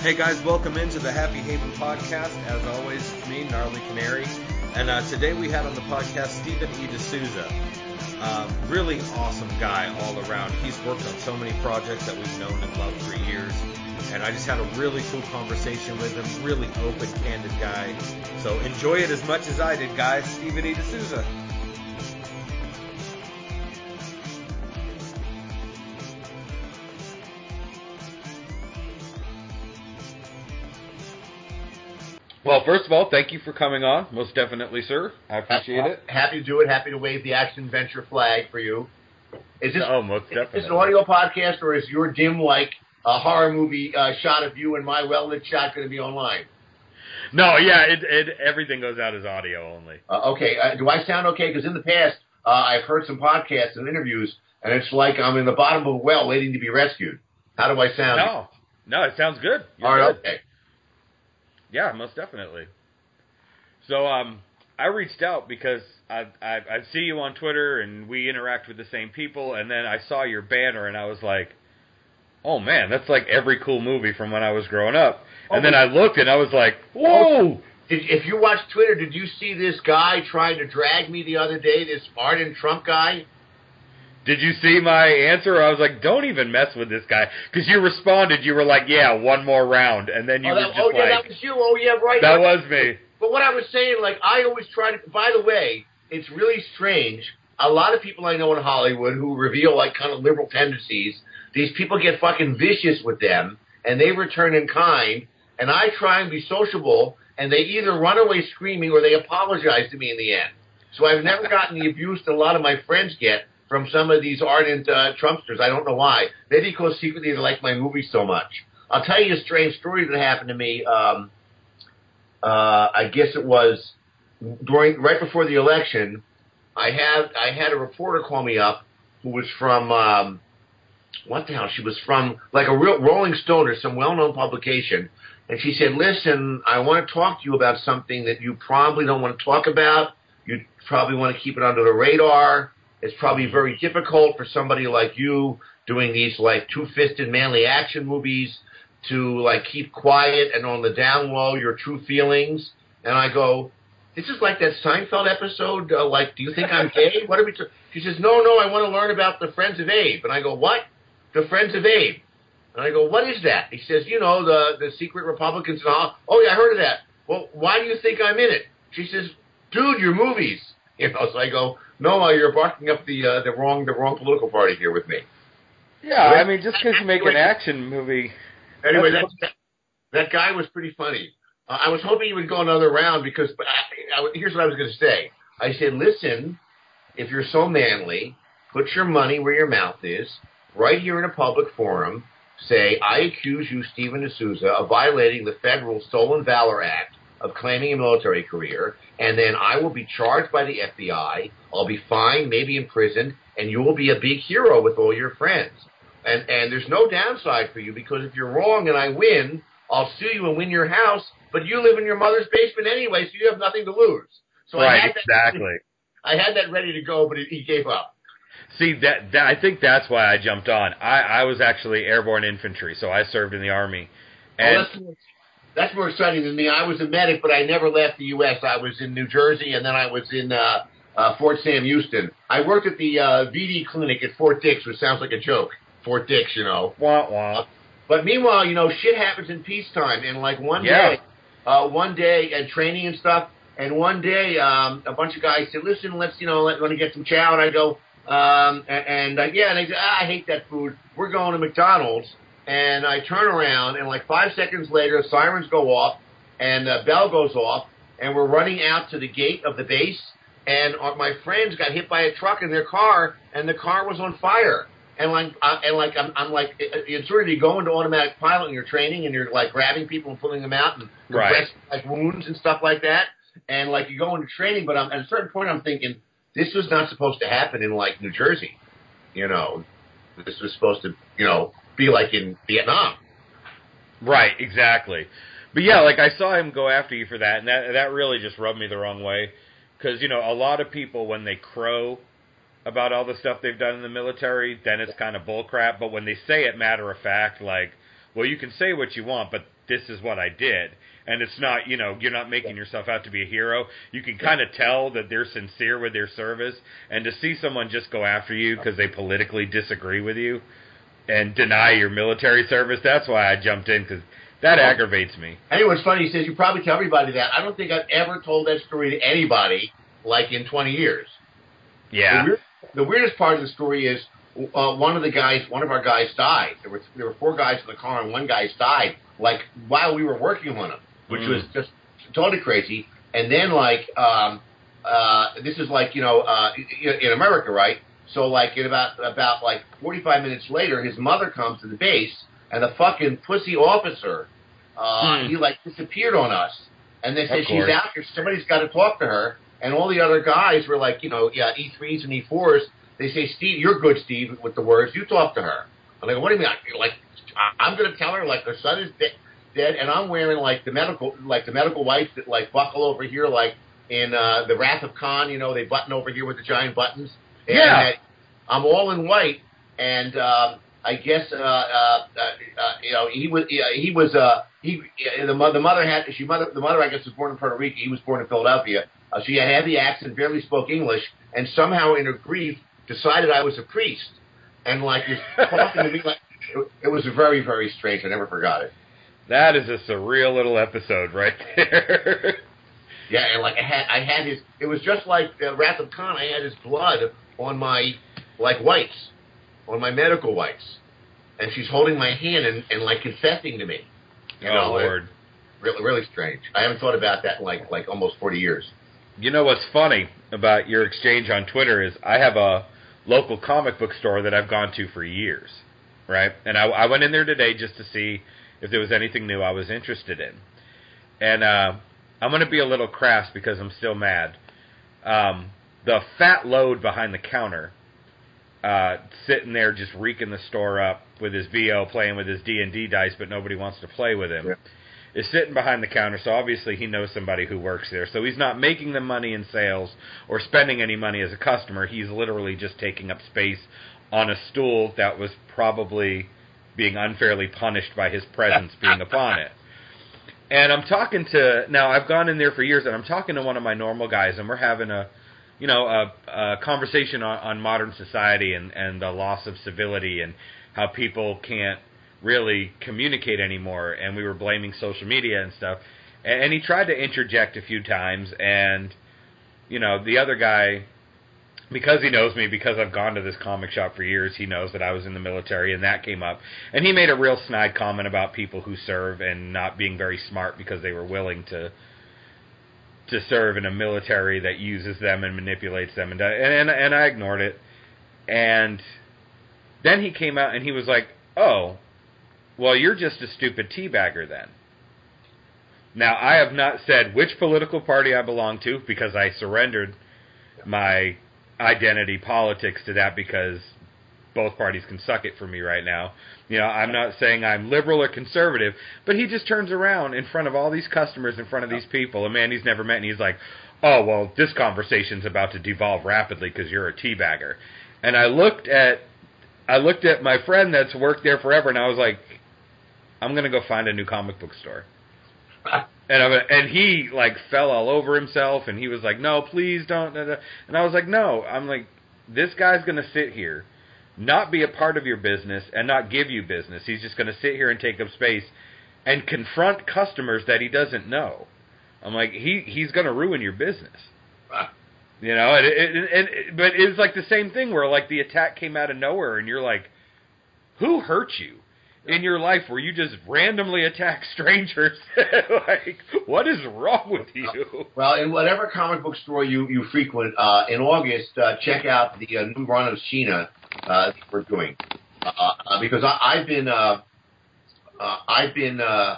Hey guys, welcome into the Happy Haven podcast. As always, me, Gnarly Canary. And uh, today we had on the podcast Stephen E. D'Souza. Um, really awesome guy all around. He's worked on so many projects that we've known and loved for years. And I just had a really cool conversation with him. Really open, candid guy. So enjoy it as much as I did, guys. Stephen E. D'Souza. Well, first of all, thank you for coming on. Most definitely, sir. I appreciate it. Happy to do it. Happy to wave the action venture flag for you. Is this, Oh, most definitely. is an audio podcast or is your dim like a horror movie uh, shot of you and my well lit shot going to be online? No, yeah, it, it everything goes out as audio only. Uh, okay, uh, do I sound okay? Because in the past, uh, I've heard some podcasts and interviews, and it's like I'm in the bottom of a well waiting to be rescued. How do I sound? No, no, it sounds good. You're All right, good. okay. Yeah, most definitely. So, um, I reached out because I, I I see you on Twitter and we interact with the same people, and then I saw your banner and I was like, oh man, that's like every cool movie from when I was growing up. And then I looked and I was like, whoa. Did, if you watch Twitter, did you see this guy trying to drag me the other day? This Arden Trump guy. Did you see my answer? I was like, don't even mess with this guy. Because you responded, you were like, yeah, one more round. And then you oh, were that, just oh yeah, like, that was you. Oh yeah, right. that was me. But what I was saying, like, I always try to. By the way, it's really strange. A lot of people I know in Hollywood who reveal like kind of liberal tendencies. These people get fucking vicious with them, and they return in kind. And I try and be sociable, and they either run away screaming or they apologize to me in the end. So I've never gotten the abuse that a lot of my friends get from some of these ardent uh, Trumpsters. I don't know why. Maybe because secretly they like my movie so much. I'll tell you a strange story that happened to me. Um, uh, I guess it was during right before the election. I had I had a reporter call me up who was from um, what the hell? She was from like a real Rolling Stone or some well-known publication, and she said, "Listen, I want to talk to you about something that you probably don't want to talk about. You probably want to keep it under the radar. It's probably very difficult for somebody like you doing these like two-fisted manly action movies." to like keep quiet and on the down low your true feelings. And I go, this is like that Seinfeld episode. Uh, like, do you think I'm gay? What are we? T-? She says, no, no, I want to learn about the Friends of Abe. And I go, what? The Friends of Abe. And I go, what is that? He says, you know, the the secret Republicans and all. Oh yeah, I heard of that. Well, why do you think I'm in it? She says, dude, your movies. You know, so I go, no, uh, you're barking up the uh, the wrong the wrong political party here with me. Yeah, I mean, just because you make an action movie. Anyway, that, that that guy was pretty funny. Uh, I was hoping he would go another round because but I, I, here's what I was going to say. I said, listen, if you're so manly, put your money where your mouth is. Right here in a public forum, say, I accuse you, Steven deSouza, of violating the federal Stolen Valor Act of claiming a military career, and then I will be charged by the FBI. I'll be fined, maybe imprisoned, and you will be a big hero with all your friends. And and there's no downside for you because if you're wrong and I win, I'll sue you and win your house. But you live in your mother's basement anyway, so you have nothing to lose. So I right, had that, exactly. I had that ready to go, but he he gave up. See that, that I think that's why I jumped on. I, I was actually airborne infantry, so I served in the army. Oh, and well, that's more, exciting than me. I was a medic, but I never left the U.S. I was in New Jersey, and then I was in uh, uh, Fort Sam Houston. I worked at the uh, VD clinic at Fort Dix, which sounds like a joke. Fort Dix, you know. wah wah. But meanwhile, you know, shit happens in peacetime. And like one Yeah. day, uh, one day, and training and stuff. And one day, um, a bunch of guys said, "Listen, let's you know, let, want to get some chow." And I go, um, and, and uh, yeah, and they said, ah, "I hate that food. We're going to McDonald's." And I turn around, and like five seconds later, sirens go off, and the bell goes off, and we're running out to the gate of the base. And uh, my friends got hit by a truck in their car, and the car was on fire and like I, and like I'm, I'm like it's sort of you go into automatic pilot and you're training and you're like grabbing people and pulling them out and Right. like wounds and stuff like that and like you go into training but I'm, at a certain point I'm thinking this was not supposed to happen in like New Jersey you know this was supposed to you know be like in Vietnam Right, exactly. But yeah, like I saw him go after you for that, and that that really just rubbed me the wrong way. Because you know, a lot of people when they crow about all the stuff they've done in the military, then it's kind of bullcrap. But when they say it matter of fact, like, well, you can say what you want, but this is what I did. And it's not, you know, you're not making yourself out to be a hero. You can kind of tell that they're sincere with their service. And to see someone just go after you because they politically disagree with you and deny your military service, that's why I jumped in because that Well, aggravates me. Anyway, it's funny. He says you probably tell everybody that. I don't think I've ever told that story to anybody like in 20 years. Yeah. The, weird, the weirdest part of the story is uh, one of the guys, one of our guys died. There were there were four guys in the car, and one guy's died like while we were working on him, which Mm. was just totally crazy. And then like um, uh, this is like you know uh, in America, right? So like in about about like 45 minutes later, his mother comes to the base, and the fucking pussy officer, uh, Hmm. he like disappeared on us. And they said she's out here. Somebody's got to talk to her. And all the other guys were like, you know, yeah, E3s and E4s. They say, Steve, you're good, Steve, with the words. You talk to her. I'm like, what do you mean? I- Like, I'm going to tell her like her son is de- dead, and I'm wearing like the medical, like the medical whites that like buckle over here, like in uh, the Wrath of Khan. You know, they button over here with the giant buttons. Yeah. I'm all in white, and um, I guess uh, uh, uh, uh, you know he was uh, he was uh, he uh, the mother the mother had she mother the mother I guess was born in Puerto Rico. He was born in Philadelphia. Uh, she had a heavy accent, barely spoke English, and somehow in her grief decided I was a priest, and like was talking to me like it, it was very very strange. I never forgot it. That is a surreal little episode right there. Yeah, and like I had I had his it was just like the Wrath of Khan. I had his blood on my like whites, on my medical whites, and she's holding my hand and, and like confessing to me. You oh, know, Lord. really really strange. I haven't thought about that in like like almost forty years. You know what's funny about your exchange on Twitter is I have a local comic book store that I've gone to for years, right? And I, I went in there today just to see if there was anything new I was interested in. And uh, I'm going to be a little crass because I'm still mad. Um, the fat load behind the counter, uh, sitting there just reeking the store up with his VO playing with his D and D dice, but nobody wants to play with him Yeah. is sitting behind the counter, so obviously he knows somebody who works there. So he's not making them money in sales or spending any money as a customer. He's literally just taking up space on a stool that was probably being unfairly punished by his presence being upon it. And I'm talking to now. I've gone in there for years, and I'm talking to one of my normal guys, and we're having a, you know, a, a conversation on, on modern society and and the loss of civility and how people can't really communicate anymore. And we were blaming social media and stuff. And, and he tried to interject a few times, and you know, the other guy because he knows me, because I've gone to this comic shop for years, he knows that I was in the military, and that came up. And he made a real snide comment about people who serve and not being very smart because they were willing to to serve in a military that uses them and manipulates them, and and and I ignored it. And then he came out and he was like, "Oh, well, you're just a stupid teabagger then." Now, I have not said which political party I belong to because I surrendered my identity politics to that because both parties can suck it for me right now. You know, I'm not saying I'm liberal or conservative, but he just turns around in front of all these customers, in front of these people, a man he's never met, and he's like, "Oh, well, this conversation's about to devolve rapidly because you're a teabagger." And I looked at, I looked at my friend that's worked there forever, and I was like, "I'm gonna go find a new comic book store." And I, and he like fell all over himself, and he was like, "No, please don't." da, da." And I was like, "No." I'm like, "This guy's gonna sit here, not be a part of your business, and not give you business. He's just gonna sit here and take up space, and confront customers that he doesn't know." I'm like, "He he's gonna ruin your business." You know, and, it, it, and it, but it's like the same thing where like the attack came out of nowhere, and you're like, "Who hurt you?" in your life where you just randomly attack strangers. like, what is wrong with you? Well, in whatever comic book store you you frequent, uh, in August, uh, check out the uh, new run of Sheena uh, that we're doing uh, uh, because I, I've been uh, uh, I've been uh,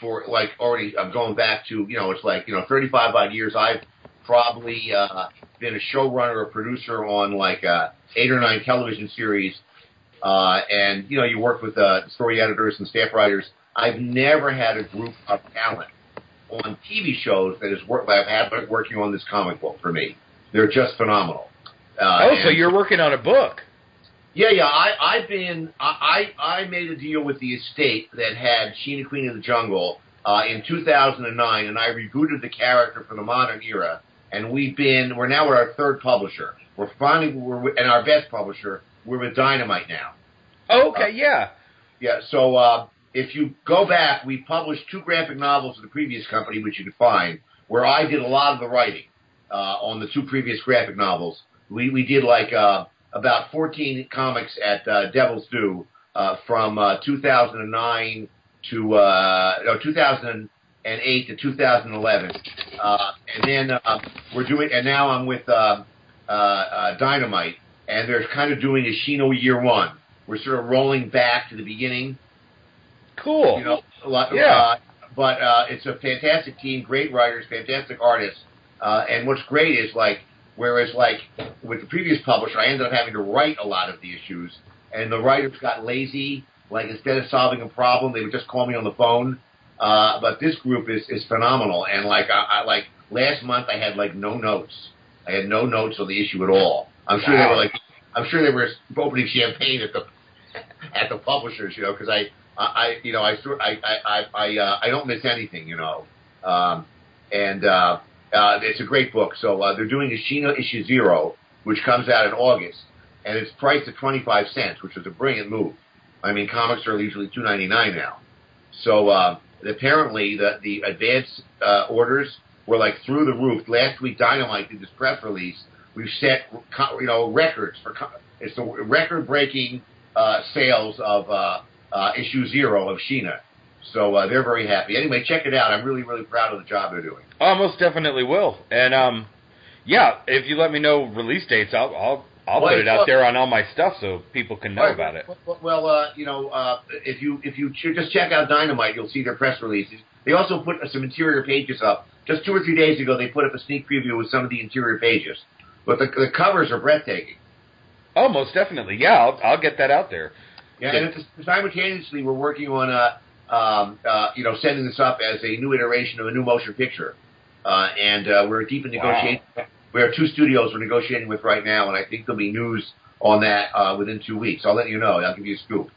for like already I'm going back to you know it's like you know 35 odd years I've probably uh, been a showrunner or producer on like uh, eight or nine television series uh, and you know you work with uh, story editors and staff writers. I've never had a group of talent on TV shows that has worked. I've had working on this comic book for me. They're just phenomenal. Uh, oh, so you're working on a book. Yeah, yeah. I, I've been. I, I made a deal with the estate that had Sheena Queen of the Jungle uh, in 2009, and I rebooted the character for the modern era. And we've been. We're now with our third publisher. We're finally. We're and our best publisher. We're with Dynamite now. Oh, okay, yeah. Yeah. So uh, if you go back, we published two graphic novels of the previous company, which you could find, where I did a lot of the writing uh, on the two previous graphic novels. We we did like uh, about 14 comics at uh, Devil's Due uh, from uh, 2009 to uh, no 2008 to 2011, uh, and then uh, we're doing. And now I'm with uh, uh, uh, Dynamite, and they're kind of doing a Sheena Year One. We're sort of rolling back to the beginning. Cool. You know, a lot, Yeah. uh, but uh, it's a fantastic team, great writers, fantastic artists. Uh, and what's great is like, whereas like with the previous publisher, I ended up having to write a lot of the issues, and the writers got lazy. Like instead of solving a problem, they would just call me on the phone. Uh, but this group is is phenomenal, and like I, I like last month, I had like no notes. I had no notes on the issue at all. I'm sure they were like, I'm sure they were opening champagne at the at the publishers, you know, because I, I, you know, I, sort- I, I, I, I, uh, I don't miss anything, you know, um, and uh, uh, it's a great book. So uh, they're doing Sheena issue zero, which comes out in August, and it's priced at twenty five cents, which is a brilliant move. I mean, comics are usually two ninety nine now, so uh, apparently the the advance uh, orders were like through the roof. Last week, Dynamite did this press release. We've set you know records for it's the record breaking uh, sales of uh, uh, issue zero of Sheena. So uh, they're very happy. Anyway, check it out. I'm really really proud of the job they're doing. I most definitely will. And um, yeah, if you let me know release dates, I'll I'll I'll Well, put it out well- there on all my stuff so people can know Right. about it. Well, Well, uh, you know, uh, if you if you ch- just check out Dynamite, you'll see their press releases. They also put some interior pages up. Just two or three days ago, they put up a sneak preview with some of the interior pages. But the, the covers are breathtaking. Oh, most definitely. Yeah, I'll I'll get that out there. Yeah, and the, simultaneously, we're working on uh um, uh, you know, setting this up as a new iteration of a new motion picture. Uh, and uh, we're deep in Wow. negotiation. We have two studios we're negotiating with right now, and I think there'll be news on that uh, within two weeks. I'll let you know. I'll give you a scoop.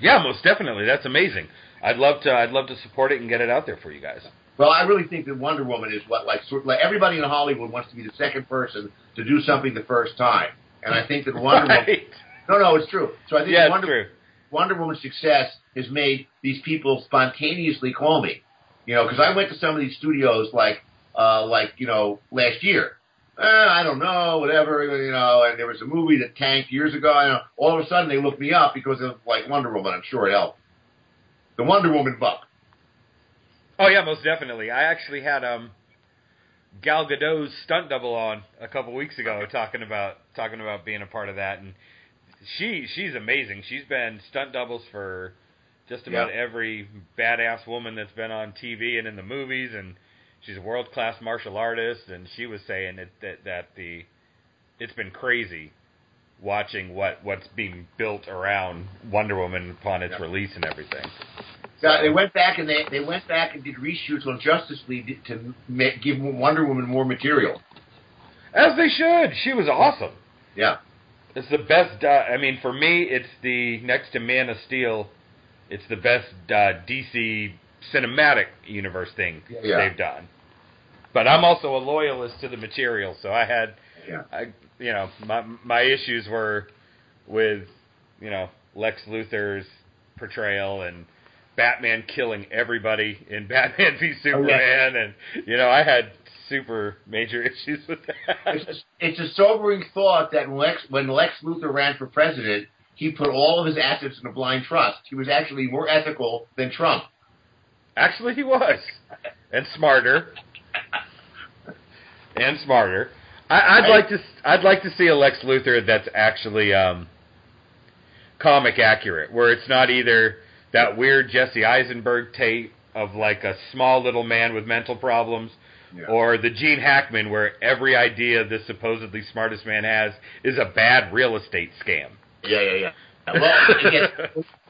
Yeah, most definitely. That's amazing. I'd love to. I'd love to support it and get it out there for you guys. Well, I really think that Wonder Woman is what like sort like everybody in Hollywood wants to be the second person to do something the first time, and I think that Wonder Woman. No, no, it's true. So I think Yeah, Wonder true. Wonder Woman's success has made these people spontaneously call me. You know, because I went to some of these studios like, uh, like you know, last year. Eh, I don't know, whatever, you know. And there was a movie that tanked years ago. And all of a sudden, they looked me up because of like Wonder Woman. I'm sure it helped. The Wonder Woman buck. Oh yeah, most definitely. I actually had um Gal Gadot's stunt double on a couple weeks ago talking about talking about being a part of that and she she's amazing. She's been stunt doubles for just about Yeah. every badass woman that's been on TV and in the movies and she's a world class martial artist and she was saying that, that that the it's been crazy watching what what's being built around Wonder Woman upon its Yeah. release and everything. Yeah, they went back and they they went back and did reshoots on Justice League to ma- give Wonder Woman more material. As they should. She was awesome. Yeah, It's the best. Uh, I mean, for me, it's the next to Man of Steel. It's the best uh, DC cinematic universe thing Yeah. they've done. But I'm also a loyalist to the material, so I had, yeah. I, you know, my my issues were with, you know, Lex Luthor's portrayal and Batman killing everybody in Batman v Superman, and you know, I had super major issues with that. It's a, it's a sobering thought that when Lex when Lex Luthor ran for president, he put all of his assets in a blind trust. He was actually more ethical than Trump. Actually, he was, and smarter, and smarter. I, I'd I- like to. I'd like to see a Lex Luthor that's actually um, comic accurate, where it's not either that weird Jesse Eisenberg tape of like a small little man with mental problems, Yeah. or the Gene Hackman where every idea this supposedly smartest man has is a bad real estate scam. Yeah, yeah, yeah. Well, I guess,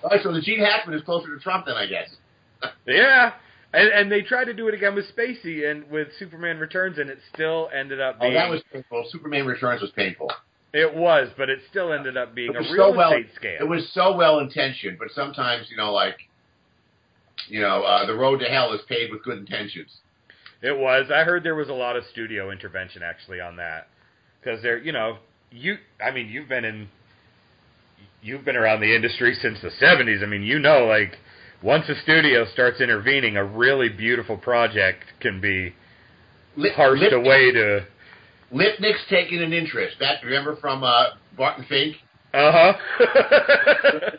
all right, so the Gene Hackman is closer to Trump than I guess. Yeah. And, and they tried to do it again with Spacey and with Superman Returns, and it still ended up Oh, being that was painful. Superman Returns was painful. It was, but it still ended up being a real so well- estate scam. It was so well intentioned, but sometimes you know, like, you know, uh, the road to hell is paved with good intentions. It was. I heard there was a lot of studio intervention actually on that because there, you know, you. I mean, you've been in, you've been around the industry since the '70s. I mean, you know, like once a studio starts intervening, a really beautiful project can be Lip, parsed away to. Lipnick's taking an interest. That remember from uh, Barton Fink. Uh huh.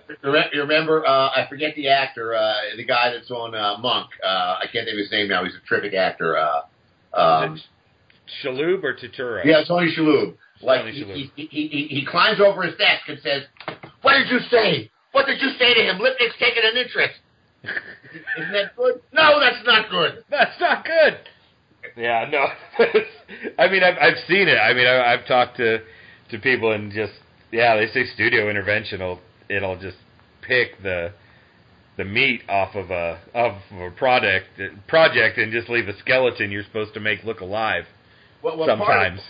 You remember? Uh, I forget the actor, uh, the guy that's on uh, Monk. Uh, I can't think of his name now. He's a terrific actor. Uh, um, Shalhoub or Turturro? yeah, Tony Shalhoub. Like Tony he, Shalhoub. he, he, he, he climbs over his desk and says, "What did you say? What did you say to him? Lipnick's taking an interest." Isn't that good? No, that's not good. That's not good. Yeah, no. I mean, I've I've seen it. I mean, I, I've talked to to people and just yeah, they say studio intervention will it'll just pick the the meat off of a of a product project and just leave a skeleton you're supposed to make look alive. Well, well, Part of, sometimes.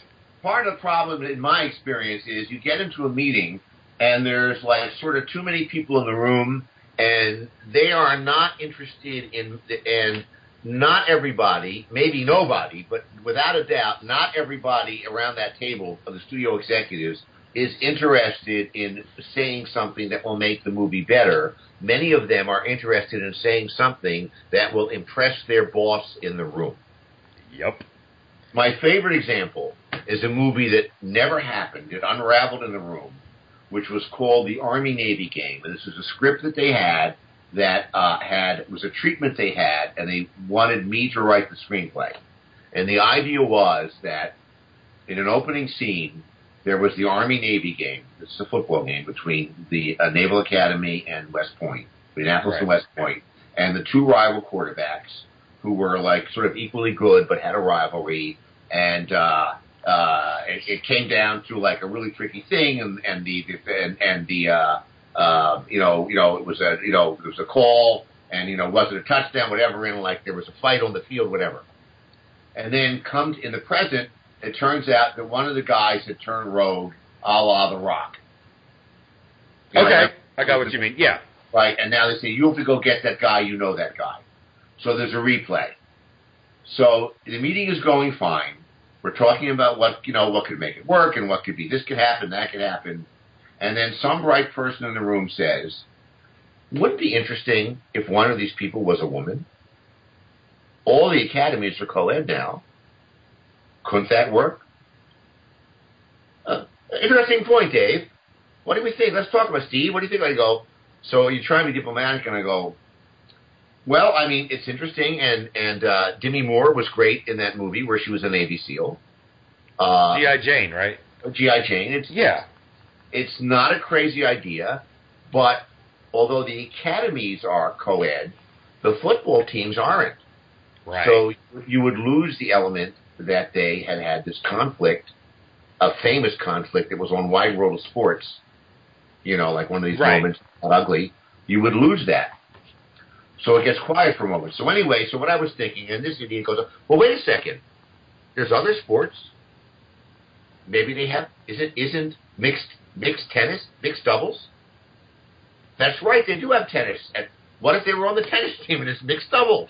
part of the problem, in my experience, is you get into a meeting and there's like sort of too many people in the room, and they are not interested in and not everybody, maybe nobody, but without a doubt, not everybody around that table of the studio executives is interested in saying something that will make the movie better. Many of them are interested in saying something that will impress their boss in the room. Yep. My favorite example is a movie that never happened. It unraveled in the room, which was called The Army Navy Game. And this was a script that they had that uh, had was a treatment they had, and they wanted me to write the screenplay. And the idea was that in an opening scene, there was the Army Navy game. This is a football game between the uh, Naval Academy and West Point, Annapolis and West Point, and the two rival quarterbacks who were like sort of equally good but had a rivalry. And uh, uh, it, it came down to like a really tricky thing, and and the and, and the uh, uh, you know you know it was a you know it was a call, and you know was it a touchdown, whatever, and like there was a fight on the field, whatever. And then comes in the present, it turns out that one of the guys had turned rogue, a la The Rock. You know, Okay. I got what you mean. Yeah. right? And now they say you have to go get that guy. You know that guy. So there's a replay. So the meeting is going fine. We're talking about what you know, what could make it work, and what could be this could happen, that could happen, and then some bright person in the room says, "Wouldn't it be interesting if one of these people was a woman? All the academies are co-ed now. Couldn't that work?" Uh, interesting point, Dave. What do we think? Let's talk about Steve. What do you think? I go. So you try to be diplomatic, and I go. Well, I mean, it's interesting, and and uh, Demi Moore was great in that movie where she was a Navy SEAL. Uh, G.I. Jane, right? GI Jane. It's Yeah. it's not a crazy idea, but although the academies are co-ed, the football teams aren't. Right. So you would lose the element that they had had this conflict, a famous conflict that was on Wide World of Sports. You know, like one of these Right. moments, ugly. You would lose that. So it gets quiet for a moment. So anyway, so what I was thinking, and this idiot goes, well, wait a second. There's other sports. Maybe they have. Is it isn't mixed mixed tennis, mixed doubles? That's right. They do have tennis. And what if they were on the tennis team and it's mixed doubles?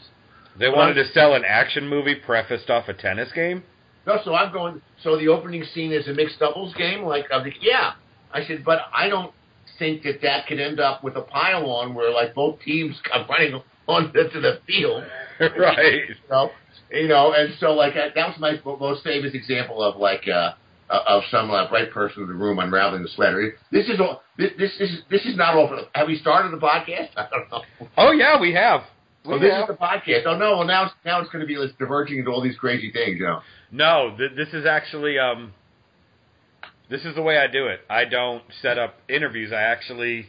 They wanted to sell an action movie prefaced off a tennis game. No, so I'm going. So the opening scene is a mixed doubles game. Like, I'm like, yeah. I said, but I don't think that that could end up with a pile on where like both teams come running onto the field. right. You know, you know, and so like that was my most famous example of like uh, uh, of some uh, bright person in the room unraveling the sweater. This is all. This, this is this is not all. For, have we started the podcast? I don't know. Oh yeah, we have. We Oh, this have. is the podcast. Oh no! Well, now it's now it's going to be like, diverging into all these crazy things. You know. No, th- this is actually um this is the way I do it. I don't set up interviews. I actually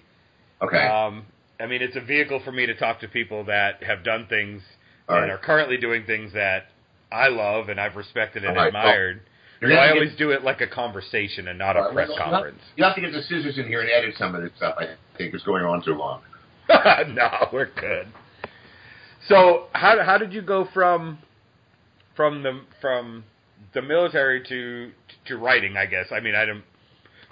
Okay. um I mean it's a vehicle for me to talk to people that have done things All and right. are currently doing things that I love and I've respected and All right, admired. You're so gonna I get- always do it like a conversation and not a right, press well, well, conference. You have to get the scissors in here and edit some of this stuff. I think it's going on too long. no, we're good. So how how did you go from from the from the military to to writing? I guess. I mean, I don't.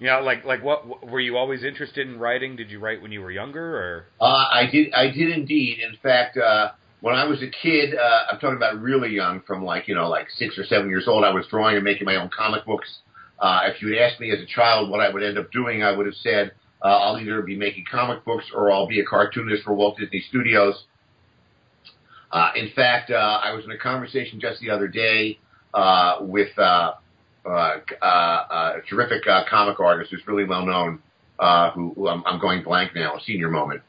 You know, like like what were you always interested in writing? Did you write when you were younger, or? Uh, I did. I did indeed. In fact, uh, when I was a kid, uh, I'm talking about really young, from like you know like six or seven years old, I was drawing and making my own comic books. Uh, if you had asked me as a child what I would end up doing, I would have said uh, I'll either be making comic books or I'll be a cartoonist for Walt Disney Studios. Uh, in fact, uh, I was in a conversation just the other day uh, with uh, uh, uh, a terrific comic artist who's really well known, uh, who, who I'm, I'm going blank now, a senior moment.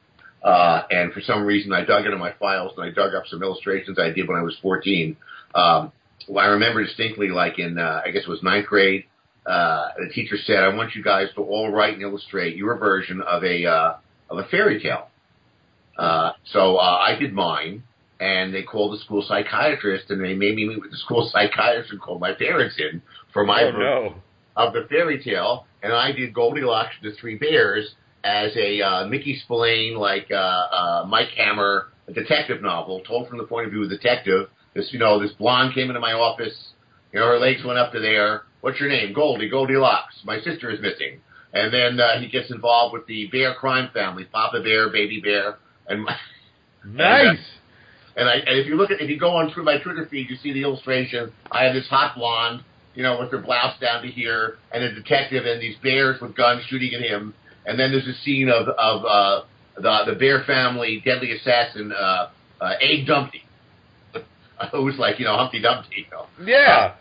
Uh, and for some reason, I dug into my files and I dug up some illustrations I did when I was 14. Um, well, I remember distinctly, like in, I guess it was ninth grade, uh, the teacher said, "I want you guys to all write and illustrate your version of a uh, of a fairy tale." Uh, so uh, I did mine, and they called the school psychiatrist, and they made me meet with the school psychiatrist and called my parents in for my oh, no. of the fairy tale, and I did Goldilocks and the Three Bears as a uh, Mickey Spillane, like uh, uh, Mike Hammer detective novel, told from the point of view of the detective. This, you know, this blonde came into my office. You know, her legs went up to there. What's your name? Goldie, Goldilocks. My sister is missing. And then uh, he gets involved with the Bear crime family, Papa Bear, Baby Bear, and Nice. and I and if you look at if you go on through my Twitter feed, you see the illustration. I have this hot blonde, you know, with her blouse down to here, and a detective and these bears with guns shooting at him. And then there's a scene of of uh, the the Bear family deadly assassin, uh, uh, Abe Dumpty, who's like you know Humpty Dumpty. You know? yeah.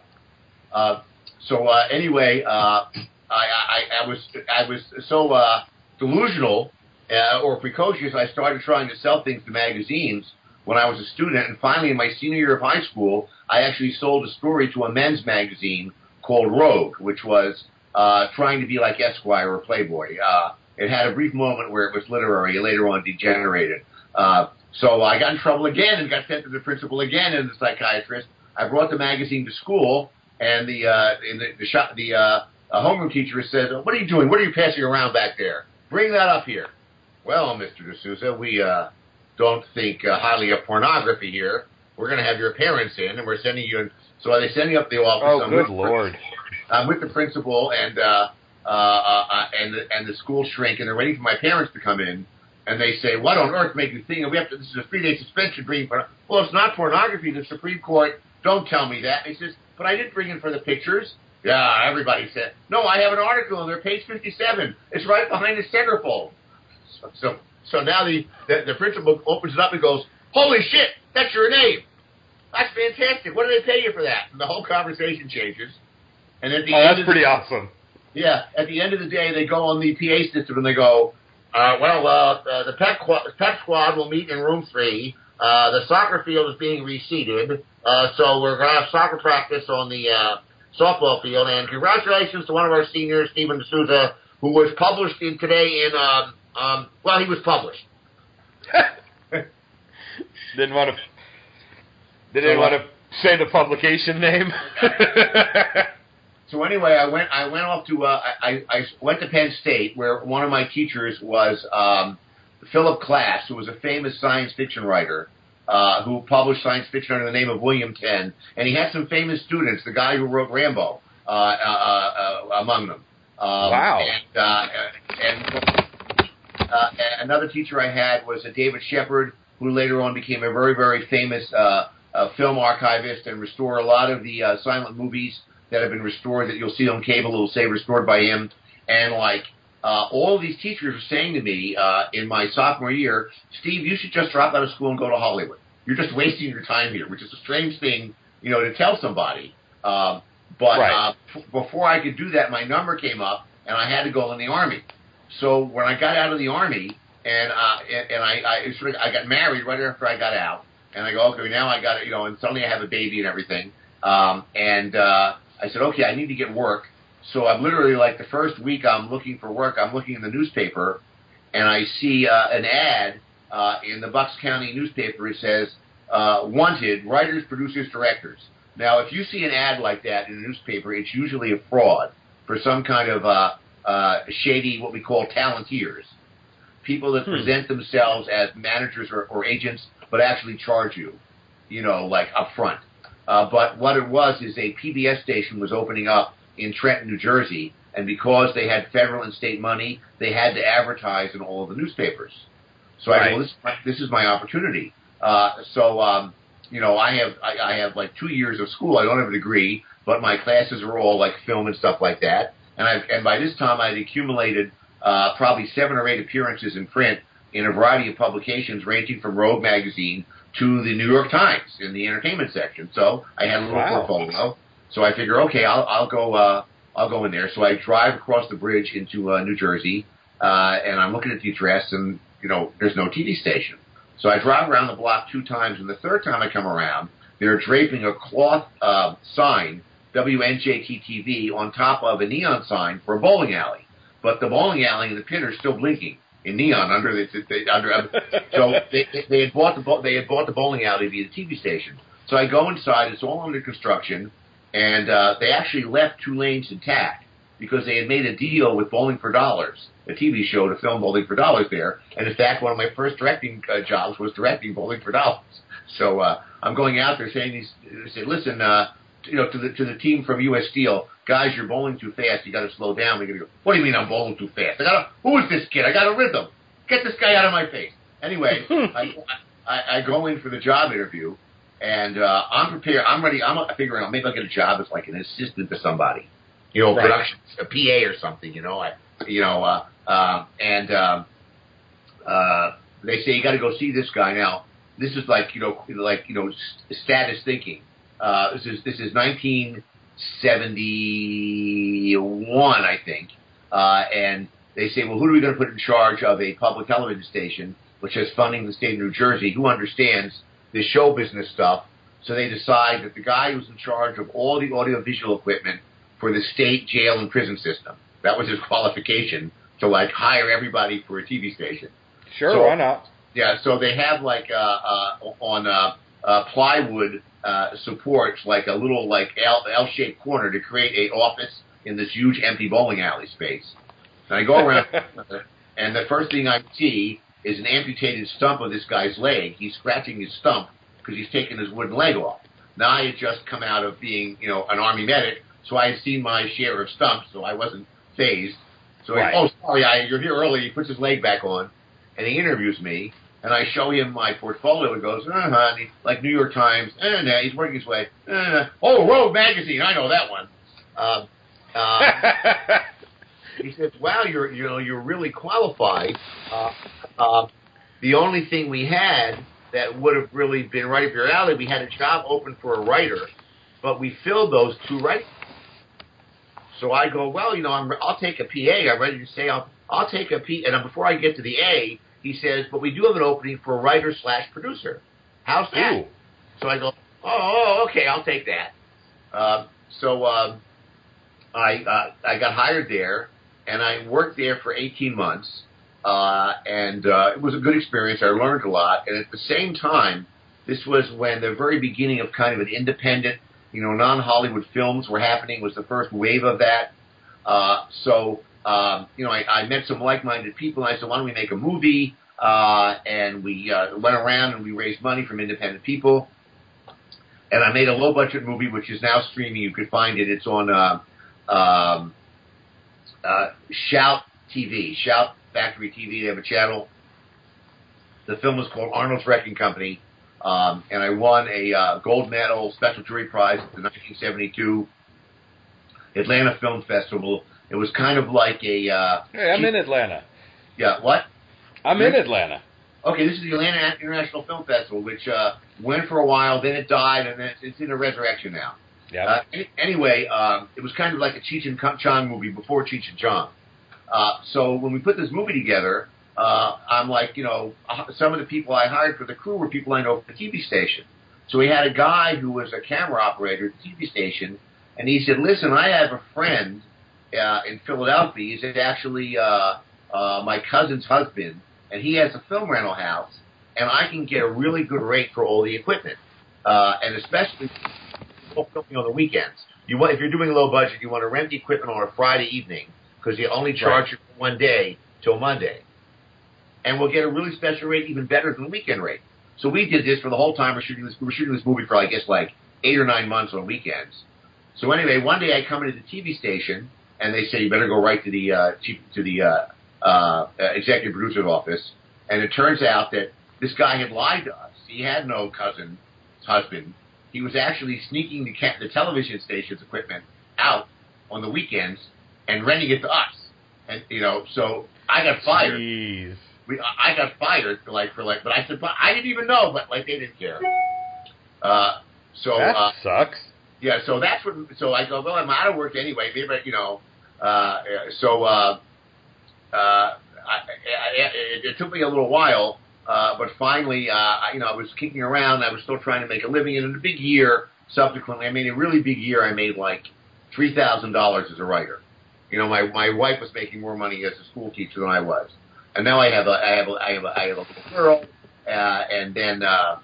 Uh, so uh, anyway, uh, I, I, I was I was so uh, delusional uh, or precocious. I started trying to sell things to magazines when I was a student, and finally, in my senior year of high school, I actually sold a story to a men's magazine called Rogue, which was uh, trying to be like Esquire or Playboy. Uh, it had a brief moment where it was literary, later on degenerated. Uh, so I got in trouble again and got sent to the principal again and the psychiatrist. I brought the magazine to school, and the uh, in the, the shop the uh, uh, homeroom teacher said, "What are you doing? What are you passing around back there? Bring that up here." Well, Mr. deSouza, we uh, don't think uh, highly of pornography here. We're going to have your parents in, and we're sending you. In. So they send me up the office. Oh, I'm good lord. I'm with the principal and uh, uh, uh, and the, and the school shrink, and they're waiting for my parents to come in. And they say, "What on earth make you think we have to? This is a three-day suspension. Bring porn- well, it's not pornography. The Supreme Court don't tell me that." And he says, "But I didn't bring it for the pictures." Yeah, everybody said, "No, I have an article on there, page 57. It's right behind the centerfold." So, so, so now the, the the principal opens it up and goes, "Holy shit, that's your name! That's fantastic. What do they pay you for that?" And the whole conversation changes. And at the Oh, that's pretty the, awesome. yeah, at the end of the day, they go on the PA system and they go, uh, well, uh, uh, the pep, qu- pep squad will meet in room three. Uh, the soccer field is being reseeded, uh, so we're going to have soccer practice on the uh, softball field. And congratulations to one of our seniors, Steven deSouza, who was published in today in, um, um, well, he was published. Didn't want to. Didn't So, want uh, to say the publication name. So anyway, I went. I went off to. Uh, I, I went to Penn State, where one of my teachers was um, Philip Klass, who was a famous science fiction writer, uh, who published science fiction under the name of William Tenn, and he had some famous students. The guy who wrote Rambo, uh, uh, uh, among them. Um, Wow. And, uh, and uh, another teacher I had was a David Shepard, who later on became a very, very famous uh, uh, film archivist and restored a lot of the uh, silent movies that have been restored that you'll see on cable. It'll say restored by him. And like uh, all of these teachers were saying to me uh, in my sophomore year, Steve, you should just drop out of school and go to Hollywood. You're just wasting your time here, which is a strange thing, you know, to tell somebody. Um, but Right. uh, f- before I could do that, my number came up, and I had to go in the army. So when I got out of the army, and uh, and, and I, I sort of, I got married right after I got out, and I go, okay, now I got it, you know, and suddenly I have a baby and everything. Um, and uh, I said, okay, I need to get work. So I'm literally like the first week I'm looking for work. I'm looking in the newspaper, and I see uh, an ad uh, in the Bucks County newspaper. It says, uh, "Wanted writers, producers, directors." Now, if you see an ad like that in a newspaper, it's usually a fraud for some kind of uh, uh, shady, what we call talenteers, people that Hmm. present themselves as managers or, or agents, but actually charge you, you know, like up front. Uh, but what it was is a PBS station was opening up in Trenton, New Jersey, and because they had federal and state money, they had to advertise in all of the newspapers. So I Right. go, this, this is my opportunity. Uh, so um, you know, I have I, I have like two years of school. I don't have a degree, but my classes are all like film and stuff like that. And I and by this time I'd accumulated uh, probably seven or eight appearances in print in a variety of publications, ranging from Rogue magazine to the New York Times in the entertainment section. So I had a little Wow. portfolio. So I figure, okay, I'll I'll go uh, I'll go in there. So I drive across the bridge into uh, New Jersey, uh, and I'm looking at the address, and you know, there's no TV station. So I drive around the block two times, and the third time I come around, they're draping a cloth uh, sign, WNJT-TV, on top of a neon sign for a bowling alley. But the bowling alley and the pin are still blinking in neon under the, the, under. so they, they- had bought the they had bought the bowling alley be the TV station. So I go inside. It's all under construction, and uh, they actually left two lanes intact because they had made a deal with Bowling for Dollars, a TV show to film Bowling for Dollars there. And in fact, one of my first directing uh, jobs was directing Bowling for Dollars. So uh, I'm going out there saying these, say, listen, uh, you know, to the to the team from U.S. Steel, guys, you're bowling too fast. You got to slow down. Gonna go. What do you mean I'm bowling too fast? I got to. Who is this kid? I got a rhythm. Get this guy out of my face. Anyway, I, I, I go in for the job interview, and uh, I'm prepared. I'm ready. I'm figuring out maybe I'll get a job as like an assistant to somebody, you know, Right. production, a PA or something. You know, I, you know, uh, uh, and um, uh, they say you got to go see this guy now. This is like you know, like you know, status thinking. Uh, this is this is 1971, I think, uh, and they say, well, who are we going to put in charge of a public television station which has funding in the state of New Jersey? Who understands this show business stuff? So they decide that the guy who's in charge of all the audiovisual equipment for the state jail and prison system. That was his qualification to like hire everybody for a TV station. Sure, So- why not? Yeah, so they have like uh, uh, on uh, uh, plywood uh, supports, like a little like L- L-shaped corner to create a office in this huge empty bowling alley space. And I go around, and the first thing I see is an amputated stump of this guy's leg. He's scratching his stump because he's taken his wooden leg off. Now I had just come out of being, you know, an army medic, so I had seen my share of stumps, so I wasn't phased. So Right. he, oh, sorry, I, you're here early. He puts his leg back on, and he interviews me, and I show him my portfolio. He goes, uh huh, and he, like New York Times, eh, nah, he's working his way. Uh, oh, Rogue Magazine, I know that one. Uh, uh, he says, "Wow, you're you know you're really qualified. Uh, uh, the only thing we had that would have really been right up your alley, we had a job open for a writer, but we filled those two right. So I go, well, you know, I'm, I'll take a PA. I'm ready to say I'll I'll take a P. And before I get to the A, he says, but we do have an opening for a writer slash producer. How's that? Ooh. So I go, oh, oh, okay, I'll take that. Uh, so um, I uh, I got hired there, and I worked there for 18 months, uh, and uh, it was a good experience. I learned a lot, and at the same time, this was when the very beginning of kind of an independent, you know, non-Hollywood films were happening. Was the first wave of that. Uh, so um, you know, I, I met some like-minded people, and I said, why don't we make a movie? Uh, and we uh, went around and we raised money from independent people. And I made a low-budget movie, which is now streaming. You could find it. It's on uh, um, uh, Shout TV, Shout Factory TV. They have a channel. The film was called Arnold's Wrecking Company, um, and I won a uh, gold medal special jury prize at the 1972 Atlanta Film Festival. It was kind of like a uh, Hey, I'm in Atlanta. yeah what? I'm in Atlanta. Okay, this is the Atlanta International Film Festival, which uh, went for a while, then it died, and then it's, it's in a resurrection now. Yeah. Uh, any- anyway, um, it was kind of like a Cheech and Chong movie before Cheech and Chong. Uh, so when we put this movie together, uh, I'm like, you know, uh, some of the people I hired for the crew were people I know from the TV station. So we had a guy who was a camera operator at the TV station, and he said, "Listen, I have a friend uh, in Philadelphia. He's actually uh, uh, my cousin's husband, and he has a film rental house, and I can get a really good rate for all the equipment, uh, and especially filming on the weekends. You want if you're doing low budget, you want to rent the equipment on a Friday evening because you only charge you for one day till Monday, and we'll get a really special rate, even better than the weekend rate. So we did this for the whole time we're shooting this. We were shooting this movie for I guess like eight or nine months on weekends. So anyway, one day I come into the TV station and they say you better go right to the uh, chief to the uh, uh, executive producer's office. And it turns out that this guy had lied to us. He had no cousin, husband. He was actually sneaking the, ca- the television station's equipment out on the weekends and renting it to us. And you know, so I got fired. Jeez. We, I got fired for like for like, but I said, but I didn't even know, but like they didn't care. Uh, so that uh, sucks. yeah, so that's what. So I go, well, I'm out of work anyway. Maybe I- you know. Uh, so uh, uh, it, took me a little while, but finally, you know, I was kicking around. I was still trying to make a living, and in a big year, subsequently, I made a really big year. I made like three thousand dollars as a writer. You know, my my wife was making more money as a school teacher than I was, and now I have a I have a I have a, I have a little girl, uh, and then uh,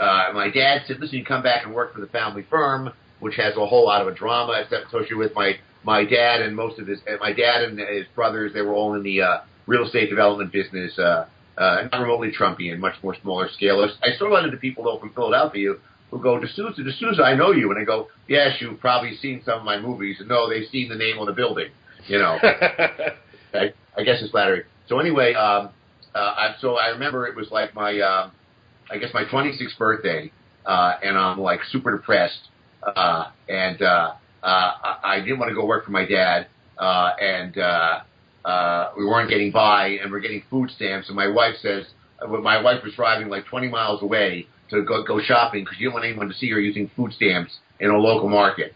uh, my dad said, "Listen, you come back and work for the family firm, which has a whole lot of a drama associated with my my dad and most of his my dad and his brothers. They were all in the uh, real estate development business, uh, uh, not remotely Trumpian, much more smaller scale. I still run into people though from Philadelphia who go, deSouza, deSouza, I know you. And I go, yes, you've probably seen some of my movies. And no, they've seen the name on the building, you know. I, I guess it's flattery. So anyway, um, uh, I, so I remember it was like my, um, I guess my 26th birthday, uh, and I'm like super depressed, uh, and uh, I, I didn't want to go work for my dad, uh, and uh, uh, we weren't getting by, and we're getting food stamps, and my wife says, uh, well, my wife was driving like 20 miles away to go go shopping because you didn't want anyone to see her using food stamps in a local market.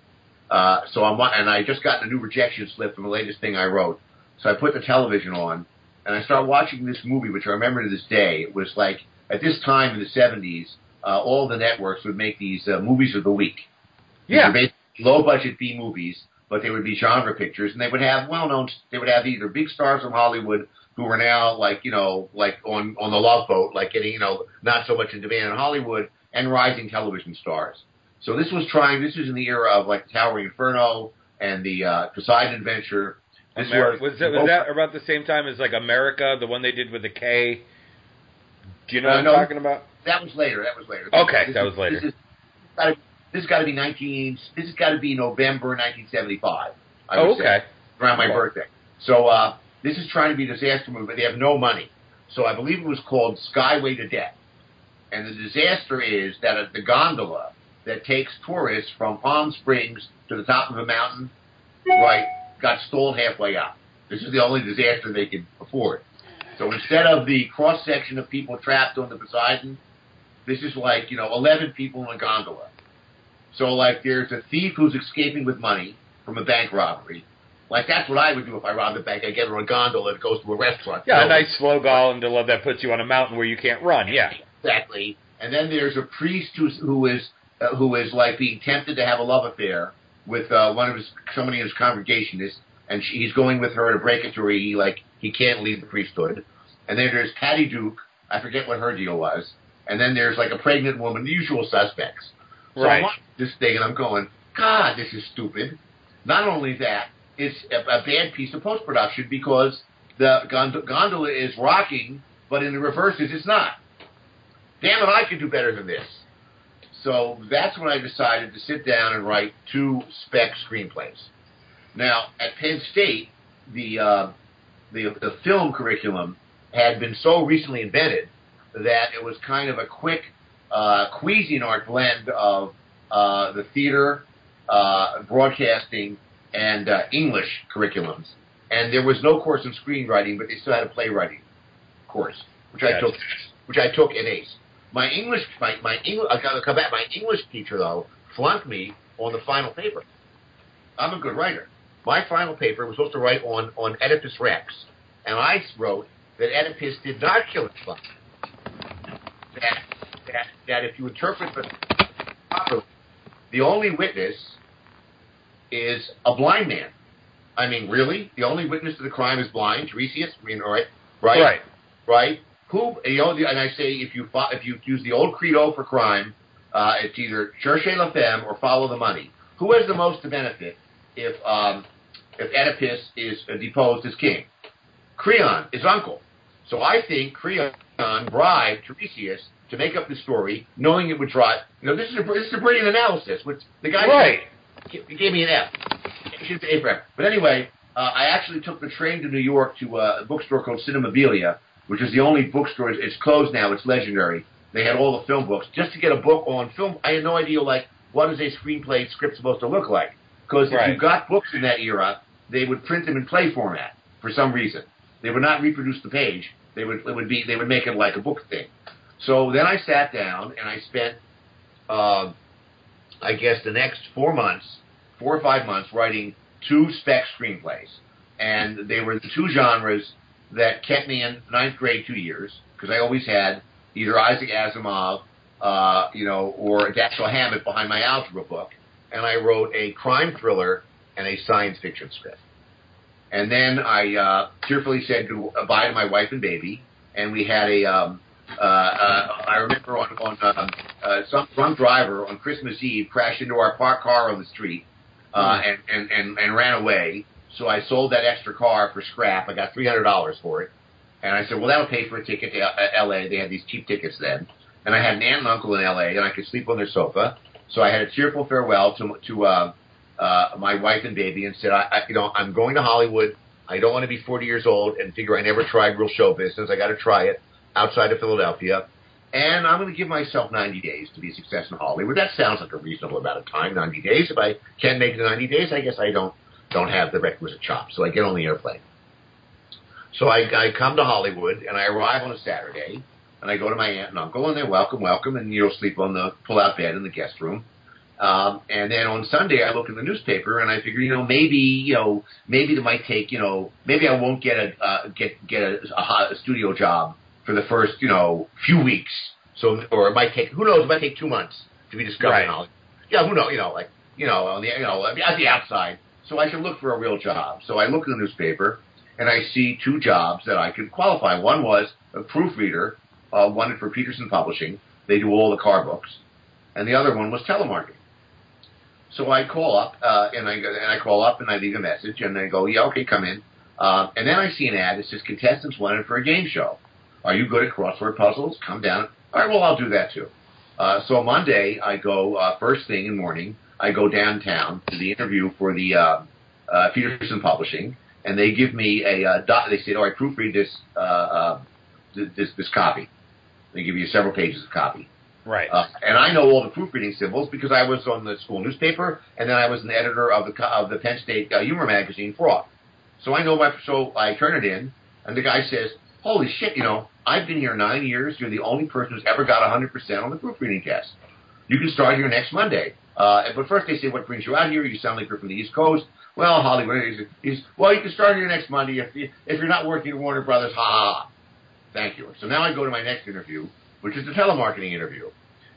Uh, so I'm, and I just got a new rejection slip from the latest thing I wrote. So I put the television on, and I start watching this movie, which I remember to this day. It was like at this time in the 70s, uh, all the networks would make these uh, movies of the week. Yeah. Low budget B movies, but they would be genre pictures, and they would have well known. They would have either big stars from Hollywood who were now like you know like on on the Love Boat, like getting you know not so much in demand in Hollywood, and rising television stars. So this was trying. This was in the era of like Towering Inferno and the uh, Poseidon Adventure. This Ameri- was that was that about the same time as like America, the one they did with the K? Do you know Uh, what. I'm talking about? That was later. That was later. Okay, This that is- was later. This is this has got to be nineteen. This has got to be November 1975. I Oh, would say, okay. around my Okay. birthday. So uh, this is trying to be a disaster movie, but they have no money. So I believe it was called Skyway to Death. And the disaster is that the gondola that takes tourists from Palm Springs to the top of a mountain, right, got stalled halfway up. This is the only disaster they could afford. So instead of the cross section of people trapped on the Poseidon, this is like, you know, 11 people in a gondola. So, like, there's a thief who's escaping with money from a bank robbery. Like, that's what I would do if I robbed a bank. I get on a gondola that goes to a restaurant. Yeah, a No, nice slow gondola that puts you on a mountain where you can't run. Yeah. Exactly. And then there's a priest who's, who is uh, who is like being tempted to have a love affair with uh, one of his somebody in his congregation is, and she, he's going with her to break it to her. He like he can't leave the priesthood. And then there's Patty Duke. I forget what her deal was. And then there's like a pregnant woman, the usual suspects. So Right. I'm this thing and I'm going, God, this is stupid. Not only that, it's a, a bad piece of post production because the gond- gondola is rocking, but in the reverses it's not. Damn it, I could do better than this. So that's when I decided to sit down and write two spec screenplays. Now, at Penn State, the uh, the, the film curriculum had been so recently invented that it was kind of a quick uh, Cuisinart blend of uh, the theater, uh, broadcasting, and uh, English curriculums. And there was no course in screenwriting, but they still had a playwriting course, which I took, which I took in ACE. My English, my my English, I gotta come back. My English teacher though flunked me on the final paper. I'm a good writer. My final paper was supposed to write on on Oedipus Rex, and I wrote that Oedipus did not kill his father. That that that if you interpret the properly, the only witness is a blind man. I mean, really, the only witness to the crime is blind, Tiresias. I mean, all right, right, Right. right. Who you know? And I say if you if you use the old credo for crime, uh, it's either cherchez la femme or follow the money. Who has the most to benefit if um, if Oedipus is uh, deposed as king? Creon, his uncle. So I think Creon bribed Tiresias to make up the story, knowing it would drive. You know, this is a this is a brilliant analysis. Which the guy Right. he gave me an F. Should be A for. But anyway, uh, I actually took the train to New York to uh, a bookstore called Cinemabilia, which is the only bookstore. It's closed now. It's legendary. They had all the film books just to get a book on film. I had no idea like what is a screenplay script supposed to look like because Right. if you got books in that era, they would print them in play format for some reason. They would not reproduce the page. They would it would be they would make it like a book thing. So then I sat down and I spent, uh, I guess, the next four months, four or five months, writing two spec screenplays, and they were the two genres that kept me in ninth grade two years because I always had either Isaac Asimov, uh, you know, or Dashiell Hammett behind my algebra book, and I wrote a crime thriller and a science fiction script. And then I uh, tearfully said goodbye to my wife and baby, and we had a. Um, I remember on um, uh, some drunk driver on Christmas Eve crashed into our parked car on the street uh, and, and and and ran away. So I sold that extra car for scrap. I got three hundred dollars for it, and I said, "Well, that'll pay for a ticket to uh, L.A." They had these cheap tickets then, and I had an aunt and uncle in L.A. and I could sleep on their sofa. So I had a tearful farewell to to uh, uh, my wife and baby, and said, I, I, "You know, I'm going to Hollywood. I don't want to be 40 years old and figure I never tried real show business. I got to try it outside of Philadelphia." And I'm going to give myself 90 days to be a success in Hollywood. That sounds like a reasonable amount of time, 90 days. If I can't make it in 90 days, I guess I don't don't have the requisite chops. So I get on the airplane. So I, I come to Hollywood and I arrive on a Saturday and I go to my aunt and uncle and they're welcome, welcome, and you'll sleep on the pull-out bed in the guest room. Um, and then on Sunday, I look in the newspaper and I figure, you know, maybe, you know, maybe it might take, you know, maybe I won't get a uh, get get a, a, a studio job for the first, you know, few weeks. So, or it might take, who knows, it might take two months to be discovered Right. in Hollywood. Yeah, who knows, you know, like, you know, on the, you know, at the outside. So I should look for a real job. So I look in the newspaper and I see two jobs that I could qualify. One was a proofreader, uh, wanted for Peterson Publishing. They do all the car books, and the other one was telemarketing. So I call up, uh, and I and I call up and I leave a message, and they go, "Yeah, okay, come in." Uh, and then I see an ad that says contestants wanted for a game show. Are you good at crossword puzzles? Come down. All right, well, I'll do that too. Uh, so Monday, I go uh, first thing in the morning. I go downtown to the interview for the uh, uh, Peterson Publishing, and they give me a uh, doc- they say, "Oh, I proofread this uh, uh, th- this this copy." They give you several pages of copy, Right. uh, and I know all the proofreading symbols because I was on the school newspaper, and then I was an editor of the of the Penn State uh, humor magazine, Froth. So I know my. So I turn it in, and the guy says, "Holy shit! You know, I've been here nine years. You're the only person who's ever got 100 percent on the proofreading test. You can start here next Monday." Uh, but first they say, "What brings you out here? You sound like you're from the East Coast." Well, Hollywood. He's, he's well. You can start here next Monday if if you're not working at Warner Brothers. Ha ha. ha. Thank you. So now I go to my next interview, which is the telemarketing interview.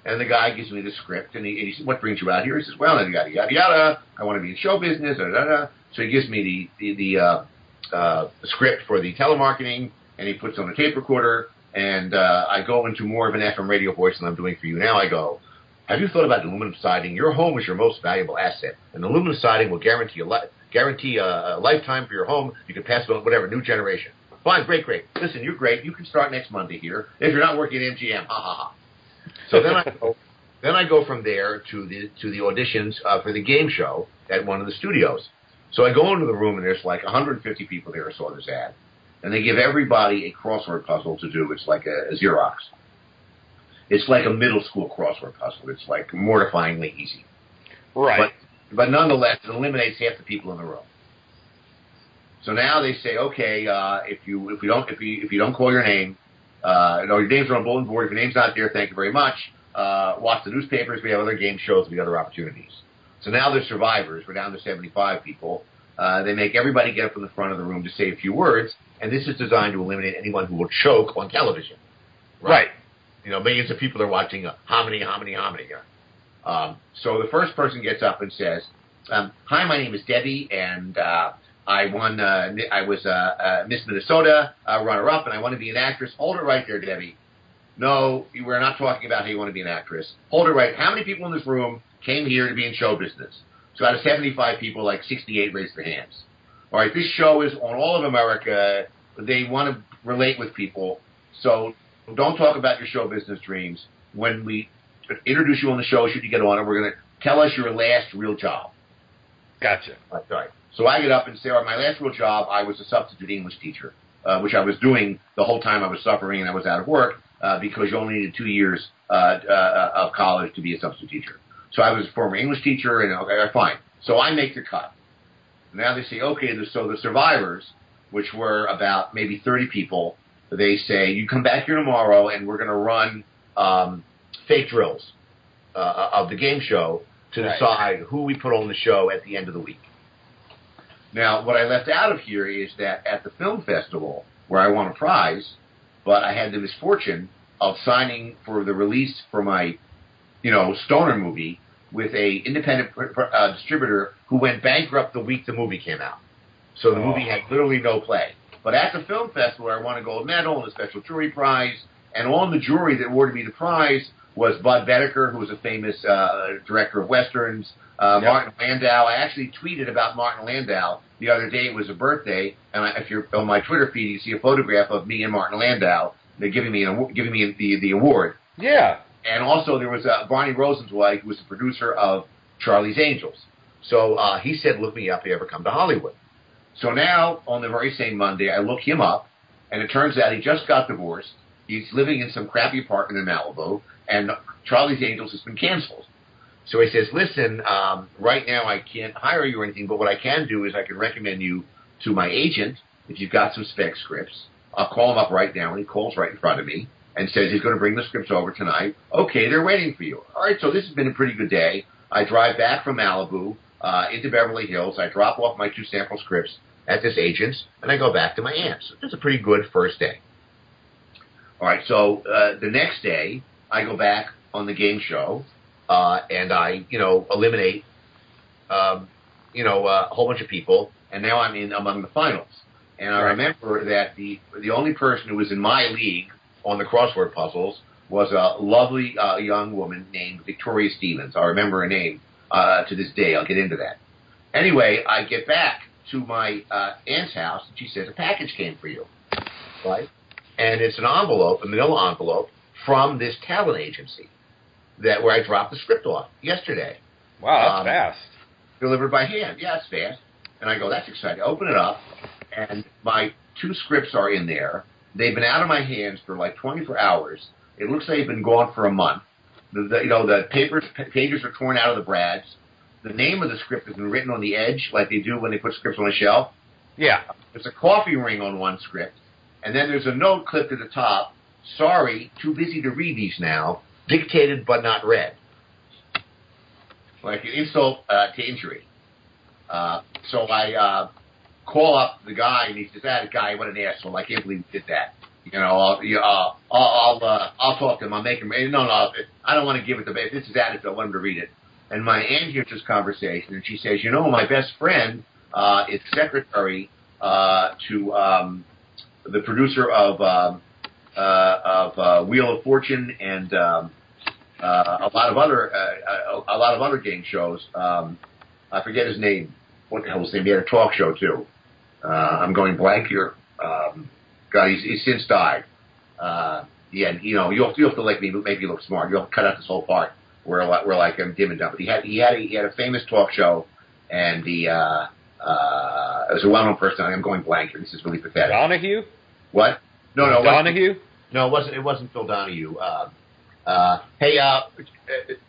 And the guy gives me the script, and he, and he says, "What brings you out here?" He says, "Well, yada yada yada. I want to be in show business." Da, da, da. So he gives me the the, the uh, uh, script for the telemarketing, and he puts on a tape recorder, and uh, I go into more of an FM radio voice than I'm doing for you now. I go, "Have you thought about aluminum siding? Your home is your most valuable asset, and aluminum siding will guarantee a li- guarantee a, a lifetime for your home. You can pass it on whatever new generation." Fine, great, great. Listen, you're great. You can start next Monday here if you're not working at MGM. Ha ha ha. So then I go, then I go from there to the to the auditions uh, for the game show at one of the studios. So I go into the room and there's like 150 people there who saw this ad, and they give everybody a crossword puzzle to do. It's like a, a Xerox. It's like a middle school crossword puzzle. It's like mortifyingly easy. right. But but nonetheless, it eliminates half the people in the room. So now they say, okay, uh, if you if you don't if you if you don't call your name, uh, no, your name's are on bulletin board. If your name's not there, thank you very much. Uh, watch the newspapers. We have other game shows. We have other opportunities. So now they're survivors. We're down to 75 people. Uh, they make everybody get up from the front of the room to say a few words, and this is designed to eliminate anyone who will choke on television. right. You know, millions of people are watching uh, hominy, hominy, hominy. Uh, Um, so the first person gets up and says, um, "Hi, my name is Debbie, and uh, I won. Uh, I was uh, uh, Miss Minnesota uh, runner-up, and I want to be an actress." Hold it right there, Debbie. No, we're not talking about how you want to be an actress. Hold it right. How many people in this room came here to be in show business? So out of 75 people, like 68 raised their hands. All right, this show is on all of America. They want to relate with people. So don't talk about your show business dreams. When we introduce you on the show, should you get on it, we're going to tell us your last real job. Gotcha. That's right. So I get up and say, all right, my last real job, I was a substitute English teacher, uh, which I was doing the whole time I was suffering and I was out of work uh, because you only needed two years uh, uh, of college to be a substitute teacher. So I was a former English teacher, and okay, fine. So I make the cut. Now they say, okay, so the survivors, which were about maybe 30 people, they say, you come back here tomorrow and we're going to run um, fake drills uh, of the game show to Right. decide who we put on the show at the end of the week. Now, what I left out of here is that at the film festival, where I won a prize, but I had the misfortune of signing for the release for my, you know, stoner movie with a independent pr- pr- uh, distributor who went bankrupt the week the movie came out. So the Oh. movie had literally no play. But at the film festival, I won a gold medal and a special jury prize. And on the jury that awarded me the prize was Budd Boetticher, who was a famous uh, director of westerns. Uh, Yep. Martin Landau. I actually tweeted about Martin Landau the other day. It was a birthday, and I, if you're on my Twitter feed, you see a photograph of me and Martin Landau. They're giving me an, giving me the the award. Yeah. And also there was uh, Barney Rosenzweig, who was the producer of Charlie's Angels. So uh, he said, look me up if you ever come to Hollywood. So now, on the very same Monday, I look him up, and it turns out he just got divorced. He's living in some crappy apartment in Malibu, and Charlie's Angels has been canceled. So he says, listen, um, right now I can't hire you or anything, but what I can do is I can recommend you to my agent if you've got some spec scripts. I'll call him up right now, and he calls right in front of me and says he's going to bring the scripts over tonight. Okay, they're waiting for you. All right, so this has been a pretty good day. I drive back from Malibu uh, into Beverly Hills. I drop off my two sample scripts at this agent's, and I go back to my aunt's. It's a pretty good first day. All right, so uh, the next day I go back on the game show, uh, and I, you know, eliminate, um, you know, uh, a whole bunch of people, and now I'm in among the finals. And I Right. remember that the the only person who was in my league on the crossword puzzles was a lovely uh, young woman named Victoria Stevens. I remember her name uh, to this day. I'll get into that. Anyway, I get back to my uh, aunt's house, and she says a package came for you, right? And it's an envelope, a manila envelope from this talent agency that where I dropped the script off yesterday Wow, that's Um, fast. delivered by hand. Yeah, it's fast. And I go, that's exciting. I open it up, and my two scripts are in there. They've been out of my hands for like 24 hours. It looks like they've been gone for a month. The, the, you know, the papers pages are torn out of the brads. The name of the script has been written on the edge, like they do when they put scripts on a shelf. Yeah. There's a coffee ring on one script, and then there's a note clipped at the top. Sorry, too busy to read these now. Dictated but not read. Like an insult uh, to injury. Uh, so I uh, call up the guy, and he says, "That guy, what an asshole! I can't believe he did that." You know, I'll, you, uh, I'll, uh, I'll talk to him. I'll make him. No, no, I don't want to give it to. If this is attitude, I want him to read it. And my aunt hears this conversation, and she says, "You know, my best friend uh, is secretary uh, to um, the producer of um, uh, of uh, Wheel of Fortune and um, uh, a lot of other uh, a, a lot of other game shows. Um, I forget his name. What the hell was his name? He had a talk show too. Uh, I'm going blank here. Um, God, he's, he's since died. Uh, yeah, you know, you'll you have to like me, make me look smart. You'll cut out this whole part where like, where like I'm dim and dumb. But he had he had a, he had a famous talk show, and the uh, uh, it was a well-known person. I'm going blank here. This is really pathetic. Donahue? What? No, no, Donahue? no, it wasn't. It wasn't Phil Donahue. Uh, uh, hey, uh,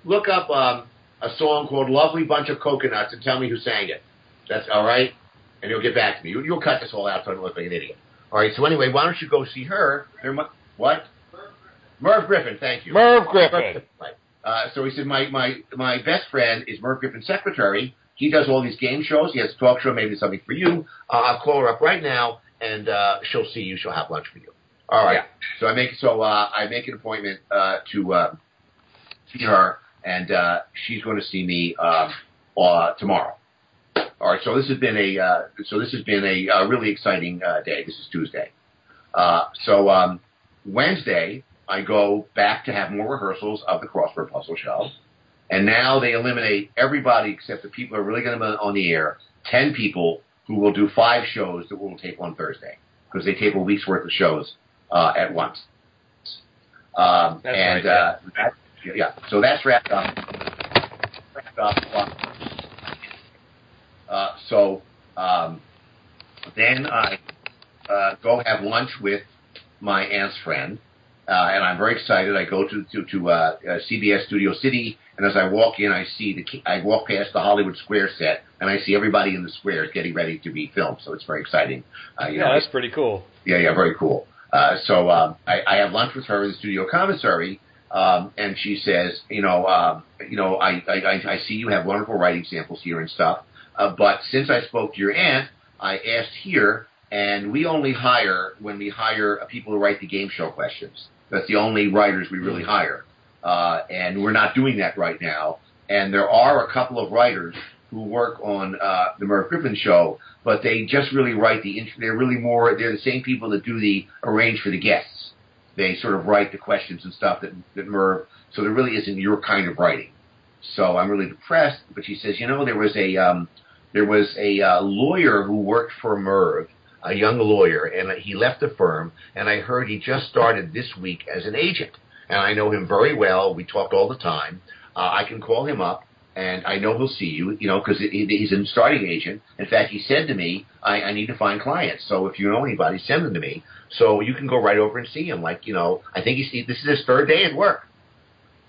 look up um, a song called "Lovely Bunch of Coconuts" and tell me who sang it. That's all right, and you'll get back to me. You, you'll cut this all out so I don't look like an idiot. All right. So anyway, why don't you go see her? There mu- what? Merv Griffin. Thank you. Merv Griffin. Right. Uh, so he said, my, my, my best friend is Merv Griffin's secretary. He does all these game shows. He has a talk show, maybe something for you. Uh, I'll call her up right now, and uh, she'll see you. She'll have lunch for you. All right. Yeah. So I make so uh, I make an appointment uh, to uh, see her, and uh, she's going to see me um, uh, tomorrow. All right. So this has been a uh, so this has been a uh, really exciting uh, day. This is Tuesday. Uh, so um, Wednesday, I go back to have more rehearsals of the crossword puzzle show, and now they eliminate everybody except the people who are really going to be on the air. Ten people who will do five shows that we'll tape on Thursday because they tape a week's worth of shows uh, at once. Um, That's and right, uh, that, yeah, so that's wrapped up. Wrapped up. So Then I uh, go have lunch with my aunt's friend, uh, and I'm very excited. I go to to, to uh, uh, CBS Studio City, and as I walk in, I see the I walk past the Hollywood Square set, and I see everybody in the squares getting ready to be filmed. So it's very exciting. Uh, you yeah, know, that's pretty cool. yeah, yeah, very cool. Uh, so um, I, I have lunch with her in the studio commissary, um, and she says, you know, um, you know, I, I I see you have wonderful writing samples here and stuff, uh, but since I spoke to your aunt, I asked here, and we only hire when we hire people who write the game show questions. That's the only writers we really hire, uh, and we're not doing that right now. And there are a couple of writers who work on uh, the Merv Griffin show, but they just really write the. They're really more. They're the same people that do the arrange for the guests. They sort of write the questions and stuff that that Merv. So there really isn't your kind of writing. So I'm really depressed. But she says, you know, there was a um, there was a uh, lawyer who worked for Merv, a young lawyer, and he left the firm. And I heard he just started this week as an agent, and I know him very well. We talked all the time. Uh, I can call him up, and I know he'll see you, you know, because he, he's a starting agent. In fact, he said to me, I, I need to find clients. So if you know anybody, send them to me. So you can go right over and see him. Like, you know, I think he's, this is his third day at work.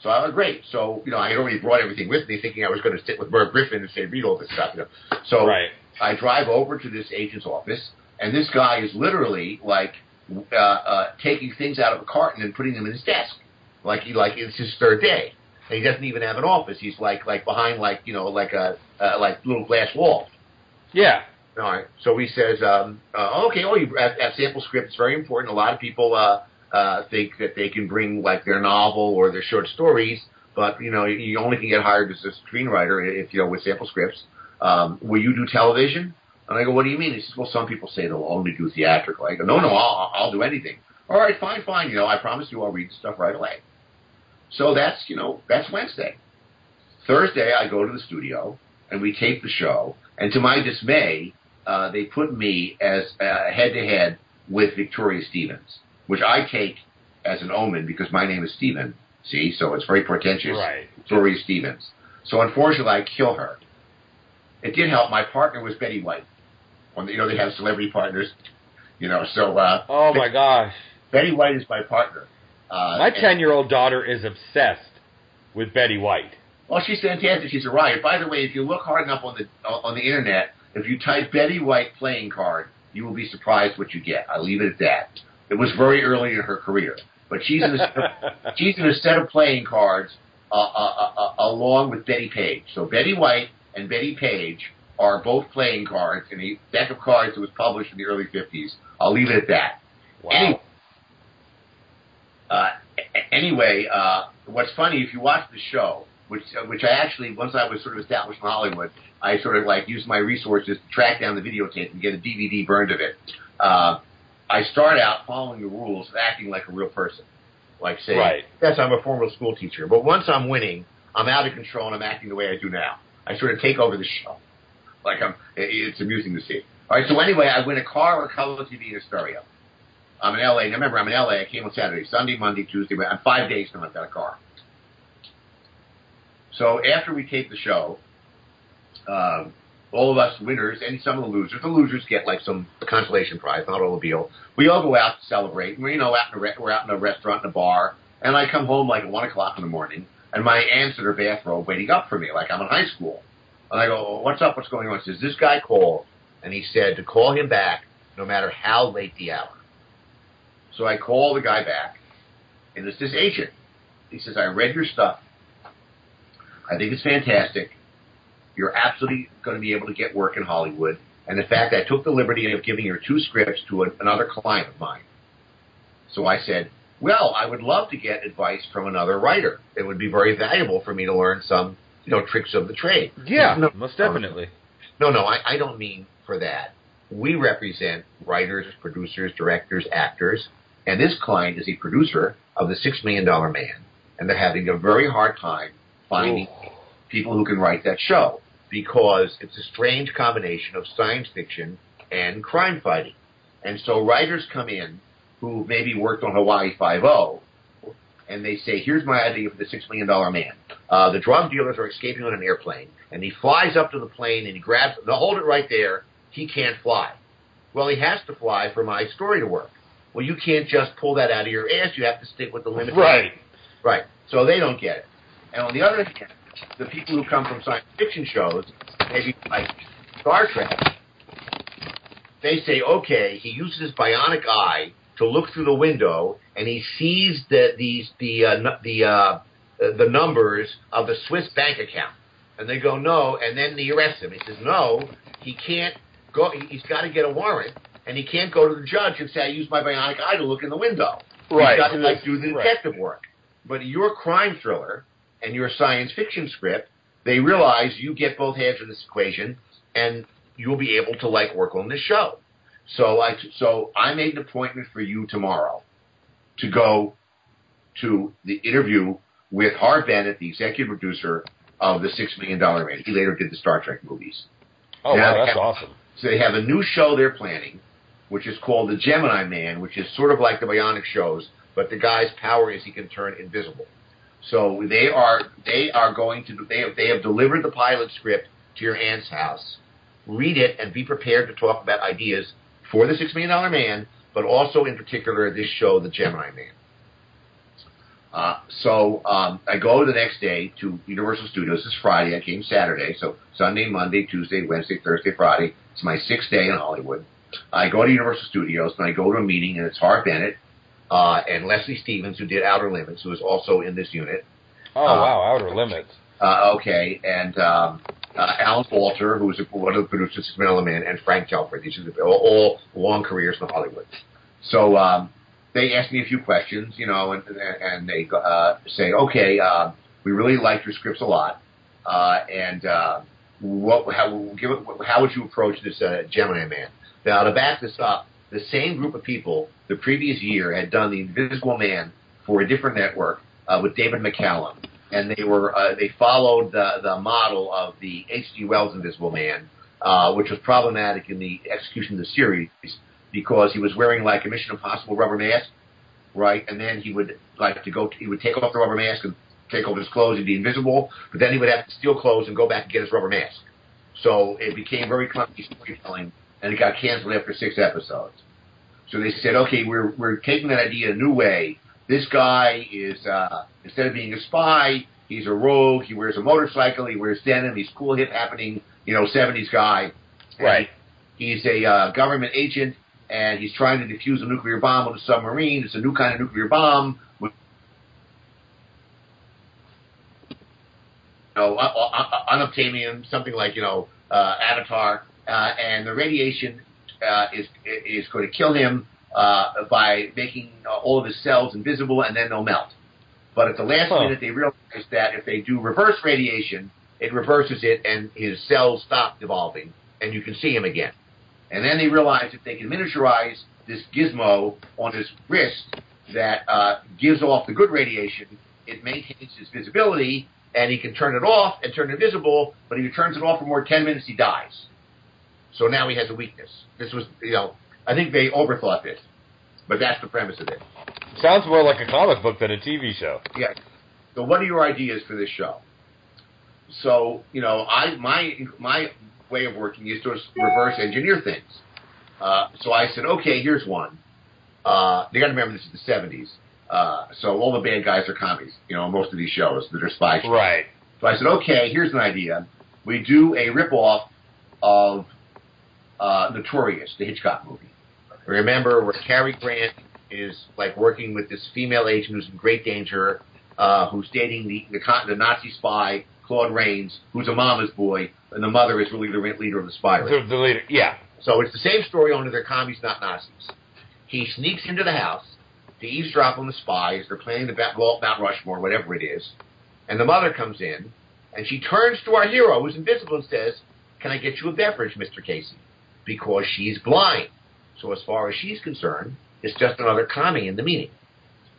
So I was great. So, you know, I had already brought everything with me thinking I was going to sit with Merv Griffin and say, read all this stuff, you know. So Right. I drive over to this agent's office, and this guy is literally like uh, uh, taking things out of a carton and putting them in his desk, like he like it's his third day, and he doesn't even have an office. He's like like behind like you know like a uh, like little glass wall. Yeah. All right. So he says, um, uh, okay, oh, you have, have sample script. It's very important. A lot of people uh, uh, think that they can bring like their novel or their short stories, but you know, you only can get hired as a screenwriter if you know with sample scripts. Um, will you do television? And I go, what do you mean? He says, well, some people say they'll only do theatrical. I go, no, no, I'll, I'll do anything. All right, fine, fine. You know, I promise you, I'll read the stuff right away. So that's you know that's Wednesday. Thursday, I go to the studio and we tape the show. And to my dismay, uh, they put me as head to head with Victoria Stevens, which I take as an omen because my name is Steven. See, so it's very portentous. Right. Victoria Stevens. So unfortunately, I kill her. It did help. My partner was Betty White. When you know they have celebrity partners, you know. So uh, Oh my gosh. Betty White is my partner. Uh, My ten-year-old daughter is obsessed with Betty White. Well, she's fantastic. She's a riot. By the way, if you look hard enough on the on the internet, if you type Betty White playing card, you will be surprised what you get. I'll leave it at that. It was very early in her career, but she's in a, she's in a set of playing cards uh, uh, uh, uh, along with Betty Page. So Betty White and Betty Page are both playing cards in a deck of cards that was published in the early 50s. I'll leave it at that. Wow. Anyway, uh, anyway, uh, what's funny if you watch the show, which uh, which I actually once I was sort of established in Hollywood, I sort of like used my resources to track down the videotape and get a DVD burned of it. Uh, I start out following the rules of acting like a real person, like saying, Right. "Yes, I'm a former school teacher," but once I'm winning, I'm out of control and I'm acting the way I do now. I sort of take over the show. Like I'm, it's amusing to see. All right, so anyway, I win a car or color TV in stereo. I'm in LA. Now remember, I'm in LA. I came on Saturday, Sunday, Monday, Tuesday. I'm five days now. I've got a car. So after we tape the show, um, all of us winners and some of the losers, the losers get like some consolation prize, not all the deal. We all go out to celebrate. And we're you know out in a re- we're out in a restaurant in a bar, and I come home like one o'clock in the morning, and my aunt's in her bathrobe waiting up for me, like I'm in high school. And I go, "What's up? What's going on?" She says, "This guy called, and he said to call him back no matter how late the hour." So I call the guy back, and it's this agent. He says, I read your stuff. I think it's fantastic. You're absolutely going to be able to get work in Hollywood. And in fact, I took the liberty of giving your two scripts to a, another client of mine. So I said, well, I would love to get advice from another writer. It would be very valuable for me to learn some, you know, tricks of the trade. Yeah, No, most um, definitely. no, no, I, I don't mean for that. We represent writers, producers, directors, actors, and this client is a producer of The Six Million Dollar Man, and they're having a very hard time finding Ooh. People who can write that show because it's a strange combination of science fiction and crime fighting. And so writers come in who maybe worked on Hawaii Five-O, and they say, here's my idea for the Six Million Dollar Man. Uh, the drug dealers are escaping on an airplane, and he flies up to the plane and he grabs, they'll hold it right there, he can't fly. Well, he has to fly for my story to work. Well, you can't just pull that out of your ass. You have to stick with the limit. Right. Right. So they don't get it. And on the other hand, the people who come from science fiction shows, maybe like Star Trek, they say, okay, he uses his bionic eye to look through the window, and he sees the these the uh, the uh, the numbers of the Swiss bank account, and they go no, and then they arrest him. He says no, he can't go. he- He's got to get a warrant, and he can't go to the judge and say I used my bionic eye to look in the window. Right. He's got to like do the Right. detective work. But your crime thriller and your science fiction script, they realize you get both halves of this equation, and you'll be able to like work on this show. So I so I made an appointment for you tomorrow to go to the interview with Harve Bennett, the executive producer of the Six Million Dollar Man. He later did the Star Trek movies. Oh Yeah, wow, that's yeah. awesome. So they have a new show they're planning, which is called the Gemini Man, which is sort of like the Bionic shows, but the guy's power is he can turn invisible. So they are they are going to they have, they have delivered the pilot script to your aunt's house. Read it and be prepared to talk about ideas for the Six Million Dollar Man, but also in particular this show, the Gemini Man. Uh, so um, I go the next day to Universal Studios. It's Friday. I came Saturday, so Sunday, Monday, Tuesday, Wednesday, Thursday, Friday. It's my sixth day in Hollywood. I go to Universal Studios and I go to a meeting, and it's Harve Bennett uh, and Leslie Stevens, who did Outer Limits, who is also in this unit. Oh Uh, wow, Outer Limits. Uh, okay, and um, uh, Allan Balter, who was one of the producers of Million Man, and Frank Telford. These are the, all, all long careers in Hollywood. So um, they asked me a few questions, you know, and, and they uh, say, okay, uh, we really liked your scripts a lot, uh, and uh, what, how, give it, how would you approach this uh, Gemini Man? Now, to back this up, the same group of people the previous year had done The Invisible Man for a different network uh, with David McCallum, and they were uh, they followed the the model of the H.G. Wells Invisible Man, uh, which was problematic in the execution of the series because he was wearing like a Mission Impossible rubber mask, right? And then he would like to go, he would take off the rubber mask and take off his clothes and be invisible, but then he would have to steal clothes and go back and get his rubber mask. So it became very clunky storytelling, and it got canceled after six episodes. So they said, okay, we're we're taking that idea a new way. This guy is uh, instead of being a spy, he's a rogue. He wears a motorcycle. He wears denim. He's cool, hip, happening, you know, '70s guy. Right. He's a uh, government agent, and he's trying to defuse a nuclear bomb on a submarine. It's a new kind of nuclear bomb. With, you know, uh, uh, unobtainium, something like you know, uh, Avatar, uh, and the radiation uh, is is going to kill him uh, by making uh, all of his cells invisible, and then they'll melt. But at the last Huh. minute, they realize that if they do reverse radiation, it reverses it, and his cells stop evolving, and you can see him again. And then they realize if they can miniaturize this gizmo on his wrist that uh, gives off the good radiation, it maintains his visibility, and he can turn it off and turn invisible. But if he turns it off for more than ten minutes, he dies. So now he has a weakness. This was, you know, I think they overthought this, but that's the premise of it. Sounds more like a comic book than a TV show. Yeah. So what are your ideas for this show? So you know, I my my way of working is to reverse engineer things. Uh, so I said, okay, here's one. Uh, you got to remember this is the '70s, uh, so all the bad guys are commies. You know, most of these shows that are spy shows. Right. So I said, okay, here's an idea. We do a ripoff of uh, Notorious, the Hitchcock movie. Remember where Cary Grant is like working with this female agent who's in great danger, uh, who's dating the, the the Nazi spy Claude Rains, who's a mama's boy, and the mother is really the leader of the spy. The, the leader. Yeah. So it's the same story, only they're commies, not Nazis. He sneaks into the house to eavesdrop on the spies. They're playing the Bat- Walt Mount Rushmore, whatever it is. And the mother comes in, and she turns to our hero, who's invisible, and says, Can I get you a beverage, Mr. Casey? Because she's blind. So as far as she's concerned, it's just another commie in the meeting.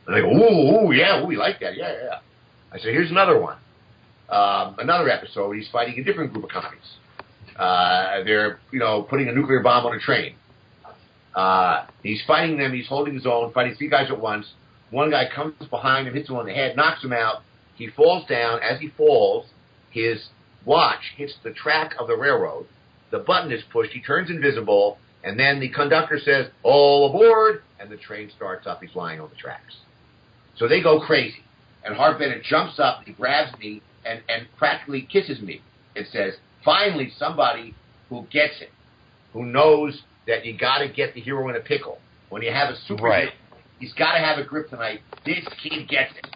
And they go, ooh, ooh, yeah, we like that, yeah, yeah. I said, here's another one. Um, another episode, he's fighting a different group of commies. Uh, they're, you know, putting a nuclear bomb on a train. Uh, he's fighting them. He's holding his own, fighting three guys at once. One guy comes behind him, hits him on the head, knocks him out. He falls down. As he falls, his watch hits the track of the railroad. The button is pushed. He turns invisible, And then the conductor says, all aboard, and the train starts up. He's lying on the tracks. So they go crazy. And Harve Bennett jumps up, he grabs me, and, and practically kisses me and says, finally somebody who gets it, who knows that you got to get the hero in a pickle. When you have a super Right. he's got to have a kryptonite. This kid gets it.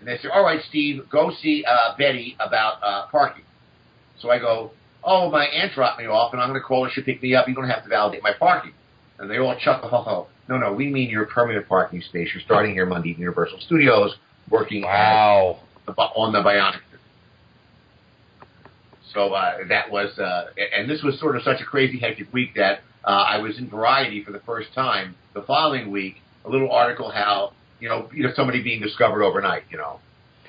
And they say, all right, Steve, go see uh, Betty about uh, parking. So I go, oh, my aunt dropped me off, and I'm going to call her. She'll pick me up. You don't have to validate my parking. And they all chuckle, ho, ho. No, no, we mean your permanent parking space. You're starting here Monday at Universal Studios, working Wow. at, on the Bionic. So uh, that was, uh, and this was sort of such a crazy, hectic week that uh, I was in Variety for the first time. The following week, a little article how you know, you know somebody being discovered overnight. You know,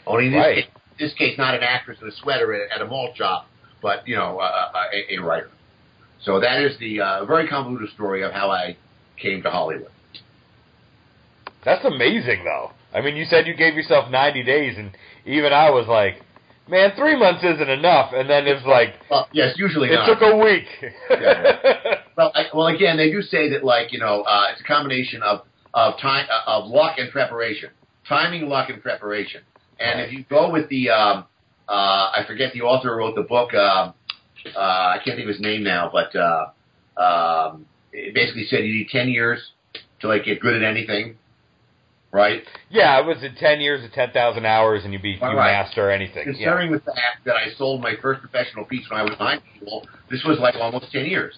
only in this Right. case, this case, not an actress in a sweater at, at a malt shop, but you know, uh, a, a writer. So that is the uh, very convoluted story of how I came to Hollywood. That's amazing, though. I mean, you said you gave yourself 90 days, and even I was like, man, three months isn't enough. And then it's like, Well, yes, usually it not. took a week. Well, I, well, again, they do say that like you know uh, it's a combination of of time uh, of luck and preparation, timing, luck, and preparation. And if you go with the, um, uh, I forget the author who wrote the book. Um, uh, I can't think of his name now, but uh, um, it basically said you need ten years to like get good at anything, right? yeah, it was in 10 years of 10,000 hours, and you be you right. master anything. Yeah. Considering the fact that I sold my first professional piece when I was nine years old, this was like almost ten years.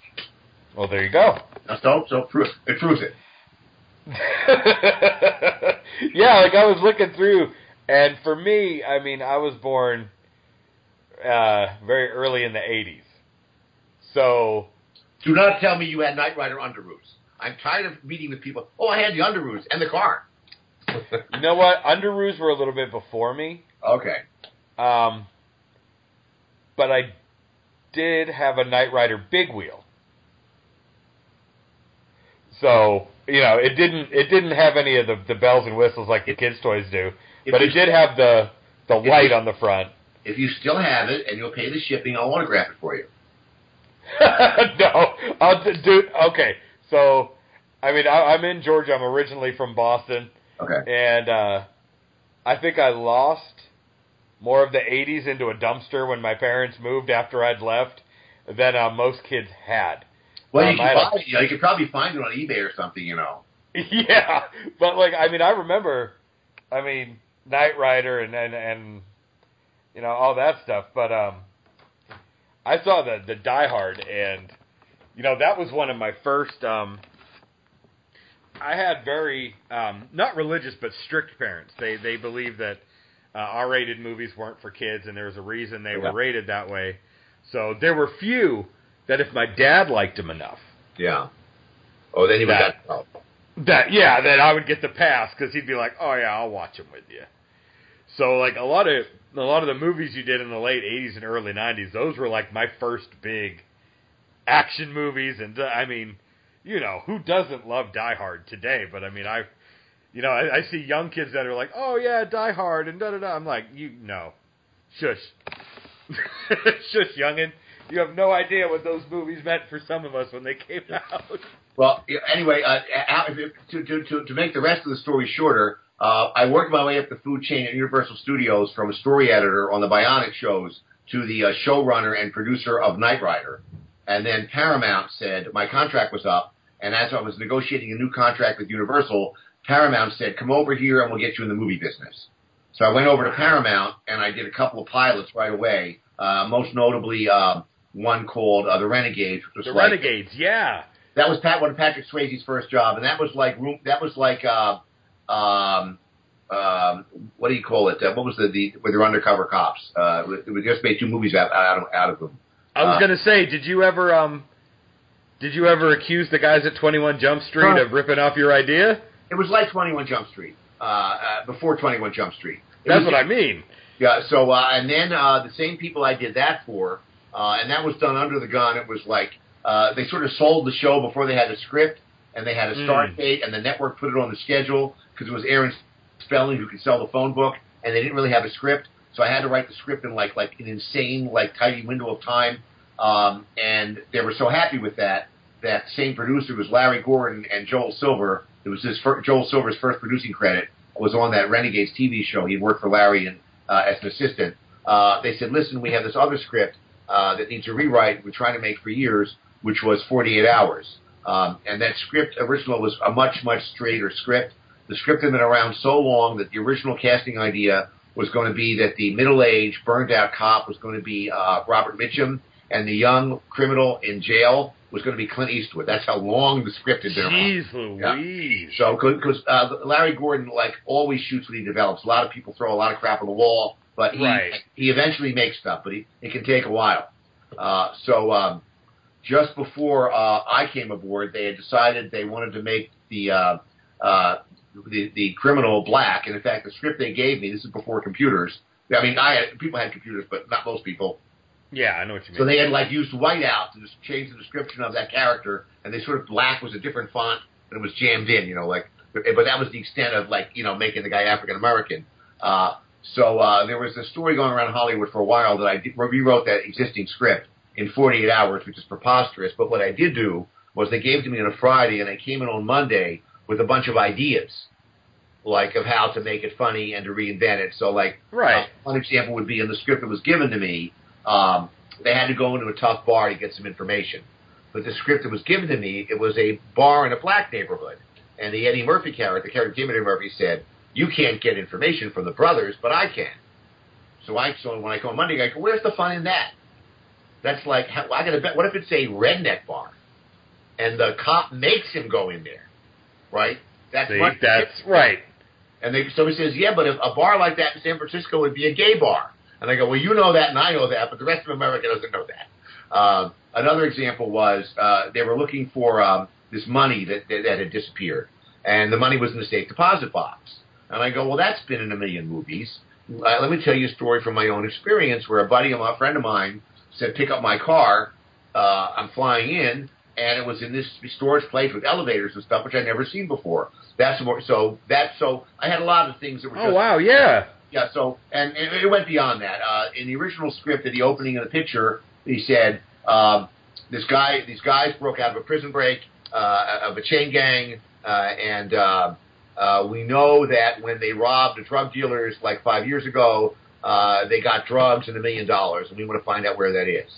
Well, there you go. So, so it proves it. yeah, like I was looking through, and for me, I mean, I was born uh, very early in the '80s, so Do not tell me you had Knight Rider underoos. I'm tired of meeting with people. Oh, I had the underoos and the car. you know what? Underoos were a little bit before me, okay. um, but I did have a Knight Rider big wheel. So you know, it didn't it didn't have any of the, the bells and whistles like the kids' toys do, but it did have the the light on the front. If you still have it and you'll pay the shipping, I'll autograph it for you. no, I'll d- do. Okay, so I mean, I, I'm in Georgia. I'm originally from Boston, Okay. and uh, I think I lost more of the '80s into a dumpster when my parents moved after I'd left than uh, most kids had. Well, you Um, can I a- buy it. You, know, you could probably find it on eBay or something. You know. yeah, but like, I mean, I remember, I mean, Knight Rider and and and you know all that stuff. But um, I saw the the Die Hard, and you know that was one of my first. Um, I had very um, not religious but strict parents. They they believed that uh, R-rated movies weren't for kids, and there was a reason they Yeah. were rated that way. So there were few that if my dad liked them enough, Yeah. Oh, then you would That- got. Oh. that yeah, that I would get the pass because he'd be like, "Oh yeah, I'll watch them with you." So like a lot of a lot of the movies you did in the late '80s and early '90s, those were like my first big action movies, and uh, I mean, you know, who doesn't love Die Hard today? But I mean, I, you know, I, I see young kids that are like, "Oh yeah, Die Hard," and da da da. I'm like, you no, shush, shush, youngin. You have no idea what those movies meant for some of us when they came out. Well, anyway, uh, to, to, to make the rest of the story shorter, uh, I worked my way up the food chain at Universal Studios from a story editor on the Bionic shows to the uh, showrunner and producer of Knight Rider. And then Paramount said my contract was up, and as I was negotiating a new contract with Universal, Paramount said, "Come over here, and we'll get you in the movie business." So I went over to Paramount, and I did a couple of pilots right away. Uh, most notably, uh, one called uh, The Renegades, which was The like Renegades, yeah. that was Pat one of Patrick Swayze's first job, and that was like room. That was like uh, um, um, what do you call it? Uh, what was the the where they're undercover cops? Uh, we just made two movies out out of, out of them. I was Uh, gonna say, did you ever um, did you ever accuse the guys at Twenty One Jump Street of ripping off your idea? It was like Twenty One Jump Street uh, uh, before Twenty One Jump Street. It That's was- what I mean. Yeah. So uh, and then uh, the same people I did that for, uh, and that was done under the gun. It was like uh, they sort of sold the show before they had a script, and they had a start Mm. date, and the network put it on the schedule because it was Aaron Spelling who could sell the phone book, and they didn't really have a script, so I had to write the script in like like an insane like tiny window of time, um, and they were so happy with that that same producer was Larry Gordon and Joel Silver. It was his fir- Joel Silver's first producing credit was on that Renegades TV show. He worked for Larry and uh, as an assistant. Uh, they said, "Listen, we have this other script uh, that needs a rewrite. We're trying to make for years, which was 48 hours." Um, and that script original was a much much straighter script. The script had been around so long that the original casting idea was going to be that the middle-aged, burned-out cop was going to be uh, Robert Mitchum, and the young criminal in jail was going to be Clint Eastwood. That's how long the script had been Jeez around. Louise. Yeah. So, because uh, Larry Gordon like always shoots what he develops. A lot of people throw a lot of crap on the wall, but he Right. he eventually makes stuff, but he, it can take a while. Uh, so, um, just before uh, I came aboard, they had decided they wanted to make the uh, uh, the the criminal black. And in fact, the script they gave me this is before computers. I mean, I had, people had computers, but not most people. Yeah, I know what you mean. So they had like used whiteout to just change the description of that character, and they sort of black was a different font, and it was jammed in, you know, like. But that was the extent of like you know making the guy African American. Uh, so uh, there was a story going around Hollywood for a while that I did, rewrote that existing script in 48 hours, which is preposterous. But what I did do was they gave it to me on a Friday, and I came in on Monday with a bunch of ideas, like of how to make it funny and to reinvent it. So like Right. uh, one example would be in the script that was given to me. Um, they had to go into a tough bar to get some information. But the script that was given to me, it was a bar in a black neighborhood. And the Eddie Murphy character, the character Eddie Murphy said, you can't get information from the brothers, but I can. So I, so when I go on Monday, I go, where's the fun in that? That's like, how, I gotta bet, what if it's a redneck bar? And the cop makes him go in there, right? That's See, much that's right. and they, somebody says, yeah, but if a bar like that in San Francisco would be a gay bar. And I go, well, you know that and I know that, but the rest of America doesn't know that. Um, another example was uh, they were looking for um, this money that, that, that had disappeared. And the money was in the safe deposit box. And I go, well, that's been in a million movies. Uh, let me tell you a story from my own experience where a buddy of mine, a friend of mine, said, pick up my car. Uh, I'm flying in. And it was in this storage place with elevators and stuff, which I'd never seen before. That's more, so that so I had a lot of things that were Oh just wow, yeah. yeah, so and, and it went beyond that. Uh, in the original script, at the opening of the picture, he said um, this guy, these guys broke out of a prison break uh, of a chain gang, uh, and uh, uh, we know that when they robbed the drug dealers like five years ago, uh, they got drugs and a million dollars, and we want to find out where that is.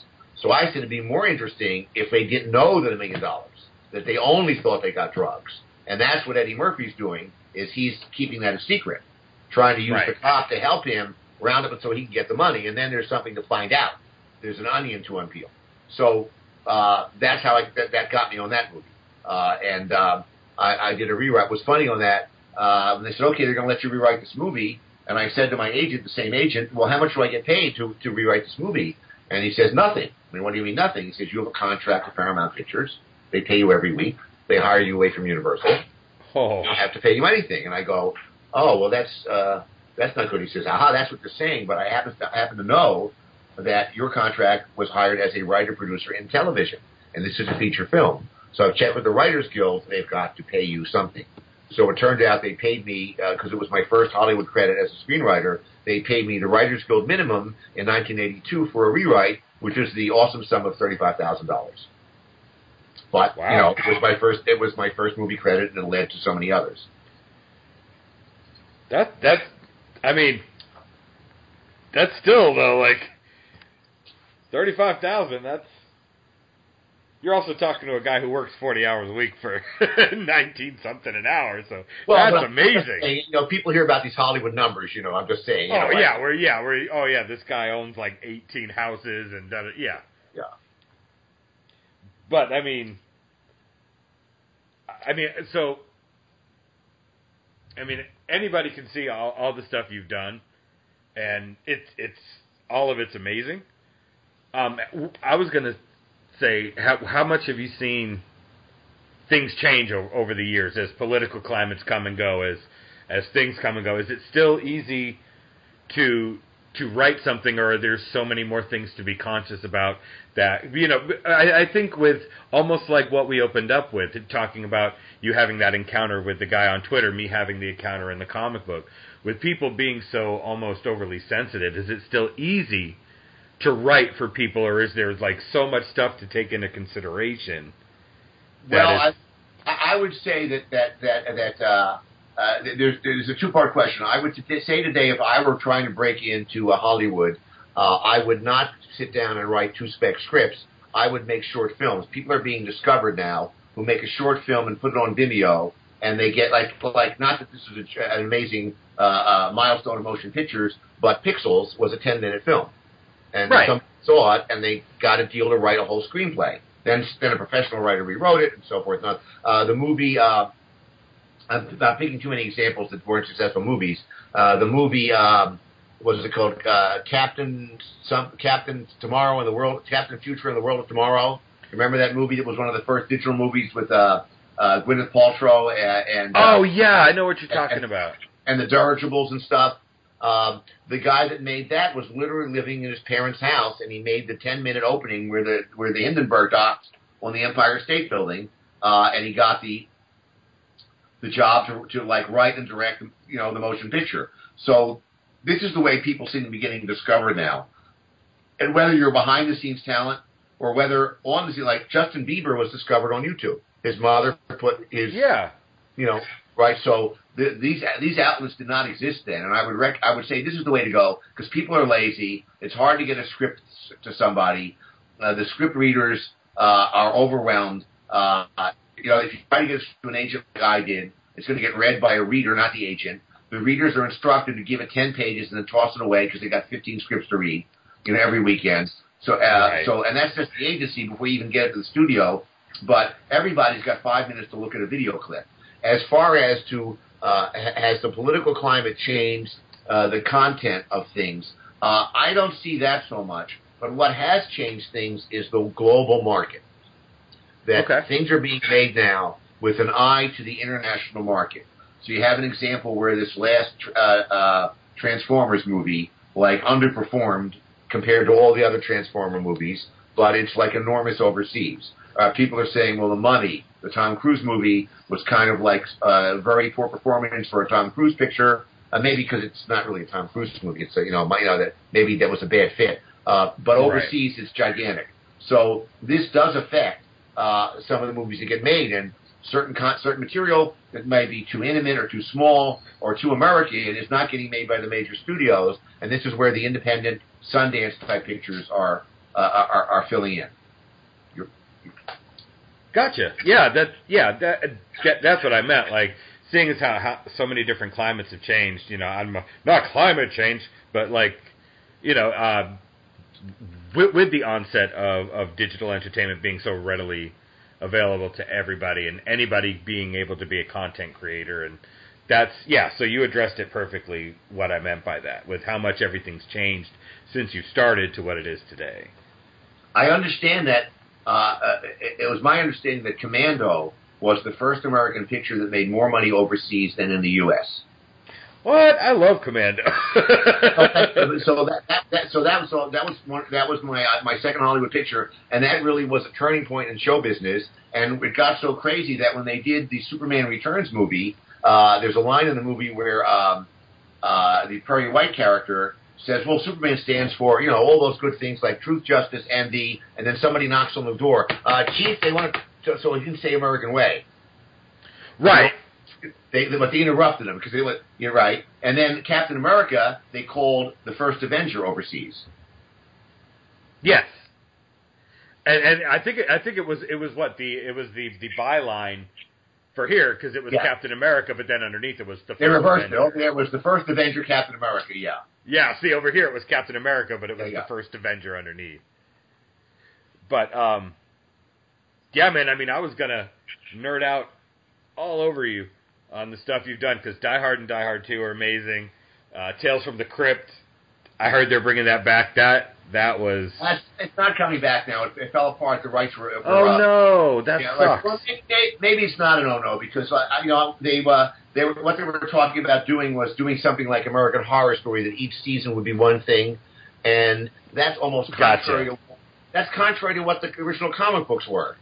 So I said it'd be more interesting if they didn't know that a million dollars, that they only thought they got drugs, and that's what Eddie Murphy's doing. Is he's keeping that a secret trying to use Right. the cop to help him round up it so he can get the money, and then there's something to find out. There's an onion to unpeel. So uh, that's how I, that, that got me on that movie. Uh, and um, I, I did a rewrite. What's funny on that? Uh, they said, okay, they're going to let you rewrite this movie, and I said to my agent, the same agent, well, how much do I get paid to to rewrite this movie? And he says nothing. I mean, what do you mean nothing? He says you have a contract with Paramount Pictures. They pay you every week. They hire you away from Universal Oh, don't have to pay you anything. And I go, oh, well, that's uh, that's not good. He says, aha, that's what they're saying. But I happen to, I happen to know that your contract was hired as a writer producer in television, and this is a feature film. So I've checked with the Writers Guild. They've got to pay you something. So it turned out they paid me because it was my first Hollywood credit as a screenwriter. They paid me the Writers Guild minimum in 1982 for a rewrite, which is the awesome sum of thirty-five thousand dollars. But you know, it was my first. It was my first movie credit, and it led to so many others. that that, I mean, that's still though like thirty-five thousand. That's. You're also talking to a guy who works forty hours a week for nineteen something an hour, so but that's amazing. saying, you know, people hear about these Hollywood numbers. You know, I'm just saying. Oh know, like- yeah, we're yeah we're oh yeah this guy owns like eighteen houses and da, yeah Yeah. But I mean, I mean so. I mean anybody can see all, all the stuff you've done, and it's it's all of it's amazing. Um, I was gonna say how how much have you seen things change o- over the years as political climates come and go as as things come and go? Is it still easy to to write something, or are there so many more things to be conscious about that you know? I, I think with almost like what we opened up with, talking about you having that encounter with the guy on Twitter, me having the encounter in the comic book, with people being so almost overly sensitive, is it still easy to write for people, or is there like so much stuff to take into consideration well, I, I would say that that that that uh, uh, there's there's a two part question. I would t- say today, if I were trying to break into a Hollywood, uh, I would not sit down and write two spec scripts. I would make short films. People are being discovered now who make a short film and put it on Vimeo, and they get like like not that this is a, an amazing uh, uh, milestone of motion pictures, but Pixels was a ten minute film, and Right. some saw it and they got a deal to write a whole screenplay. Then then a professional writer rewrote it and so forth. Now, uh, the movie. Uh, I'm not picking too many examples that weren't successful movies. Uh, the movie, um, what is it called? Uh, Captain some Captain Tomorrow in the world, Captain Future in the World of Tomorrow. Remember that movie that was one of the first digital movies with uh, uh, Gwyneth Paltrow and, and uh, Oh yeah, I know what you're talking about. and the dirigibles and stuff. Um, the guy that made that was literally living in his parents' house, and he made the 10 minute opening where the where the Hindenburg docked on the Empire State Building, uh, and he got the the job to, to like write and direct, you know, the motion picture. So this is the way people seem to be getting discovered now. And whether you're behind the scenes talent or whether on the scene, like Justin Bieber was discovered on YouTube. His mother put his Yeah. you know, right? So the, these these outlets did not exist then, and I would rec- I would say this is the way to go because people are lazy. It's hard to get a script to somebody. Uh, the script readers uh, are overwhelmed. Uh, you know, if you try to get to an agent like I did, it's going to get read by a reader, not the agent. The readers are instructed to give it ten pages and then toss it away because they got fifteen scripts to read, you know, every weekend. So, uh, Right. so, and that's just the agency before you even get it to the studio. But everybody's got five minutes to look at a video clip as far as to uh, has the political climate changed uh, the content of things, uh, I don't see that so much. But what has changed things is the global market. That Okay. things are being made now with an eye to the international market. So you have an example where this last uh, uh, Transformers movie like underperformed compared to all the other Transformer movies, but it's like enormous overseas. Uh, people are saying, well, the money, the Tom Cruise movie was kind of like a very poor performance for a Tom Cruise picture. Uh, maybe because it's not really a Tom Cruise movie. It's a, you know, you know that maybe that was a bad fit. Uh, but Right. overseas, it's gigantic. So this does affect uh, some of the movies that get made, and certain con- certain material that may be too intimate or too small or too American is not getting made by the major studios. And this is where the independent Sundance type pictures are uh, are, are filling in. Gotcha. Yeah, that yeah that that's what I meant. Like seeing as how, how so many different climates have changed. You know, I'm a, not climate change, but like you know, uh, with, with the onset of of digital entertainment being so readily available to everybody and anybody being able to be a content creator and that's yeah so you addressed it perfectly what i meant by that with how much everything's changed since you started to what it is today I understand that. Uh, it, it was my understanding that Commando was the first American picture that made more money overseas than in the U.S. what i love commando so that, that, that so that was all, that was one, that was my uh, my second Hollywood picture, and that really was a turning point in show business. And it got so crazy that when they did the Superman Returns movie, uh, there's a line in the movie where um, uh, the Perry White character says, "Well, Superman stands for you know all those good things like truth, justice, and the," and then somebody knocks on the door. Uh, Chief, they want to, so he didn't say American way. right They, they, but they interrupted him because they went, you're right. And then Captain America, they called the first Avenger overseas. Yes. And and I think it, I think it was it was what the it was the the byline for here because it was Yeah. Captain America, but then underneath it was the They first reversed Avenger. it. It was the first Avenger, Captain America. Yeah. Yeah, see over here it was Captain America, but it was Yeah, yeah. the first Avenger underneath. But um, yeah, man. I mean, I was gonna nerd out all over you on the stuff you've done because Die Hard and Die Hard Two are amazing. Uh, Tales from the Crypt. I heard they're bringing that back. That that was. That's, it's not coming back now. It, it fell apart. The rights were. were Oh up. no, that Yeah, sucks. like, well, maybe, maybe it's not an oh no because uh, you know they uh, they were what they were talking about doing was doing something like American Horror Story that each season would be one thing, and that's almost Gotcha. contrary. To, that's contrary to what the original comic books were.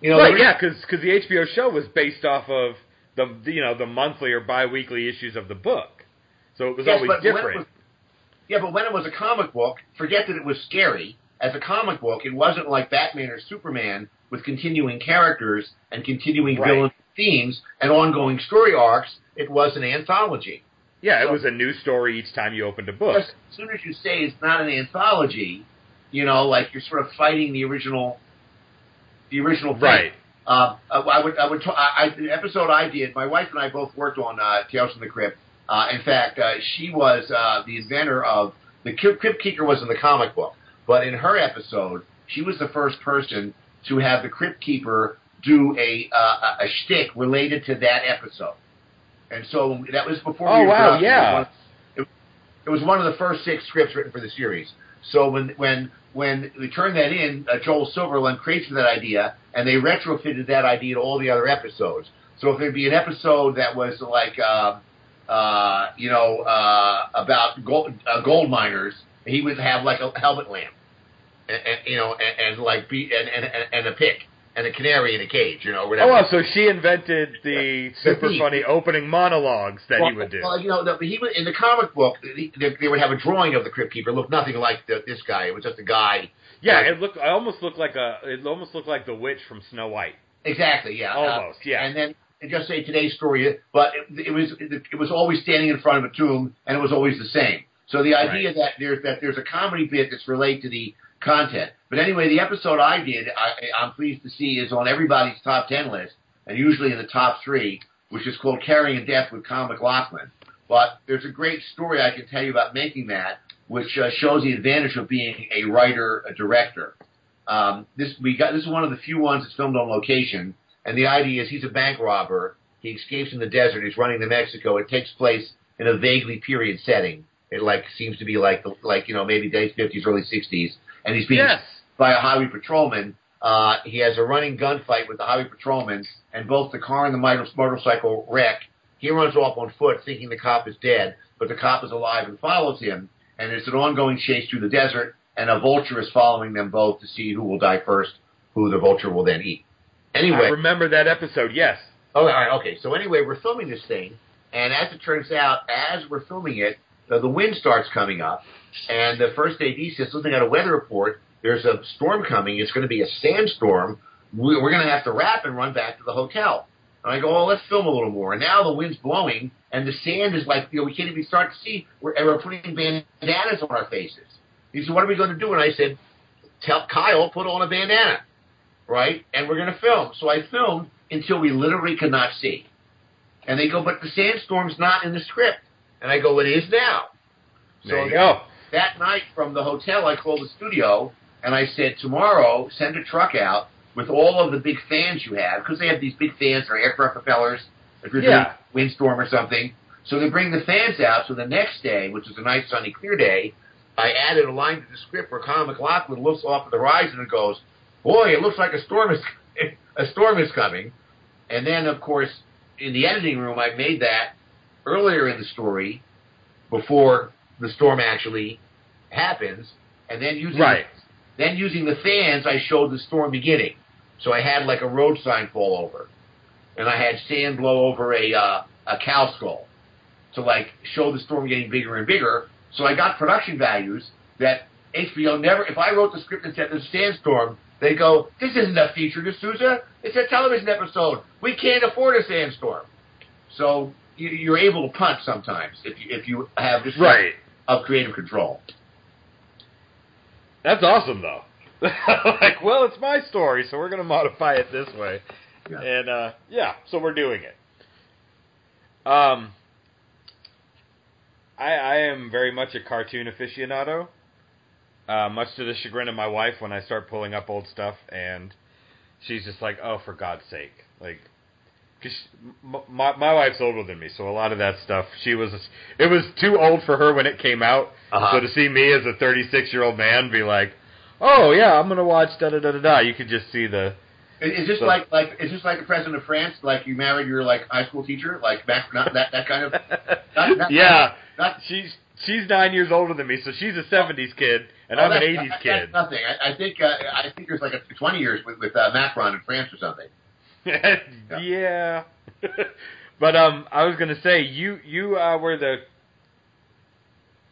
You know, right, yeah, because because the HBO show was based off of the you know the monthly or biweekly issues of the book, so it was Yes, always but when it different. Yeah, but when it was a comic book, forget that it was scary. as a comic book, it wasn't like Batman or Superman with continuing characters and continuing Right. villain themes and ongoing story arcs. It was an anthology. Yeah, it was a new story each time you opened a book. As soon as you say it's not an anthology, you know, like you're sort of fighting the original, the original thing. Right. Uh, I would, I would, t- I, I, the episode I did, my wife and I both worked on uh, Tales from the Crypt. Uh, in fact, uh, she was uh, the inventor of the Crypt Keeper was in the comic book, but in her episode, she was the first person to have the Crypt Keeper do a uh, a shtick related to that episode, and so that was before. Oh, we wow, yeah. It was, it was one of the first six scripts written for the series. So when when when we turned that in, uh, Joel Silverland created that idea, and they retrofitted that idea to all the other episodes. So if there'd be an episode that was like, uh, uh, you know, uh, about gold, uh, gold miners, he would have like a helmet lamp, and, and you know, and, and like be and, and and a pick and a canary in a cage, you know, Oh, whatever. well, so she invented the super funny opening monologues that well, he would do. Well, you know, the, he would, in the comic book, they, they would have a drawing of the Crypt Keeper. It looked nothing like the, this guy. It was just a guy. yeah, like- it looked. I almost looked like a. It almost looked like the witch from Snow White. Exactly. Yeah. Almost, Uh, yeah. And then just say today's story, but it, it was it was always standing in front of a tomb, and it was always the same. So the idea that there's that there's a comedy bit that's related to the content. But anyway, the episode I did, I, I'm pleased to see, is on everybody's top ten list, and usually in the top three, which is called "Carrion Death with Con MacLachlan." But there's a great story I can tell you about making that, which uh, shows the advantage of being a writer, a director. Um, this we got this is one of the few ones that's filmed on location, and the idea is he's a bank robber. He escapes in the desert. He's running to Mexico. It takes place in a vaguely period setting. It like seems to be like the, like you know maybe late fifties, early sixties, and he's being Yes. by a highway patrolman. Uh, he has a running gunfight with the highway patrolman, and both the car and the motorcycle wreck. He runs off on foot, thinking the cop is dead, but the cop is alive and follows him. And it's an ongoing chase through the desert, and a vulture is following them both to see who will die first, who the vulture will then eat. Anyway, I remember that episode. Yes. Oh, all right, okay. So anyway, we're filming this thing, and as it turns out, as we're filming it, the, the wind starts coming up, and the first AD says, looking at a weather report, there's a storm coming. It's going to be a sandstorm. We, we're going to have to wrap and run back to the hotel. And I go, oh, let's film a little more. And now the wind's blowing, and the sand is like, you know, we can't even start to see. We're, and we're putting bandanas on our faces. He said, what are we going to do? And I said, tell Kyle, put on a bandana, right? And we're going to film. So I filmed until we literally could not see. And they go, but the sandstorm's not in the script. And I go, it is now. There so you go. that night from the hotel, I called the studio and I said, tomorrow, send a truck out with all of the big fans you have, because they have these big fans or aircraft propellers, if you're doing Yeah. a windstorm or something. So they bring the fans out. So the next day, which is a nice sunny, clear day, I added a line to the script where Colin MacLachlan looks off at the horizon and goes, "Boy, it looks like a storm is a storm is coming." And then, of course, in the editing room, I made that earlier in the story, before the storm actually happens, and then using Right. then using the fans, I showed the storm beginning. So I had like a road sign fall over, and I had sand blow over a uh, a cow skull to like show the storm getting bigger and bigger. So I got production values that HBO never. If I wrote the script and said there's a sandstorm, they go, "This isn't a feature, deSouza. It's a television episode. We can't afford a sandstorm." So you, you're able to punt sometimes if you, if you have this Right. of creative control. That's awesome, though. like, well, it's my story, so we're going to modify it this way. Yeah. And, uh, yeah, so we're doing it. Um, I, I am very much a cartoon aficionado, uh, much to the chagrin of my wife when I start pulling up old stuff, and she's just like, oh, for God's sake. Like, cause she, m- my, my wife's older than me, so a lot of that stuff, she was, it was too old for her when it came out, Uh-huh. so to see me as a 36 year old man be like, oh yeah, I'm gonna watch da da da da da. You could just see the Is is this So- like like is this like the president of France? Like you married your like high school teacher? Like back not that that kind of not, not, yeah. not She's she's nine years older than me, so she's a '70s kid, and oh, I'm an '80s kid. That's nothing. I, I think uh, I think there's like a 20 years with with uh, Macron in France or something. yeah. but um, I was gonna say you you uh, were the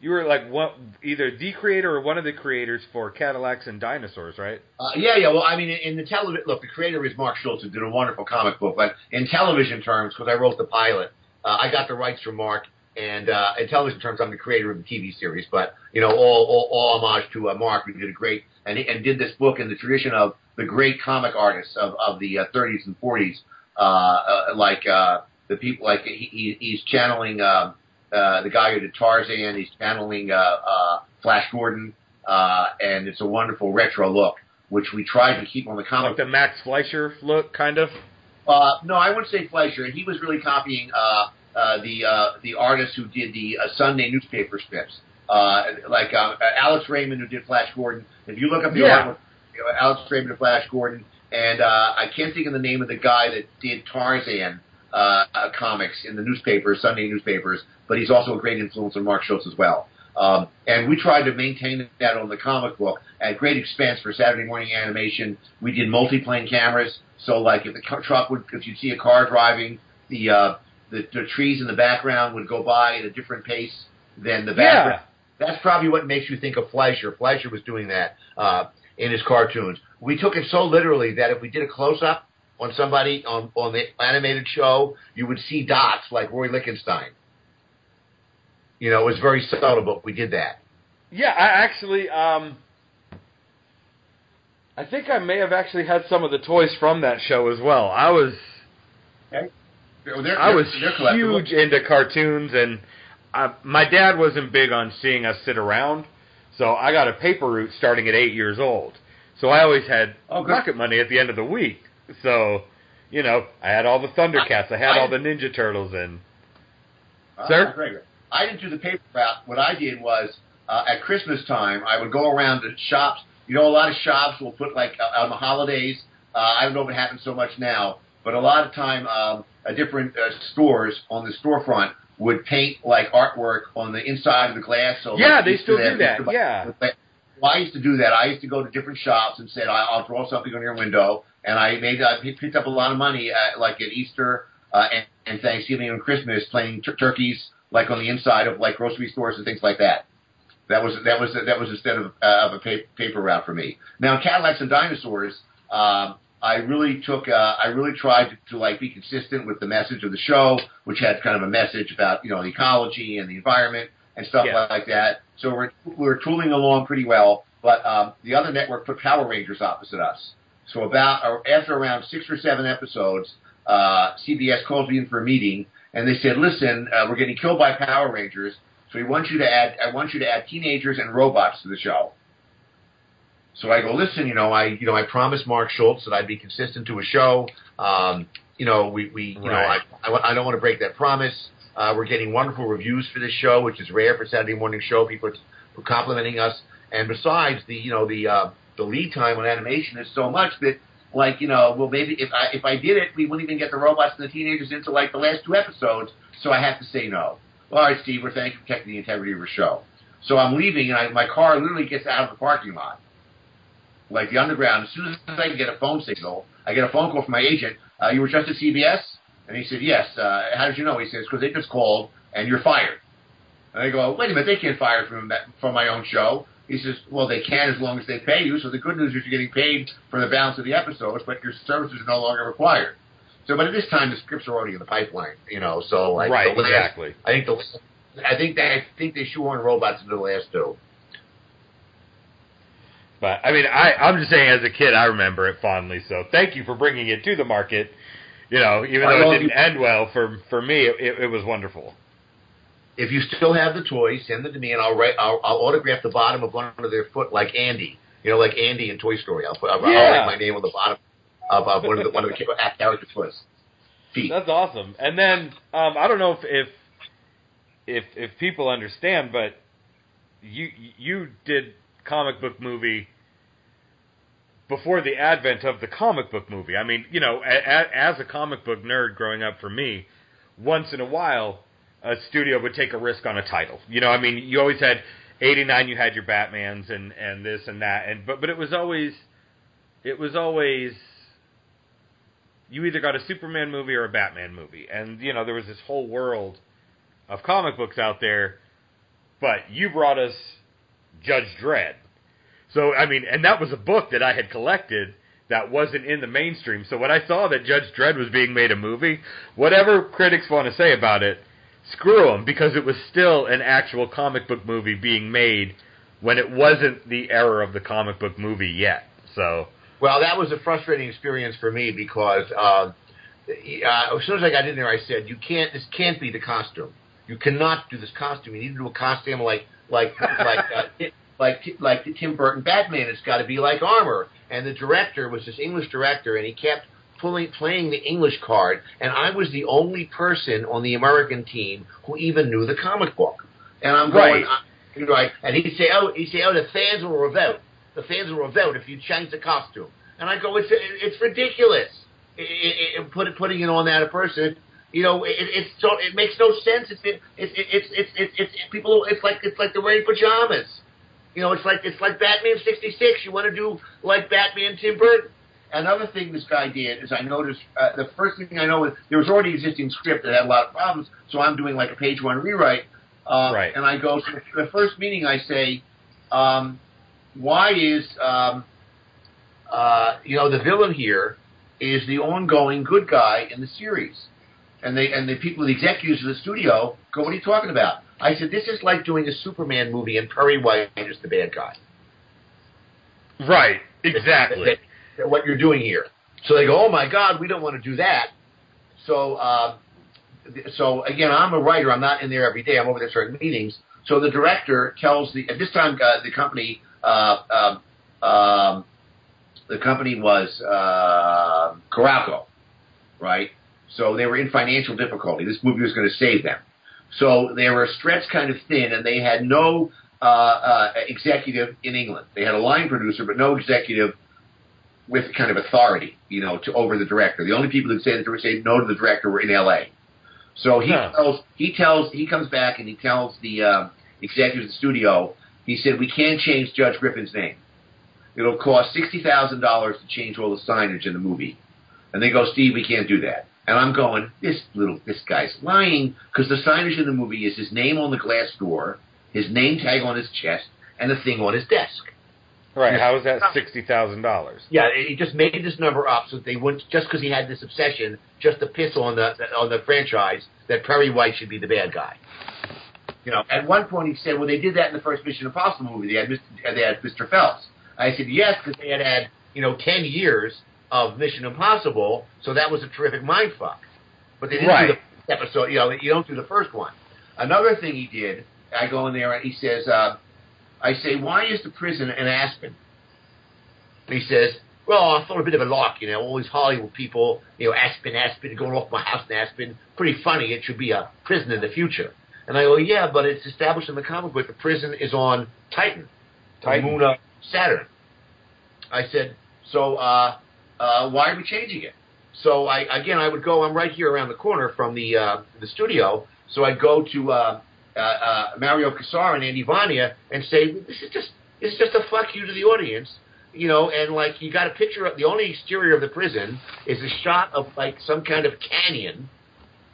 You were like one, either the creator or one of the creators for Cadillacs and Dinosaurs, right? Uh, yeah, yeah. Well, I mean, in the television, look, the creator is Mark Schultz, who did a wonderful comic book. But in television terms, because I wrote the pilot, uh, I got the rights from Mark. And uh, in television terms, I'm the creator of the TV series. But you know, all all, all homage to uh, Mark, who did a great and and did this book in the tradition of the great comic artists of of the uh, 30s and 40s, uh, uh, like uh, the people like he, he he's channeling. Uh, uh, the guy who did Tarzan. He's channeling uh, uh, Flash Gordon, uh, and it's a wonderful retro look, which we tried to keep on the comic. Like the Max Fleischer look, kind of. Uh, no, I wouldn't say Fleischer. And he was really copying uh, uh, the uh, the artist who did the uh, Sunday newspaper strips, uh, like uh, Alex Raymond who did Flash Gordon. If you look up the Yeah. artwork, you know, Alex Raymond and Flash Gordon, and uh, I can't think of the name of the guy that did Tarzan uh, uh, comics in the newspapers, Sunday newspapers, but he's also a great influence on Mark Schultz as well. Um, and we tried to maintain that on the comic book at great expense for Saturday morning animation. We did multi-plane cameras, so like if the truck would, if you'd see a car driving, the, uh, the the trees in the background would go by at a different pace than the background. That's probably what makes you think of Fleischer. Fleischer was doing that uh, in his cartoons. We took it so literally that if we did a close-up on somebody on on the animated show, you would see dots like Roy Lichtenstein. You know, it was very subtle, but we did that. Yeah, I actually, um, I think I may have actually had some of the toys from that show as well. I was, They're, they're, I was they're huge into cartoons, and I, my dad wasn't big on seeing us sit around, so I got a paper route starting at eight years old. So I always had Oh, good. pocket money at the end of the week. So, you know, I had all the Thundercats, I, had I- all the Ninja Turtles, and Ah, Sir? great, great. I didn't do the paper route. What I did was uh, at Christmas time, I would go around to shops. You know, a lot of shops will put like uh, on the holidays. Uh, I don't know if it happens so much now, but a lot of time, um, uh, different uh, stores on the storefront would paint like artwork on the inside of the glass. So Yeah, they still do that, yeah. Well, I used to do that. I used to go to different shops and said, "I'll draw something on your window," and I made I picked up a lot of money, at, like at Easter uh, and, and Thanksgiving and Christmas, playing tur- turkeys like on the inside of like grocery stores and things like that. That was that was that was instead of uh, of a paper, paper route for me. Now Cadillacs and dinosaurs, um, I really took uh, I really tried to, to like be consistent with the message of the show, which had kind of a message about you know the ecology and the environment and stuff Yeah. like that. So we're we're tooling along pretty well. But um, the other network put Power Rangers opposite us. So about or after around six or seven episodes, uh, CBS called me in for a meeting, and they said, "Listen, uh, we're getting killed by Power Rangers, so we want you to add. I want you to add teenagers and robots to the show." So I go, "Listen, you know, I you know I promised Mark Schultz that I'd be consistent to a show. Um, you know, we we you know I, I I don't want to break that promise. Uh, we're getting wonderful reviews for this show, which is rare for Saturday morning show. People are complimenting us, and besides the you know the uh, the lead time on animation is so much that like you know well maybe if I if I did it we wouldn't even get the robots and the teenagers into like the last two episodes. So I have to say no. Well, All right, Steve, we're thank you for protecting the integrity of your show. So I'm leaving, and I, my car literally gets out of the parking lot, like the underground. As soon as I get a phone signal, I get a phone call from my agent. Uh, you were just at CBS, and he said, "Yes." Uh, how did you know? He says, "Because they just called, and you're fired." And I go, "Wait a minute, they can't fire from that, from my own show." He says, "Well, they can as long as they pay you. So the good news is you're getting paid for the balance of the episodes, but your services are no longer required." So, but at this time, the scripts are already in the pipeline, you know. So, like, right, last, exactly. I think the, I think they, I think they shoehorn robots into the last two. But I mean, I I'm just saying, as a kid, I remember it fondly. So thank you for bringing it to the market. You know, even though it didn't end well for for me, it, it, was wonderful. If you still have the toys, send them to me, and I'll write. I'll, I'll autograph the bottom of one of their foot, like Andy. You know, like Andy in Toy Story. I'll put. I'll, Yeah. I'll write my name on the bottom of, of one of the one of the character foots. Feet. That's awesome. And then um, I don't know if, if if if people understand, but you you did comic book movie before the advent of the comic book movie. I mean, you know, a, as a comic book nerd growing up for me, once in a while a studio would take a risk on a title. You know, I mean, you always had 89 you had your Batmans and and this and that and but but it was always it was always you either got a Superman movie or a Batman movie. And, you know, there was this whole world of comic books out there but you brought us Judge Dredd. So I mean, and that was a book that I had collected that wasn't in the mainstream. So when I saw that Judge Dredd was being made a movie, whatever critics want to say about it, screw them because it was still an actual comic book movie being made when it wasn't the era of the comic book movie yet. So well, that was a frustrating experience for me because uh, uh, as soon as I got in there, I said, "You can't. This can't be the costume. You cannot do this costume. You need to do a costume like like like uh, like like the Tim Burton Batman. It's got to be like armor." And the director was this English director, and he kept pulling playing the English card, and I was the only person on the American team who even knew the comic book. And I'm going, right, right. and he'd say, "Oh, he'd say, oh, the fans will revolt. The fans will revolt if you change the costume." And I go, "It's it's ridiculous." It, it, it, put, putting it on that person you know, it, it's so it makes no sense. It's it, it, it's it's it's it's people. It's like it's like they're wearing pajamas. You know, it's like it's like Batman '66. You want to do like Batman Tim Burton. Another thing this guy did is I noticed uh, the first thing I know is there was already existing script that had a lot of problems, so I'm doing like a page one rewrite. Uh, right. And I go so the first meeting I say, um, why is um, uh, you know the villain here is the ongoing good guy in the series? And they and the people, the executives of the studio, go, "What are you talking about?" I said, "This is like doing a Superman movie and Perry White is the bad guy." Right. Exactly. what you're doing here. So they go, "Oh my God, we don't want to do that." So, uh, so again, I'm a writer. I'm not in there every day. I'm over there certain meetings. So the director tells the at this time uh, the company uh, um, um, the company was uh, Carolco, right? So they were in financial difficulty. This movie was going to save them. So they were stretched kind of thin, and they had no uh, uh, executive in England. They had a line producer, but no executive with kind of authority, you know, to over the director. The only people who say that they say no to the director were in L.A. So he huh. tells he tells he comes back and he tells the uh, executive of the studio. He said we can't change Judge Griffin's name. It'll cost sixty thousand dollars to change all the signage in the movie. And they go, Steve, we can't do that. And I'm going, this little, this guy's lying because the signage in the movie is his name on the glass door, his name tag on his chest, and the thing on his desk. Right. How is that oh. sixty thousand dollars? Yeah, he just made this number up so they wouldn't just because he had this obsession just to piss on the on the franchise that Perry White should be the bad guy. You know, at one point he said, "Well, they did that in the first Mission Impossible movie. They had Mr. They had Mr. Phelps." I said, "Yes, because they had had you know ten years of Mission Impossible, so that was a terrific mind fuck. But they didn't right. do the episode. You know, you don't do the first one. Another thing he did, I go in there and he says, uh, I say, why is the prison in Aspen? And he says, well, I thought a bit of a lark, you know, all these Hollywood people, you know, Aspen, Aspen, going off my house in Aspen. Pretty funny. It should be a prison in the future. And I go, yeah, but it's established in the comic book the prison is on Titan, Titan. the moon of Saturn. I said, so uh, uh, why are we changing it? So I again, I would go. I'm right here around the corner from the uh, the studio. So I'd go to uh, uh, uh, Mario Kassar and Andy Vajna and say, "This is just this is just a fuck you to the audience." You know, and like you got a picture of the only exterior of the prison is a shot of like some kind of canyon,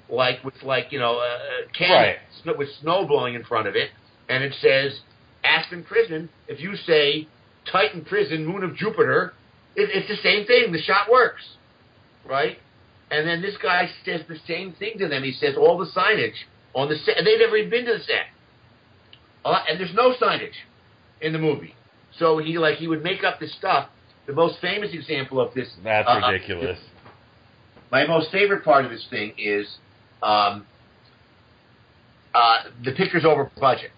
like with like you know a canyon right. with snow blowing in front of it, and it says Aspen Prison. If you say Titan Prison, Moon of Jupiter, it, it's the same thing. The shot works, right? And then this guy says the same thing to them. He says all the signage on the set. They've never even been to the set, uh, and there's no signage in the movie. So he like he would make up this stuff. The most famous example of this. That's uh, ridiculous. My most favorite part of this thing is um, uh, the picture's over budget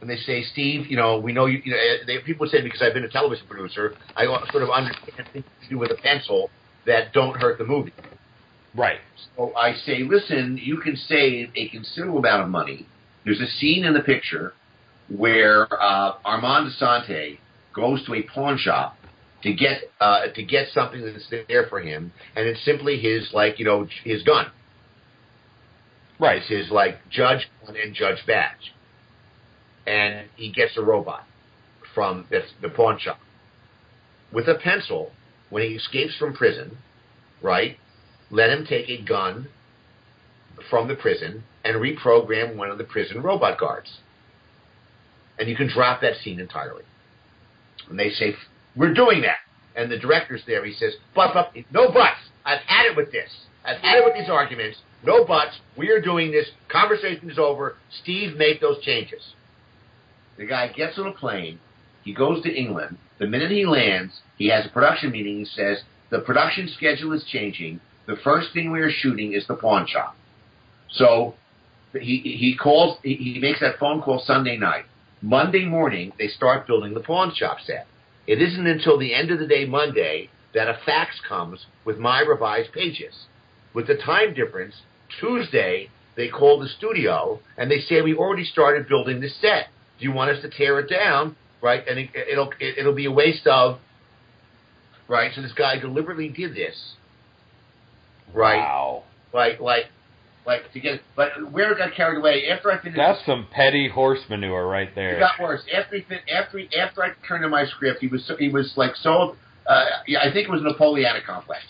when they say, Steve, you know, we know you, you know, they, people say because I've been a television producer, I sort of understand things to do with a pencil that don't hurt the movie. Right. So I say, listen, you can save a considerable amount of money. There's a scene in the picture where uh, Armand Assante goes to a pawn shop to get uh, to get something that's there for him, and it's simply his like you know his gun. Right. It's his like judge and judge badge and he gets a robot from the, the pawn shop with a pencil when he escapes from prison, right? Let him take a gun from the prison and reprogram one of the prison robot guards. and you can drop that scene entirely. And they say, we're doing that. And the director's there. He says, but, but, no buts. I've had it with this. I've had it with these arguments. No buts. We are doing this. Conversation is over. Steve, make those changes. The guy gets on a plane. He goes to England. The minute he lands, he has a production meeting. He says, the production schedule is changing. The first thing we are shooting is the pawn shop. So he, he calls, he, he makes that phone call Sunday night. Monday morning, they start building the pawn shop set. It isn't until the end of the day Monday that a fax comes with my revised pages. With the time difference, Tuesday they call the studio and they say we already started building the set. Do you want us to tear it down? Right, and it, it'll it, it'll be a waste of. Right, so this guy deliberately did this. Right, Wow. like like like to get, but where it got carried away after I finished. That's some petty horse manure right It there. got worse after he fin- after he, after I turned in my script. He was so, he was like so. Uh, yeah, I think it was a Napoleonic complex.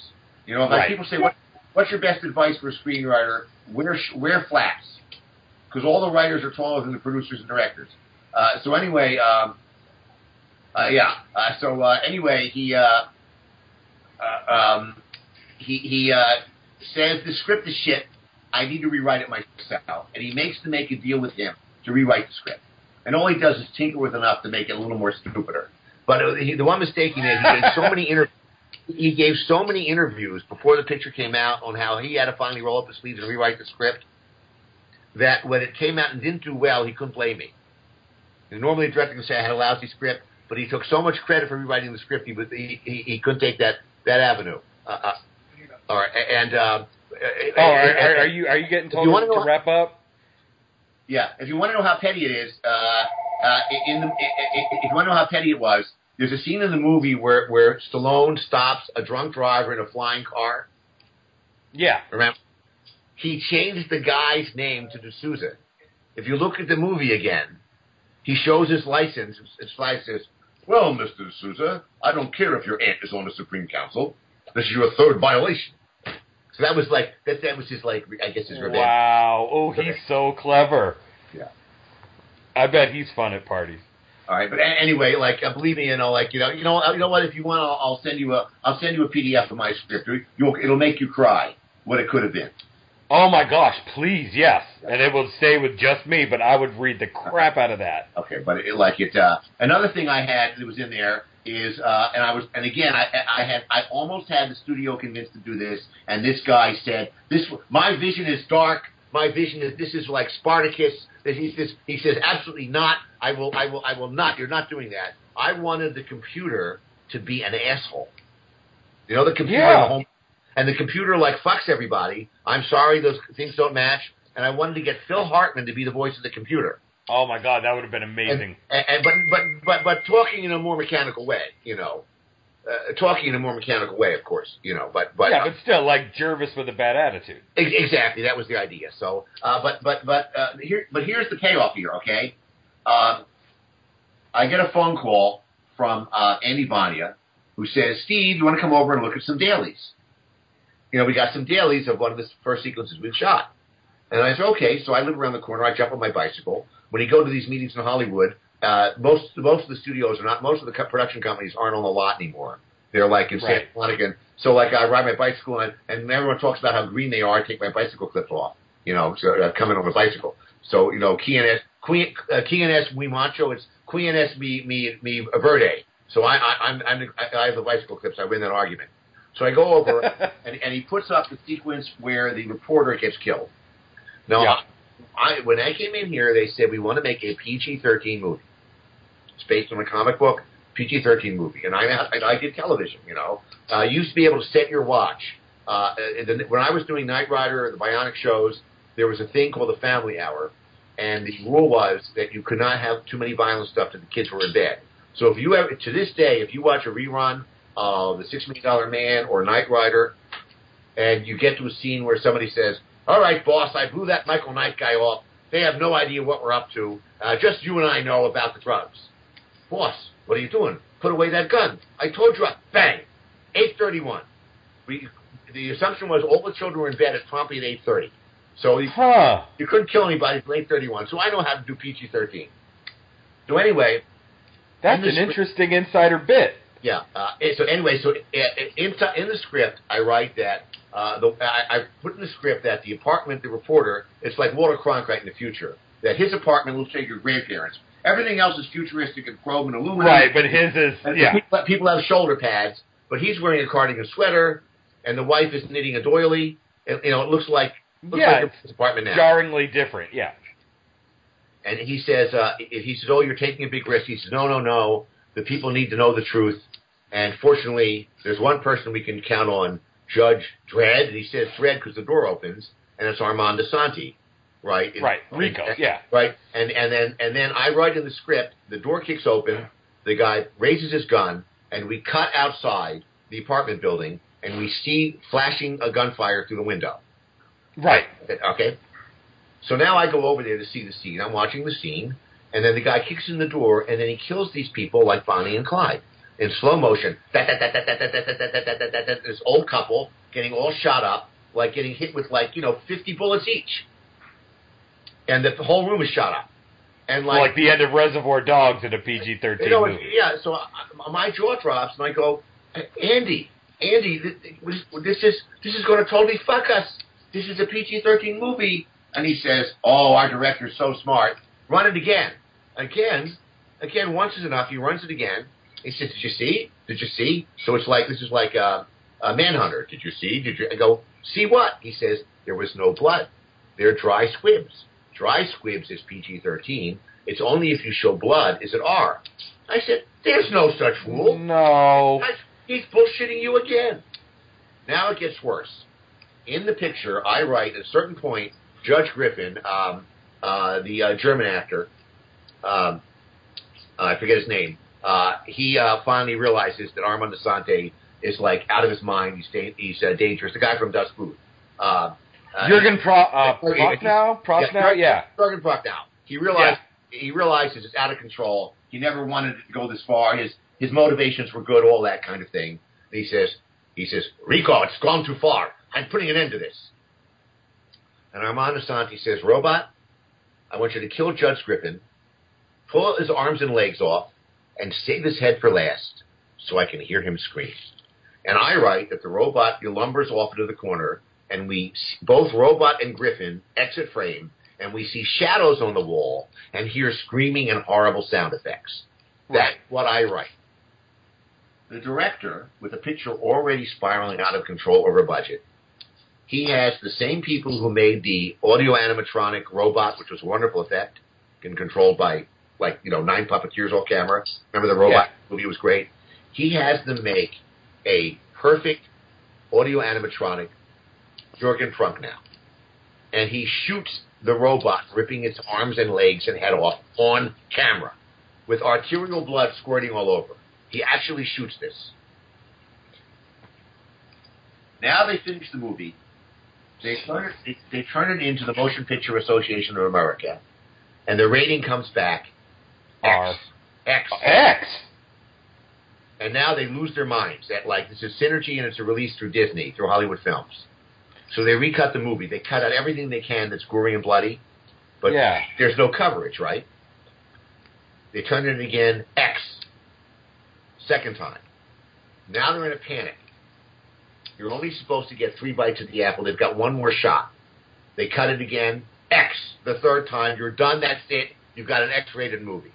You know, like Right. people say, what what's your best advice for a screenwriter? Wear sh- wear flats because all the writers are taller than the producers and directors. Uh, so anyway, um, uh, yeah. Uh, so uh, anyway, he uh, uh, um, he he uh, says the script is shit. I need to rewrite it myself, and he makes to make a deal with him to rewrite the script. And all he does is tinker with enough to make it a little more stupider. But uh, he, the one mistake he made, he gave so many inter- he gave so many interviews before the picture came out on how he had to finally roll up his sleeves and rewrite the script. That when it came out and didn't do well, he couldn't blame me. And normally, a director can say I had a lousy script, but he took so much credit for rewriting the script, he was he, he, he couldn't take that that avenue. Uh, uh, all right, and uh, Oh, are, are, are you are you getting told you wanna to know- wrap up? Yeah, if you want to know how petty it is, uh, uh, in the, if you want to know how petty it was, there's a scene in the movie where where Stallone stops a drunk driver in a flying car. Yeah. Remember, he changed the guy's name to deSouza. If you look at the movie again, he shows his license. His license says, "Well, Mister deSouza, I don't care if your aunt is on the Supreme Council. This is your third violation." So that was like that. That was his like I guess his revenge. Wow. Oh, he's so clever. Yeah. I bet he's fun at parties. All right, but anyway, like uh, believe me, you know, like you know, you know, you know what? If you want, I'll, I'll send you a, I'll send you a PDF of my script. You'll, it'll make you cry what it could have been. Oh my gosh, please, yes. And it will stay with just me, but I would read the crap out of that. Okay, but it, like it. Uh, another thing I had that was in there is, uh, and I was, and again, I, I had, I almost had the studio convinced to do this, and this guy said, "This, my vision is dark. My vision is this is like Spartacus." That he says, he says, "Absolutely not. I will, I will, I will not. You're not doing that. I wanted the computer to be an asshole. You know, the computer in Yeah. the home, and the computer like fucks everybody. I'm sorry, those things don't match." And I wanted to get Phil Hartman to be the voice of the computer. Oh my god, that would have been amazing. And, and but but but but talking in a more mechanical way, you know, uh, talking in a more mechanical way, of course, you know. But but, yeah, but still, like Jarvis with a bad attitude. ex- exactly that was the idea. So, uh, but but but uh, here but here's the payoff here. Okay, uh, I get a phone call from uh, Andy Vajna who says, "Steve, you want to come over and look at some dailies?" You know, we got some dailies of one of the first sequences we've shot. And I said, okay. So I live around the corner. I jump on my bicycle. When you go to these meetings in Hollywood, uh, most most of the studios are not. Most of the co- production companies aren't on the lot anymore. They're like in Right. Santa Monica. So like I ride my bicycle and, and everyone talks about how green they are. I take my bicycle clips off. You know, so uh, coming on a bicycle. So you know, Q&S, Queen, uh, Q&S we macho. It's Q&S me me me verde. So I, I I'm, I'm I, I have the bicycle clips. I win that argument. So I go over and, and he puts up the sequence where the reporter gets killed. Now, Yeah. I, when I came in here, they said we want to make a PG-13 movie. It's based on a comic book, PG-13 movie, and I and I did television. You know, uh, you used to be able to set your watch. Uh, and then when I was doing Knight Rider or the Bionic shows, there was a thing called the Family Hour, and the rule was that you could not have too many violent stuff till the kids were in bed. So if you ever, to this day, if you watch a rerun of The Six Million Dollar Man or Knight Rider, and you get to a scene where somebody says, "All right, boss, I blew that Michael Knight guy off. They have no idea what we're up to. Uh, just you and I know about the drugs." Boss, what are you doing? Put away that gun. I told you. Bang. Eight thirty-one. We. The assumption was all the children were in bed at promptly at eight thirty. So you, Huh. you couldn't kill anybody till eight thirty-one. So I know how to do PG thirteen. So anyway, That's an the- interesting insider bit. Yeah. Uh, so anyway, so uh, in, in the script, I write that uh, the, I, I put in the script that the apartment, the reporter, it's like Walter Cronkite in the future. That his apartment looks like your grandparents. Everything else is futuristic and chrome and aluminum. Right, but his is And yeah. people, people have shoulder pads, but he's wearing a cardigan sweater, and the wife is knitting a doily. And, you know, it looks like looks Yeah, like his apartment now. jarringly different. Yeah. And he says, uh, he says, "Oh, you're taking a big risk." He says, "No, no, no. The people need to know the truth." And fortunately, there's one person we can count on, Judge Dredd. And he says Dredd because the door opens, and it's Armand Assante, right? And- Right. Rico. Yeah. Right. And and then and then I write in the script, the door kicks open, the guy raises his gun, and we cut outside the apartment building, and we see flashing a gunfire through the window. Right. Okay. So now I go over there to see the scene. I'm watching the scene, and then the guy kicks in the door, and then he kills these people like Bonnie and Clyde in slow motion. This old couple getting all shot up, like getting hit with like you know fifty bullets each, and that the whole room is shot up. And like, like the end of Reservoir Dogs in a PG thirteen you know, movie. Yeah, so I, my jaw drops and I go, Andy, Andy, this is this is going to totally fuck us. This is a PG thirteen movie. And he says, "Oh, our director's so smart. Run it again, again, again. Once is enough. He runs it again, he says, "Did you see? Did you see?" So it's like this is like a, a Manhunter. Did you see? Did you? I go, "See what?" He says, "There was no blood. They're dry squibs. Dry squibs is PG-13. It's only if you show blood is it R. I said, "There's no such rule." No. Guys, He's bullshitting you again. Now it gets worse. In the picture, I write at a certain point, Judge Griffin, um, uh, the uh, German actor, um, I forget his name, uh, he uh, finally realizes that Armand Assante is like out of his mind. He's da- he's uh, dangerous. The guy from Das Boot. Uh, uh, Jurgen Pro, uh, Yeah, Prochnow? Prochnow? Yeah. Jurgen Prochnow. He realized he realizes it's out of control. He never wanted it to go this far. His his motivations were good, all that kind of thing. And he says he says, Rico, it's gone too far. I'm putting an end to this. And Armand Assante says, Robot, I want you to kill Judge Griffin, pull his arms and legs off, and save his head for last, so I can hear him scream. And I write that the robot lumbers off into the corner, and we both robot and Griffin exit frame, and we see shadows on the wall and hear screaming and horrible sound effects. That's what I write. The director, with the picture already spiraling out of control over budget, he has the same people who made the audio animatronic robot, which was a wonderful effect, and controlled by like you know nine puppeteers off camera. Remember the robot movie was great. He has them make a perfect audio animatronic Jurgen now, and he shoots the robot, ripping its arms and legs and head off on camera, with arterial blood squirting all over. He actually shoots this. Now they finish the movie. They turn it, they turn it into the Motion Picture Association of America, and the rating comes back R. X. X. X. And now they lose their minds that like this is Cinergi and it's a release through Disney, through Hollywood Films. So they recut the movie. They cut out everything they can that's gory and bloody, but Yeah. there's no coverage, right? They turn it again X. Second time. Now they're in a panic. You're only supposed to get three bites of the apple. They've got one more shot. They cut it again. X. The third time. You're done. That's it. You've got an X-rated movie.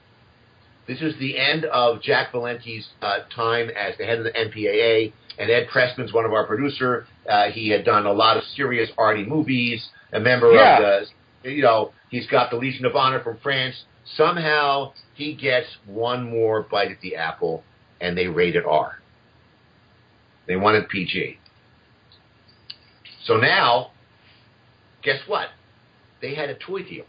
This is the end of Jack Valenti's uh, time as the head of the MPAA, and Ed Pressman's one of our producer. Uh, he had done a lot of serious arty movies. A member Yeah. of the, you know, he's got the Legion of Honor from France. Somehow he gets one more bite at the apple, and they rate it R. They wanted PG. So now, guess what? They had a toy deal.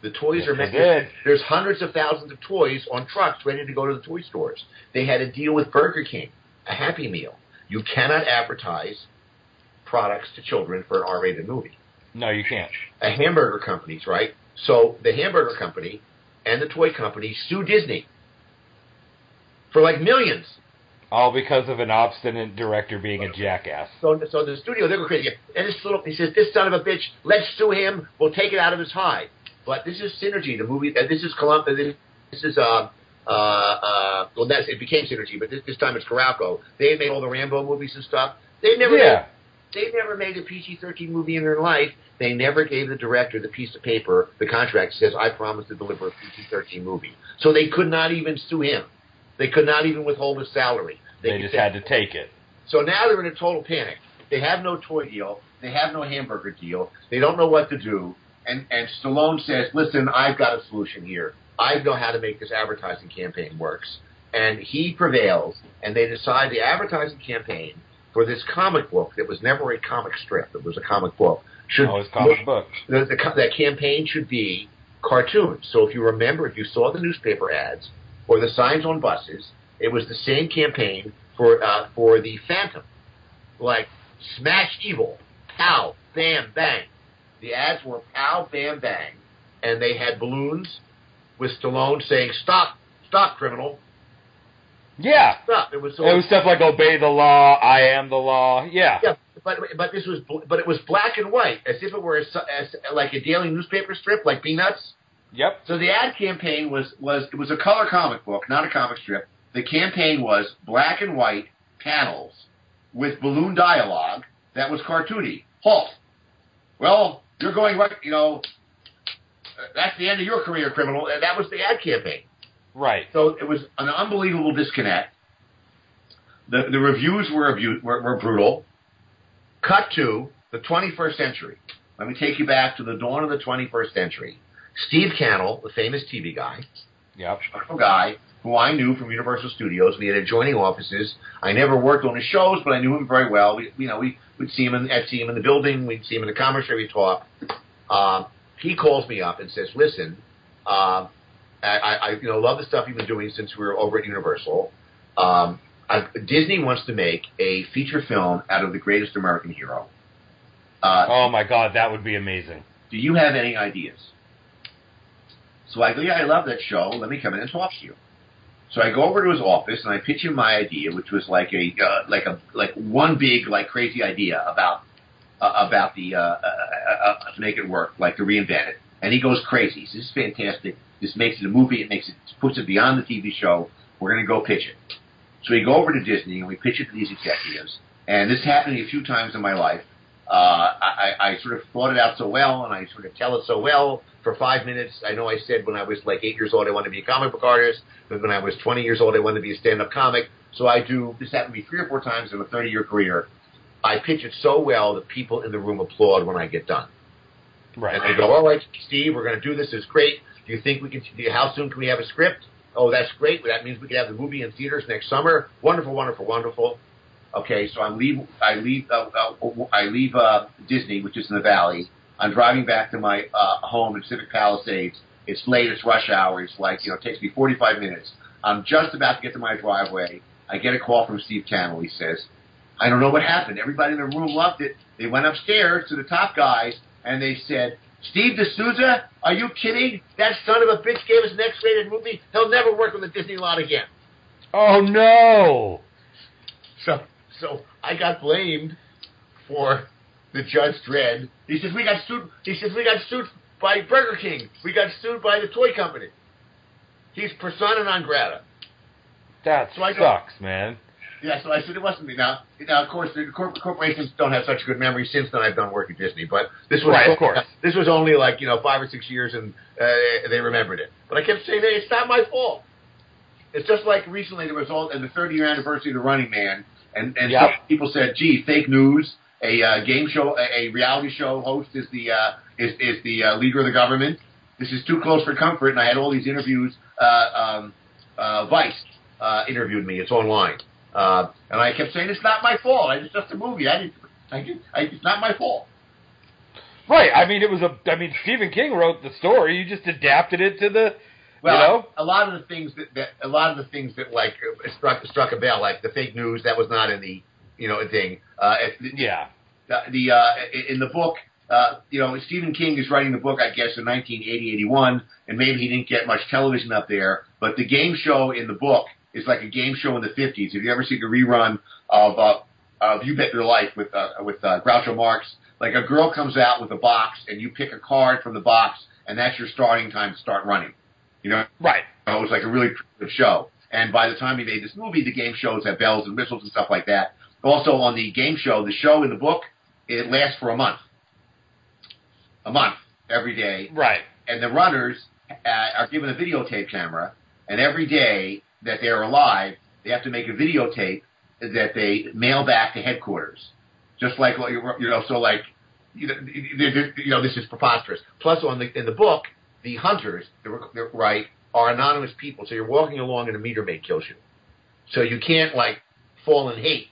The toys Yes, are they meant. There's hundreds of thousands of toys on trucks ready to go to the toy stores. They had a deal with Burger King, a Happy Meal. You cannot advertise products to children for an R-rated movie. No, you can't. A hamburger companies, right? So the hamburger company and the toy company sue Disney for like millions. All because of an obstinate director being a jackass. So, so the studio, they're crazy. And this little, he says, this son of a bitch, let's sue him. We'll take it out of his hide. But this is Cinergi, the movie. This is Columbus. This, this is uh, uh, uh, well, that's it became Cinergi, but this, this time it's Carolco. They made all the Rambo movies and stuff. They never Yeah. they never made a PG-13 movie in their life. They never gave the director the piece of paper, the contract says, I promise to deliver a PG-13 movie. So they could not even sue him. They could not even withhold his salary. They could just had to take it. so now they're in a total panic. They have no toy deal. They have no hamburger deal. They don't know what to do. And and Stallone says, "Listen, I've got a solution here. I know how to make this advertising campaign works." And he prevails, and they decide the advertising campaign for this comic book that was never a comic strip. It was a comic book. Should Oh, it's comic books. the, the, that campaign should be cartoons. So if you remember, if you saw the newspaper ads or the signs on buses, it was the same campaign for uh, for the Phantom, like smash evil, pow, bam, bang. The ads were pow, bam, bang, and they had balloons with Stallone saying "Stop, stop, criminal, Yeah. stop." It was so It was stuff like obey the law, I am the law. Yeah. Yeah, but but this was but it was black and white, as if it were a, as, like a daily newspaper strip, like Peanuts. Yep. So the ad campaign was was it was a color comic book, not a comic strip. The campaign was black and white panels with balloon dialogue that was cartoony. Halt! Well, you're going right. You know, uh, that's the end of your career, criminal. And that was the ad campaign. Right. So it was an unbelievable disconnect. The the reviews were abu- were, were brutal. Cut to the 21st century. Let me take you back to the dawn of the 21st century. Steve Cannell, the famous TV guy, Yep. a guy who I knew from Universal Studios. We had adjoining offices. I never worked on his shows, but I knew him very well. We, you know, we would see him in, I'd see him in the building. We'd see him in the commissary. We'd talk. Um, he calls me up and says, "Listen, um, I, I, I you know love the stuff you've been doing since we were over at Universal. Um, I, Disney wants to make a feature film out of the greatest American hero. Uh, Oh my God, that would be amazing. do you have any ideas? So I go, yeah, I love that show. Let me come in and talk to you. So I go over to his office and I pitch him my idea, which was like a uh, like a like one big like crazy idea about uh, about the uh, uh, uh, to make it work, like to reinvent it. And he goes crazy. "This is fantastic. This makes it a movie. It makes it puts it beyond the TV show. We're going to go pitch it." So we go over to Disney and we pitch it to these executives. And this happened a few times in my life. Uh, I, I I sort of thought it out so well, and I sort of tell it so well for five minutes. I know I said when I was like eight years old I wanted to be a comic book artist, but when I was 20 years old I wanted to be a stand-up comic. So I do. This happened to me three or four times in a 30-year career. I pitch it so well that people in the room applaud when I get done. Right. And they go, all right, Steve, we're going to do this. It's great. Do you think we can? How soon can we have a script? Oh, that's great. That means we can have the movie in theaters next summer. Wonderful, wonderful, wonderful. Okay, so I leave. I leave. Uh, uh, I leave uh, Disney, which is in the Valley. I'm driving back to my uh, home in Pacific Palisades. It's late. It's rush hour. It's like you know, it takes me 45 minutes. I'm just about to get to my driveway. I get a call from Steve Cannell. He says, I don't know what happened. Everybody in the room loved it. They went upstairs to the top guys and they said, Steve deSouza, are you kidding? That son of a bitch gave us an X-rated movie. He'll never work on the Disney lot again. Oh no. So, I got blamed for the Judge Dredd. He says we got sued. He says we got sued by Burger King. We got sued by the toy company. He's persona non grata. That So I sucks, man. Yeah, so I said it wasn't me. Now, now of course, the corp- corporations don't have such good memory. Since then, I've done work at Disney, but this was Right, of course. This was only like you know five or six years, and uh, they remembered it. But I kept saying, "Hey, it's not my fault." It's just like recently there was all at the 30 year anniversary of the Running Man, and and Yep. people said, "Gee, fake news." A uh, game show, a, a reality show host is the uh, is is the uh, leader of the government. This is too close for comfort, and I had all these interviews. Uh, um, uh, Vice uh, interviewed me. It's online. Uh, and I kept saying it's not my fault. It's just a movie. I didn't. I didn't. I, it's not my fault. Right. I mean, it was a. I mean, Stephen King wrote the story. You just adapted it to the. Well, you know. a lot of the things that, that a lot of the things that like uh, struck struck a bell, like the fake news that was not in the you know thing. Uh, Yeah. the, the uh, in the book, uh, you know, Stephen King is writing the book, I guess, in 1980, 81, and maybe he didn't get much television up there. But the game show in the book is like a game show in the 50s. If you ever seen the rerun of uh, of You Bet Your Life with uh, with uh, Groucho Marx, like a girl comes out with a box, and you pick a card from the box, and that's your starting time to start running. You know, Right. it was like a really good show. And by the time he made this movie, the game shows have bells and whistles and stuff like that. Also on the game show, the show in the book, it lasts for a month. A month every day. Right. And the runners uh, are given a videotape camera, and every day that they're alive, they have to make a videotape that they mail back to headquarters. Just like you you know, so like you know, you know, this is preposterous. Plus, on the in the book, the hunters, the, the, right, are anonymous people. So you're walking along and a meter maid kills you. So you can't like fall in hate.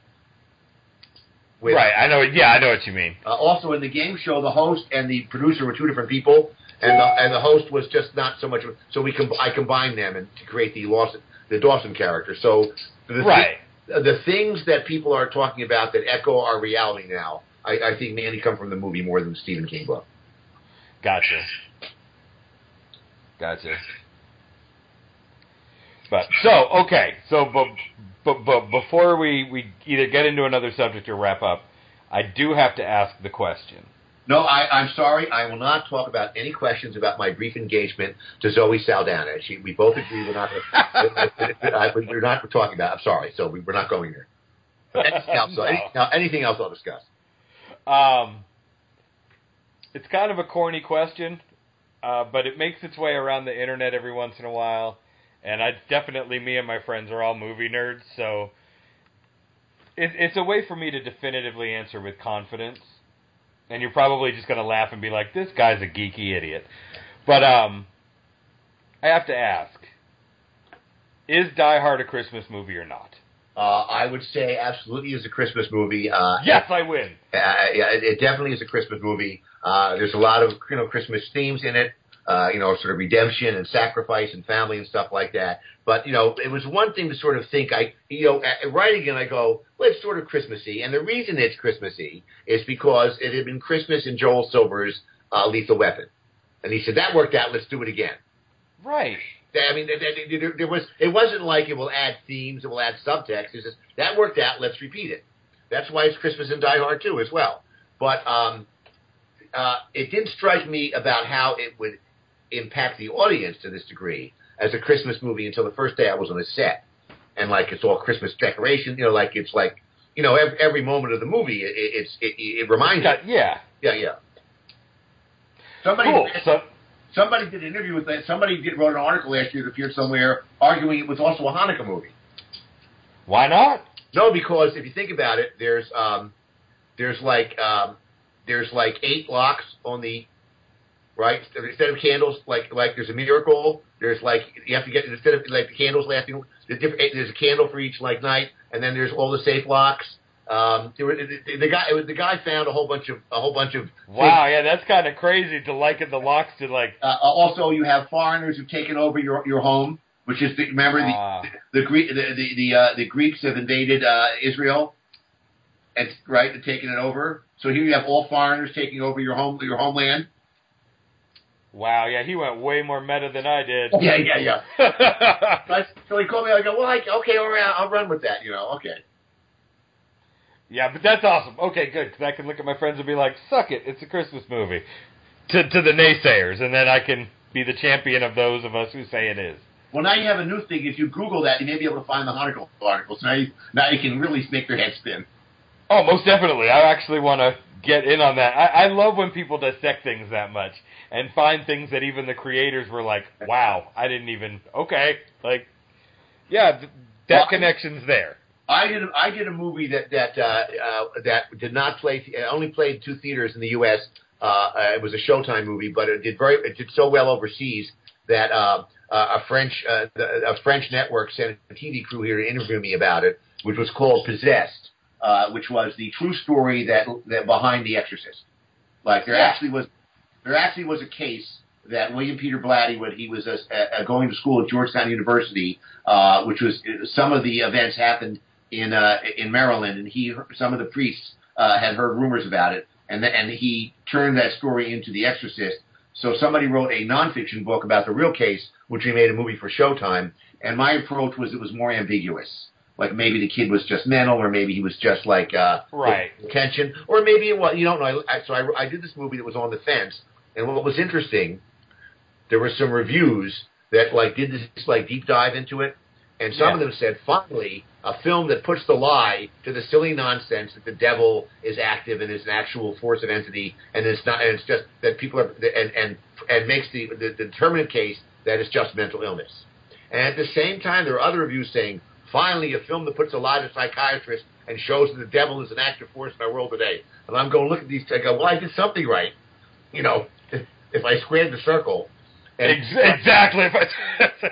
With, right. I know. Yeah, I know what you mean. Uh, also, in the game show, the host and the producer were two different people, and the, and the host was just not so much. So we com- I combined them and to create the Lawson, the Dawson character. So the right. Th- the things that people are talking about that echo our reality now, I, I think mainly come from the movie more than Stephen King book. Gotcha. Gotcha. But so okay, so but but but before we we either get into another subject or wrap up, I do have to ask the question. No, I, I'm sorry. I will not talk about any questions about my brief engagement to Zoe Saldana. She, we both agree we're not. we're not talking about. I'm sorry. So we, we're not going there. Anything else? no. any, anything else I'll discuss. Um, it's kind of a corny question, uh, but it makes its way around the internet every once in a while and I definitely me and my friends are all movie nerds, so it, it's a way for me to definitively answer with confidence. And you're probably just gonna laugh and be like, "This guy's a geeky idiot," but um, I have to ask: Is Die Hard a Christmas movie or not? Uh, I would say absolutely is a Christmas movie. Uh, yes, I win. Uh, yeah, it definitely is a Christmas movie. Uh, there's a lot of you know Christmas themes in it uh, you know, sort of redemption and sacrifice and family and stuff like that. But you know, it was one thing to sort of think. I, you know, writing it, I go, well, it's sort of Christmassy, and the reason it's Christmassy is because it had been Christmas in Joel Silver's uh, Lethal Weapon, and he said that worked out. Let's do it again. Right. I mean, there was. It wasn't like it will add themes, it will add subtext. It's just that worked out. Let's repeat it. That's why it's Christmas in Die Hard too, as well. But um, uh, it didn't strike me about how it would impact the audience to this degree as a Christmas movie until the first day I was on the set, and like it's all Christmas decoration, you know, like it's like you know every, every moment of the movie it, it's it, it reminds you. Yeah, yeah, yeah. Somebody, cool. so, somebody did an interview with that. Somebody did wrote an article last year that appeared somewhere arguing it was also a Hanukkah movie. Why not? No, because if you think about it, there's um, there's like um, there's like eight locks on the right? Instead of candles, like like there's a miracle. There's like you have to get instead of like the candles lasting. There's, a candle for each like night, and then there's all the safe locks. Um, there were, the, the guy the guy found a whole bunch of a whole bunch of. Wow, things. yeah, that's kind of crazy to liken the locks to like. Uh, also, you have foreigners who've taken over your your home, which is the, remember the uh. the the the the, the, uh, the Greeks have invaded uh, Israel, and right, and taken it over. So here you have all foreigners taking over your home your homeland Wow, yeah, he went way more meta than I did. Yeah, yeah, yeah. so he called me. I go, well, I, okay, all right, I'll run with that. You know, okay. Yeah, but that's awesome. Okay, good, because I can look at my friends and be like, "Suck it, it's a Christmas movie," to to the naysayers, and then I can be the champion of those of us who say it is. Well, now you have a new thing. If you Google that, you may be able to find the Hanukkah articles. Now you now you can really make their head spin. Oh, most definitely. I actually want to get in on that. I, I love when people dissect things that much and find things that even the creators were like, "Wow, I didn't even." Okay, like, yeah, th- that well, connection's there. I did. I did a movie that that uh, uh, that did not play. Only played two theaters in the U.S. Uh, it was a Showtime movie, but it did very. It did so well overseas that uh, uh, a French uh, a French network sent a TV crew here to interview me about it, which was called Possessed, uh, which was the true story that that behind The Exorcist. Like there yeah. actually was there actually was a case that William Peter Blatty, when he was uh, going to school at Georgetown University, uh, which was some of the events happened in uh, in Maryland, and he some of the priests uh, had heard rumors about it, and th- and he turned that story into The Exorcist. So somebody wrote a nonfiction book about the real case, which we made a movie for Showtime. And my approach was it was more ambiguous. Like maybe the kid was just mental, or maybe he was just like uh, right tension, or maybe it was you don't know. I, so I, I did this movie that was on the fence, and what was interesting, there were some reviews that like did this like deep dive into it, and some Yeah. of them said finally a film that puts the lie to the silly nonsense that the devil is active and is an actual force of entity, and it's not, and it's just that people are and and and makes the the, the determinate case that it's just mental illness. And at the same time, there are other reviews saying, finally, a film that puts a lie to psychiatrists and shows that the devil is an active force in our world today. And I'm going, to look at these, I go, well, I did something right. You know, if, if I squared the circle. And Ex- exactly. If I-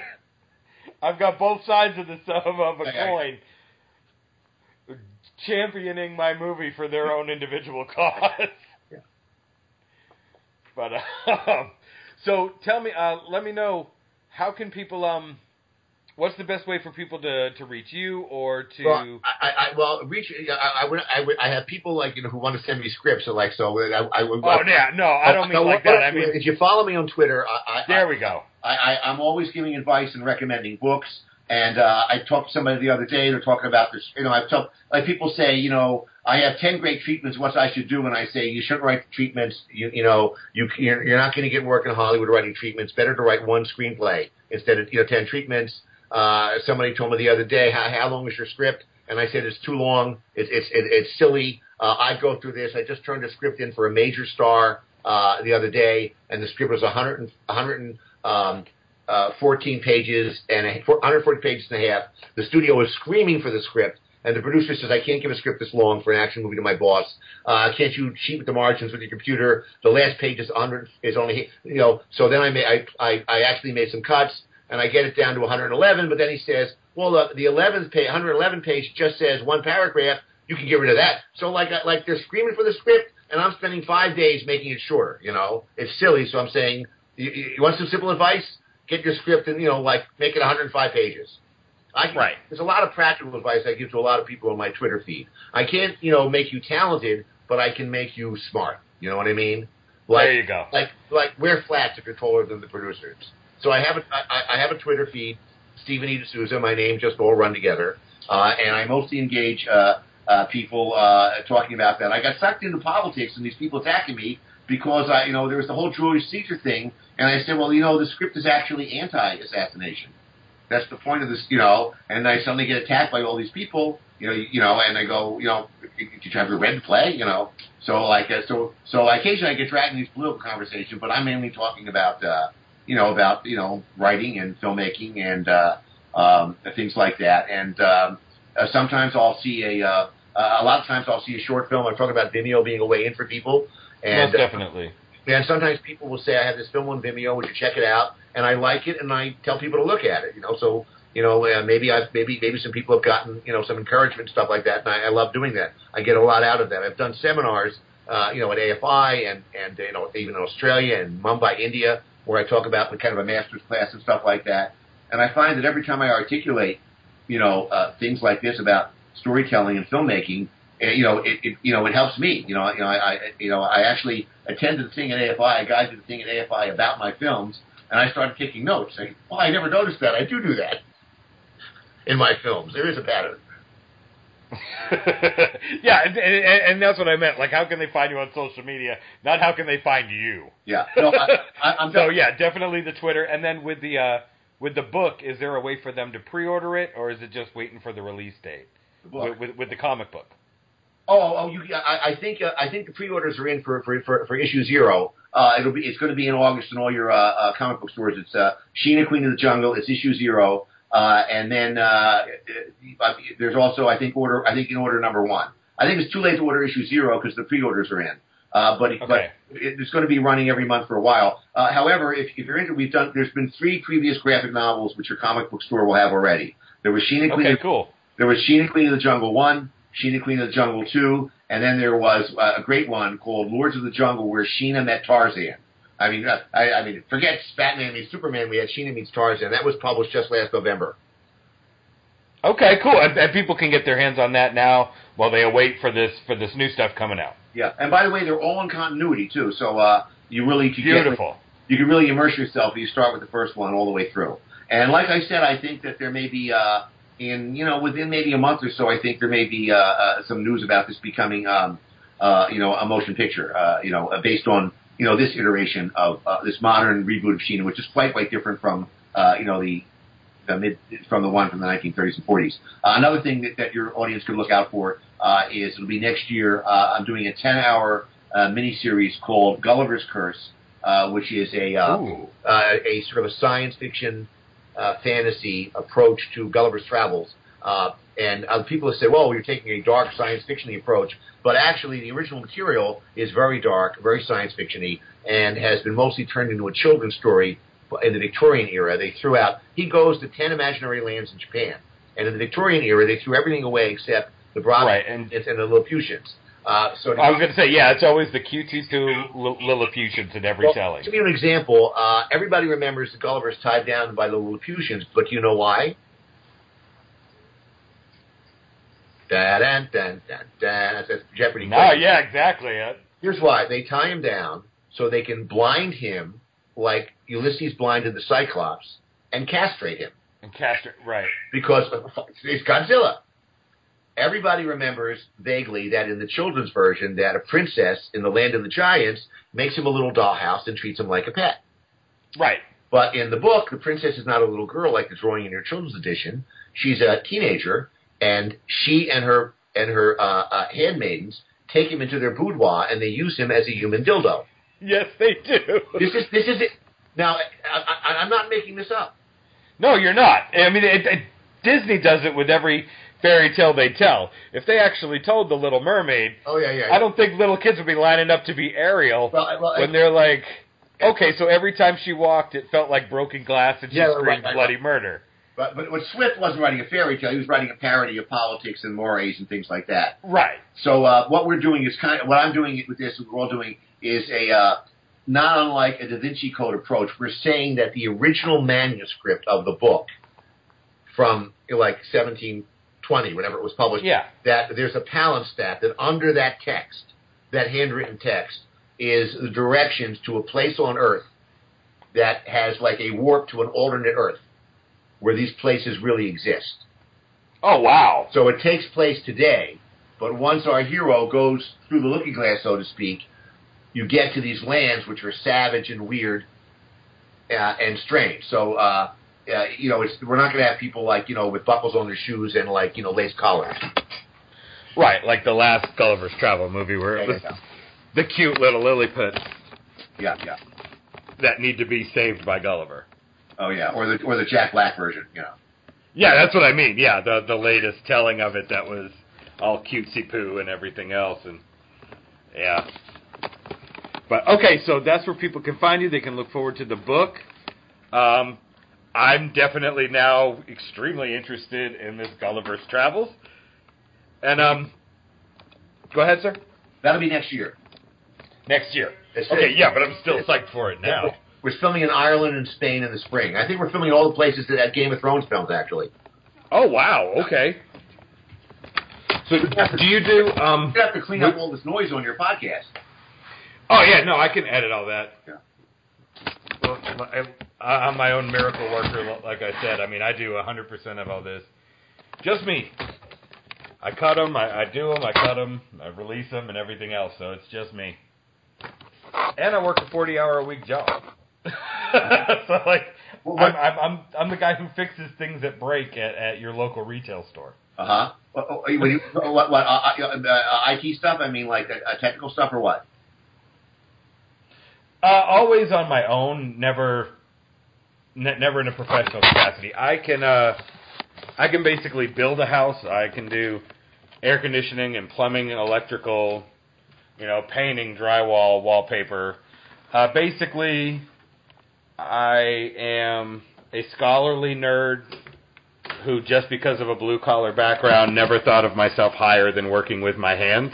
I've got both sides of the of, of a coin, championing my movie for their own individual cause. Yeah. But um, so tell me, uh, let me know how can people um, what's the best way for people to to reach you or to Well, I, I, well, reach. I, I, would, I, would, I have people like you know who want to send me scripts. So like, so I, I would. oh yeah, no, I don't mean No, like that. I mean if you follow me on Twitter, I, I, there we go. I, I, I'm always giving advice and recommending books. And uh, I talked to somebody the other day. They're talking about this. You know, I've talked like people say, you know, I have ten great treatments. What I should do? And I say you shouldn't write treatments. You, you know, you you're, you're not going to get work in Hollywood writing treatments. Better to write one screenplay instead of you know ten treatments. Uh, somebody told me the other day, how, how long is your script? And I said it's too long. It's it's it, it's silly. Uh, I go through this. I just turned a script in for a major star uh, the other day, and the script was 100 and, 100 and, um, uh, 14 pages and a, 140 pages and a half. The studio was screaming for the script, and the producer says, "I can't give a script this long for an action movie to my boss. Uh, can't you cheat with the margins with your computer? The last page is 100 is only you know." So then I made I I, I actually made some cuts, and I get it down to 111. But then he says, "Well, the, the 11th page, 111 page just says one paragraph. You can get rid of that." So like like they're screaming for the script, and I'm spending five days making it shorter. You know, it's silly. So I'm saying, you, you want some simple advice? Get your script and you know like make it 105 pages. I can, Right. There's a lot of practical advice I give to a lot of people on my Twitter feed. I can't, you know, make you talented, but I can make you smart. You know what I mean? Like, there you go. like, like wear flats if you're taller than the producers. So I have a, I, I have a Twitter feed, Stephen E. D'Souza, my name just all run together, uh, and I mostly engage uh, uh, people uh, talking about that. I got sucked into politics and these people attacking me because I, you know, there was the whole Julius Caesar thing, and I said, well, you know, the script is actually anti-assassination. That's the point of this, you know. And I suddenly get attacked by all these people, you know, you know, and I go, you know, did you have your red play, you know? So like, uh, so so occasionally I get dragged in these political conversations, but I'm mainly talking about, uh, you know, about you know writing and filmmaking and uh, um, things like that. And um, uh, sometimes I'll see a, uh, uh, a lot of times I'll see a short film. I'm talking about Vimeo being a way in for people. And Most definitely. and sometimes people will say, I have this film on Vimeo, would you check it out? And I like it, and I tell people to look at it, you know, so, you know, uh, maybe I've, maybe, maybe some people have gotten, you know, some encouragement stuff like that, and I, I love doing that. I get a lot out of that. I've done seminars, uh, you know, at AFI and, and, you know, even in Australia and Mumbai, India, where I talk about kind of a master's class and stuff like that. And I find that every time I articulate, you know, uh, things like this about storytelling and filmmaking, uh, you know, it, it you know it helps me. You know, you know, I, I you know I actually attended the thing at AFI. A guy did the thing at AFI about my films, and I started taking notes. Like, oh, I never noticed that. I do do that in my films. There is a pattern. yeah, and, and, and that's what I meant. Like, how can they find you on social media? Not how can they find you. Yeah. No, I, I'm So yeah, definitely the Twitter, and then with the uh, with the book, is there a way for them to pre-order it, or is it just waiting for the release date with, with, with the comic book? Oh, oh, you, I, I think uh, I think the pre-orders are in for for, for, for issue zero. Uh, it'll be it's going to be in August in all your uh, uh, comic book stores. It's uh, Sheena Queen of the Jungle. It's issue zero, uh, and then uh, uh, there's also I think order I think in order number one. I think it's too late to order issue zero because the pre-orders are in. Uh, but it, Okay. but it, it's going to be running every month for a while. Uh, however, if, if you're interested, we've done. There's been three previous graphic novels which your comic book store will have already. There was Sheena Queen. Okay, of- cool. there was Sheena Queen of the Jungle 1, Sheena Queen of the Jungle 2, and then there was uh, a great one called Lords of the Jungle where Sheena met Tarzan. I mean, I, I mean, forget Batman meets Superman. We had Sheena meets Tarzan. That was published just last November. Okay, cool. And, and people can get their hands on that now while they await for this for this new stuff coming out. Yeah, and by the way, they're all in continuity too. So uh, you really get- Beautiful. you can really immerse yourself you start with the first one all the way through. And like I said, I think that there may be uh, in you know within maybe a month or so, I think there may be uh, uh, some news about this becoming um, uh, you know a motion picture. Uh, you know, uh, based on you know this iteration of uh, this modern reboot of Sheena, which is quite quite different from uh, you know, the the mid from the one from the 1930s and 40s. Uh, another thing that, that your audience could look out for uh, is it'll be next year. Uh, I'm doing a 10-hour uh, miniseries called Gulliver's Curse, uh, which is a uh, Ooh. uh, a sort of a science fiction uh, fantasy approach to Gulliver's Travels. Uh, and other people said, well, you're taking a dark science fiction approach. But actually, the original material is very dark, very science fiction-y, and has been mostly turned into a children's story in the Victorian era. They threw out, he goes to 10 imaginary lands in Japan. And in the Victorian era, they threw everything away except the Brahmin Right, and- and, the Lilliputians. Uh, so I was going to say, yeah, it's always the cutesy Lil- Lilliputians in every Well, telling. To give you an example, uh, everybody remembers the Gulliver's tied down by the Lilliputians, but do you know why? Da. That's Jeopardy. No, question. yeah, exactly. Uh, Here's why: they tie him down so they can blind him, like Ulysses blinded the Cyclops, and castrate him and castrate, right. because it's Godzilla. Everybody remembers vaguely that in the children's version, that a princess in the land of the giants makes him a little dollhouse and treats him like a pet. Right. But in the book, the princess is not a little girl like the drawing in your children's edition. She's a teenager, and she and her and her uh, uh, handmaidens take him into their boudoir, and they use him as a human dildo. Yes, they do. This is this is it. Now, I, I, I'm not making this up. No, you're not. I mean, it, it, Disney does it with every fairy tale they tell. If they actually told the Little Mermaid, Oh yeah, yeah. I don't think little kids would be lining up to be Ariel Well, well, when they're like, okay, so every time she walked, it felt like broken glass and she Yeah, screamed right, bloody right. murder. But but, but Swift wasn't writing a fairy tale. He was writing a parody of politics and mores and things like that. Right. So uh, what we're doing is kind of what I'm doing with this. What we're all doing is a uh, not unlike a Da Vinci Code approach. We're saying that the original manuscript of the book from like 1720, whenever it was published, Yeah. that there's a palimpsest that under that text, that handwritten text, is the directions to a place on Earth that has like a warp to an alternate Earth, where these places really exist. Oh, wow. So it takes place today, but once our hero goes through the looking glass, so to speak, you get to these lands which are savage and weird uh, and strange. So, uh, uh, you know, it's, we're not going to have people like, you know, with buckles on their shoes and like, you know, lace collars. Right, like the last Gulliver's Travel movie where it was Yeah, the cute little Lilliput yeah, yeah. that need to be saved by Gulliver. Oh, yeah. Or the, or the Jack Black version, you know. Yeah, that's what I mean. Yeah, the the latest telling of it that was all cutesy poo and everything else, and yeah. But okay, so that's where people can find you. They can look forward to the book. Um, I'm definitely now extremely interested in this Gulliver's Travels, and um, go ahead, sir. That'll be next year. Next year. It's- Okay, yeah, but I'm still psyched for it now. We're filming in Ireland and Spain in the spring. I think we're filming all the places that, that Game of Thrones films, actually. Oh wow, okay. So do you do um? You have to clean up all this noise on your podcast. Oh yeah, no, I can edit all that. Yeah. Well, I, I'm my own miracle worker, like I said. I mean, I do 100% of all this. Just me. I cut them, I, I do them, I cut them, I release them, and everything else. So it's just me. And I work a 40-hour a week job. so like, Well, I'm, what- I'm I'm I'm the guy who fixes things that break at, at your local retail store. Uh huh. What, what, what, what, what uh, uh, uh, IT stuff? I mean, like uh, technical stuff or what? Uh, always on my own, never, ne- never in a professional capacity. I can, uh, I can basically build a house. I can do air conditioning and plumbing, and electrical, you know, painting, drywall, wallpaper. Uh, basically, I am a scholarly nerd who, just because of a blue collar background, never thought of myself higher than working with my hands.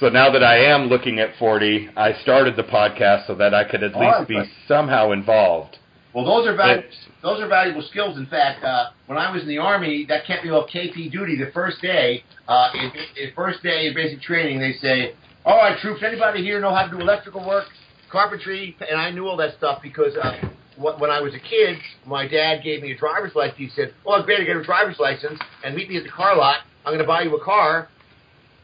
So now that I am looking at 40, I started the podcast so that I could at Oh, least be somehow involved. Well, those are valuable. Those are valuable skills. In fact, uh, when I was in the army, that kept me off KP duty. The first day, uh, in, in first day of basic training, they say, "All right, troops, anybody here know how to do electrical work, carpentry?" And I knew all that stuff because uh, when I was a kid, my dad gave me a driver's license. He said, "Well, it's great to get a driver's license and meet me at the car lot. I'm going to buy you a car."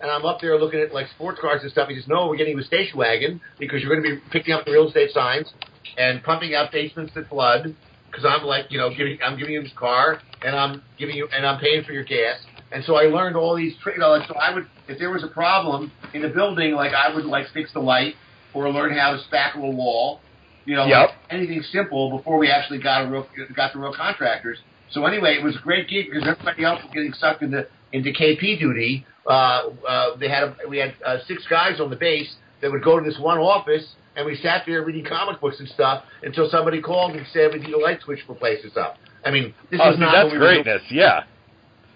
And I'm up there looking at like sports cars and stuff. He says, "No, we're getting you a station wagon because you're going to be picking up the real estate signs and pumping out basements that flood, because I'm like, you know, giving I'm giving you this car, and I'm giving you, and I'm paying for your gas. And so I learned all these, like, so I would, if there was a problem in the building, like I would like fix the light or learn how to spackle a wall, you know, Yep. like anything simple before we actually got a real, got the real contractors. So anyway, it was a great gig because everybody else was getting sucked into into KP duty. Uh, uh, they had a, we had uh, six guys on the base that would go to this one office, and we sat there reading comic books and stuff until somebody called and said we need a light switch for replace this up. I mean, this Oh, was see, not that's we were doing- greatness. Yeah.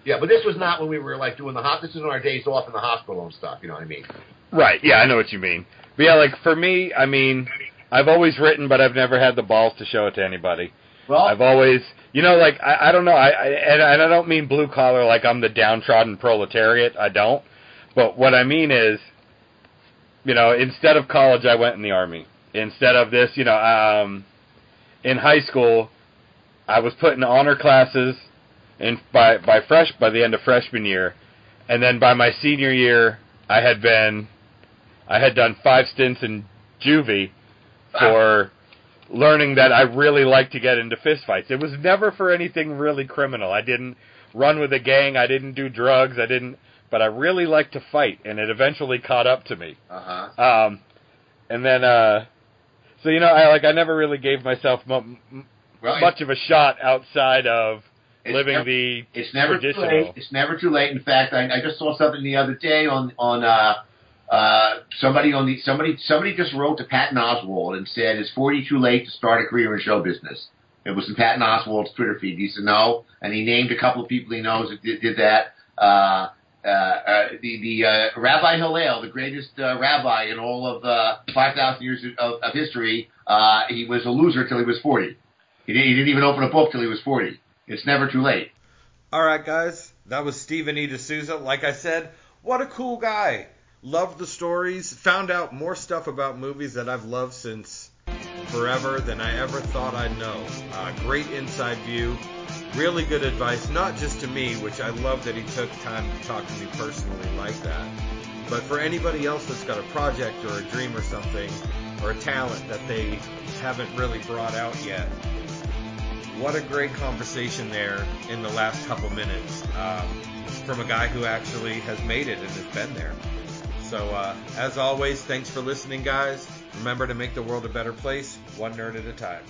yeah, but this was not when we were like doing the hot. This is on our days off in the hospital and stuff. You know what I mean? Right. Yeah, I know what you mean. But yeah, like for me, I mean, I've always written, but I've never had the balls to show it to anybody. Well, I've always, you know, like I, I don't know, I, I and, and I don't mean blue collar like I'm the downtrodden proletariat. I don't. But what I mean is, you know, instead of college, I went in the army. Instead of this, you know, um, in high school, I was put in honor classes, and by by fresh by the end of freshman year, and then by my senior year, I had been, I had done five stints in juvie for learning that I really like to get into fistfights. It was never for anything really criminal. I didn't run with a gang. I didn't do drugs. I didn't, but I really liked to fight, and it eventually caught up to me. uh huh. Um, and then, uh, so you know, I like I never really gave myself mu- m- Well, much of a shot outside of living never- the It's never too late. It's never too late. In fact, I, I just saw something the other day on on uh, uh, somebody on the somebody somebody just wrote to Patton Oswalt and said, "Is forty too late to start a career in show business?" It was in Patton Oswalt's Twitter feed. He said no, and he named a couple of people he knows that did, did that. Uh, uh, uh, the the uh, Rabbi Hillel, the greatest uh, rabbi in all of uh, five thousand years of, of history, uh, he was a loser till he was forty. He didn't, he didn't even open a book till he was forty. It's never too late. All right, guys, that was Stephen E. D'Souza. Like I said, what a cool guy. Loved the stories. Found out more stuff about movies that I've loved since forever than I ever thought I'd know. Uh, great inside view. Really good advice, not just to me, which I love that he took time to talk to me personally like that, but for anybody else that's got a project or a dream or something, or a talent that they haven't really brought out yet what a great conversation there in the last couple minutes um, from a guy who actually has made it and has been there. So, uh, as always, thanks for listening, guys. Remember to make the world a better place, one nerd at a time.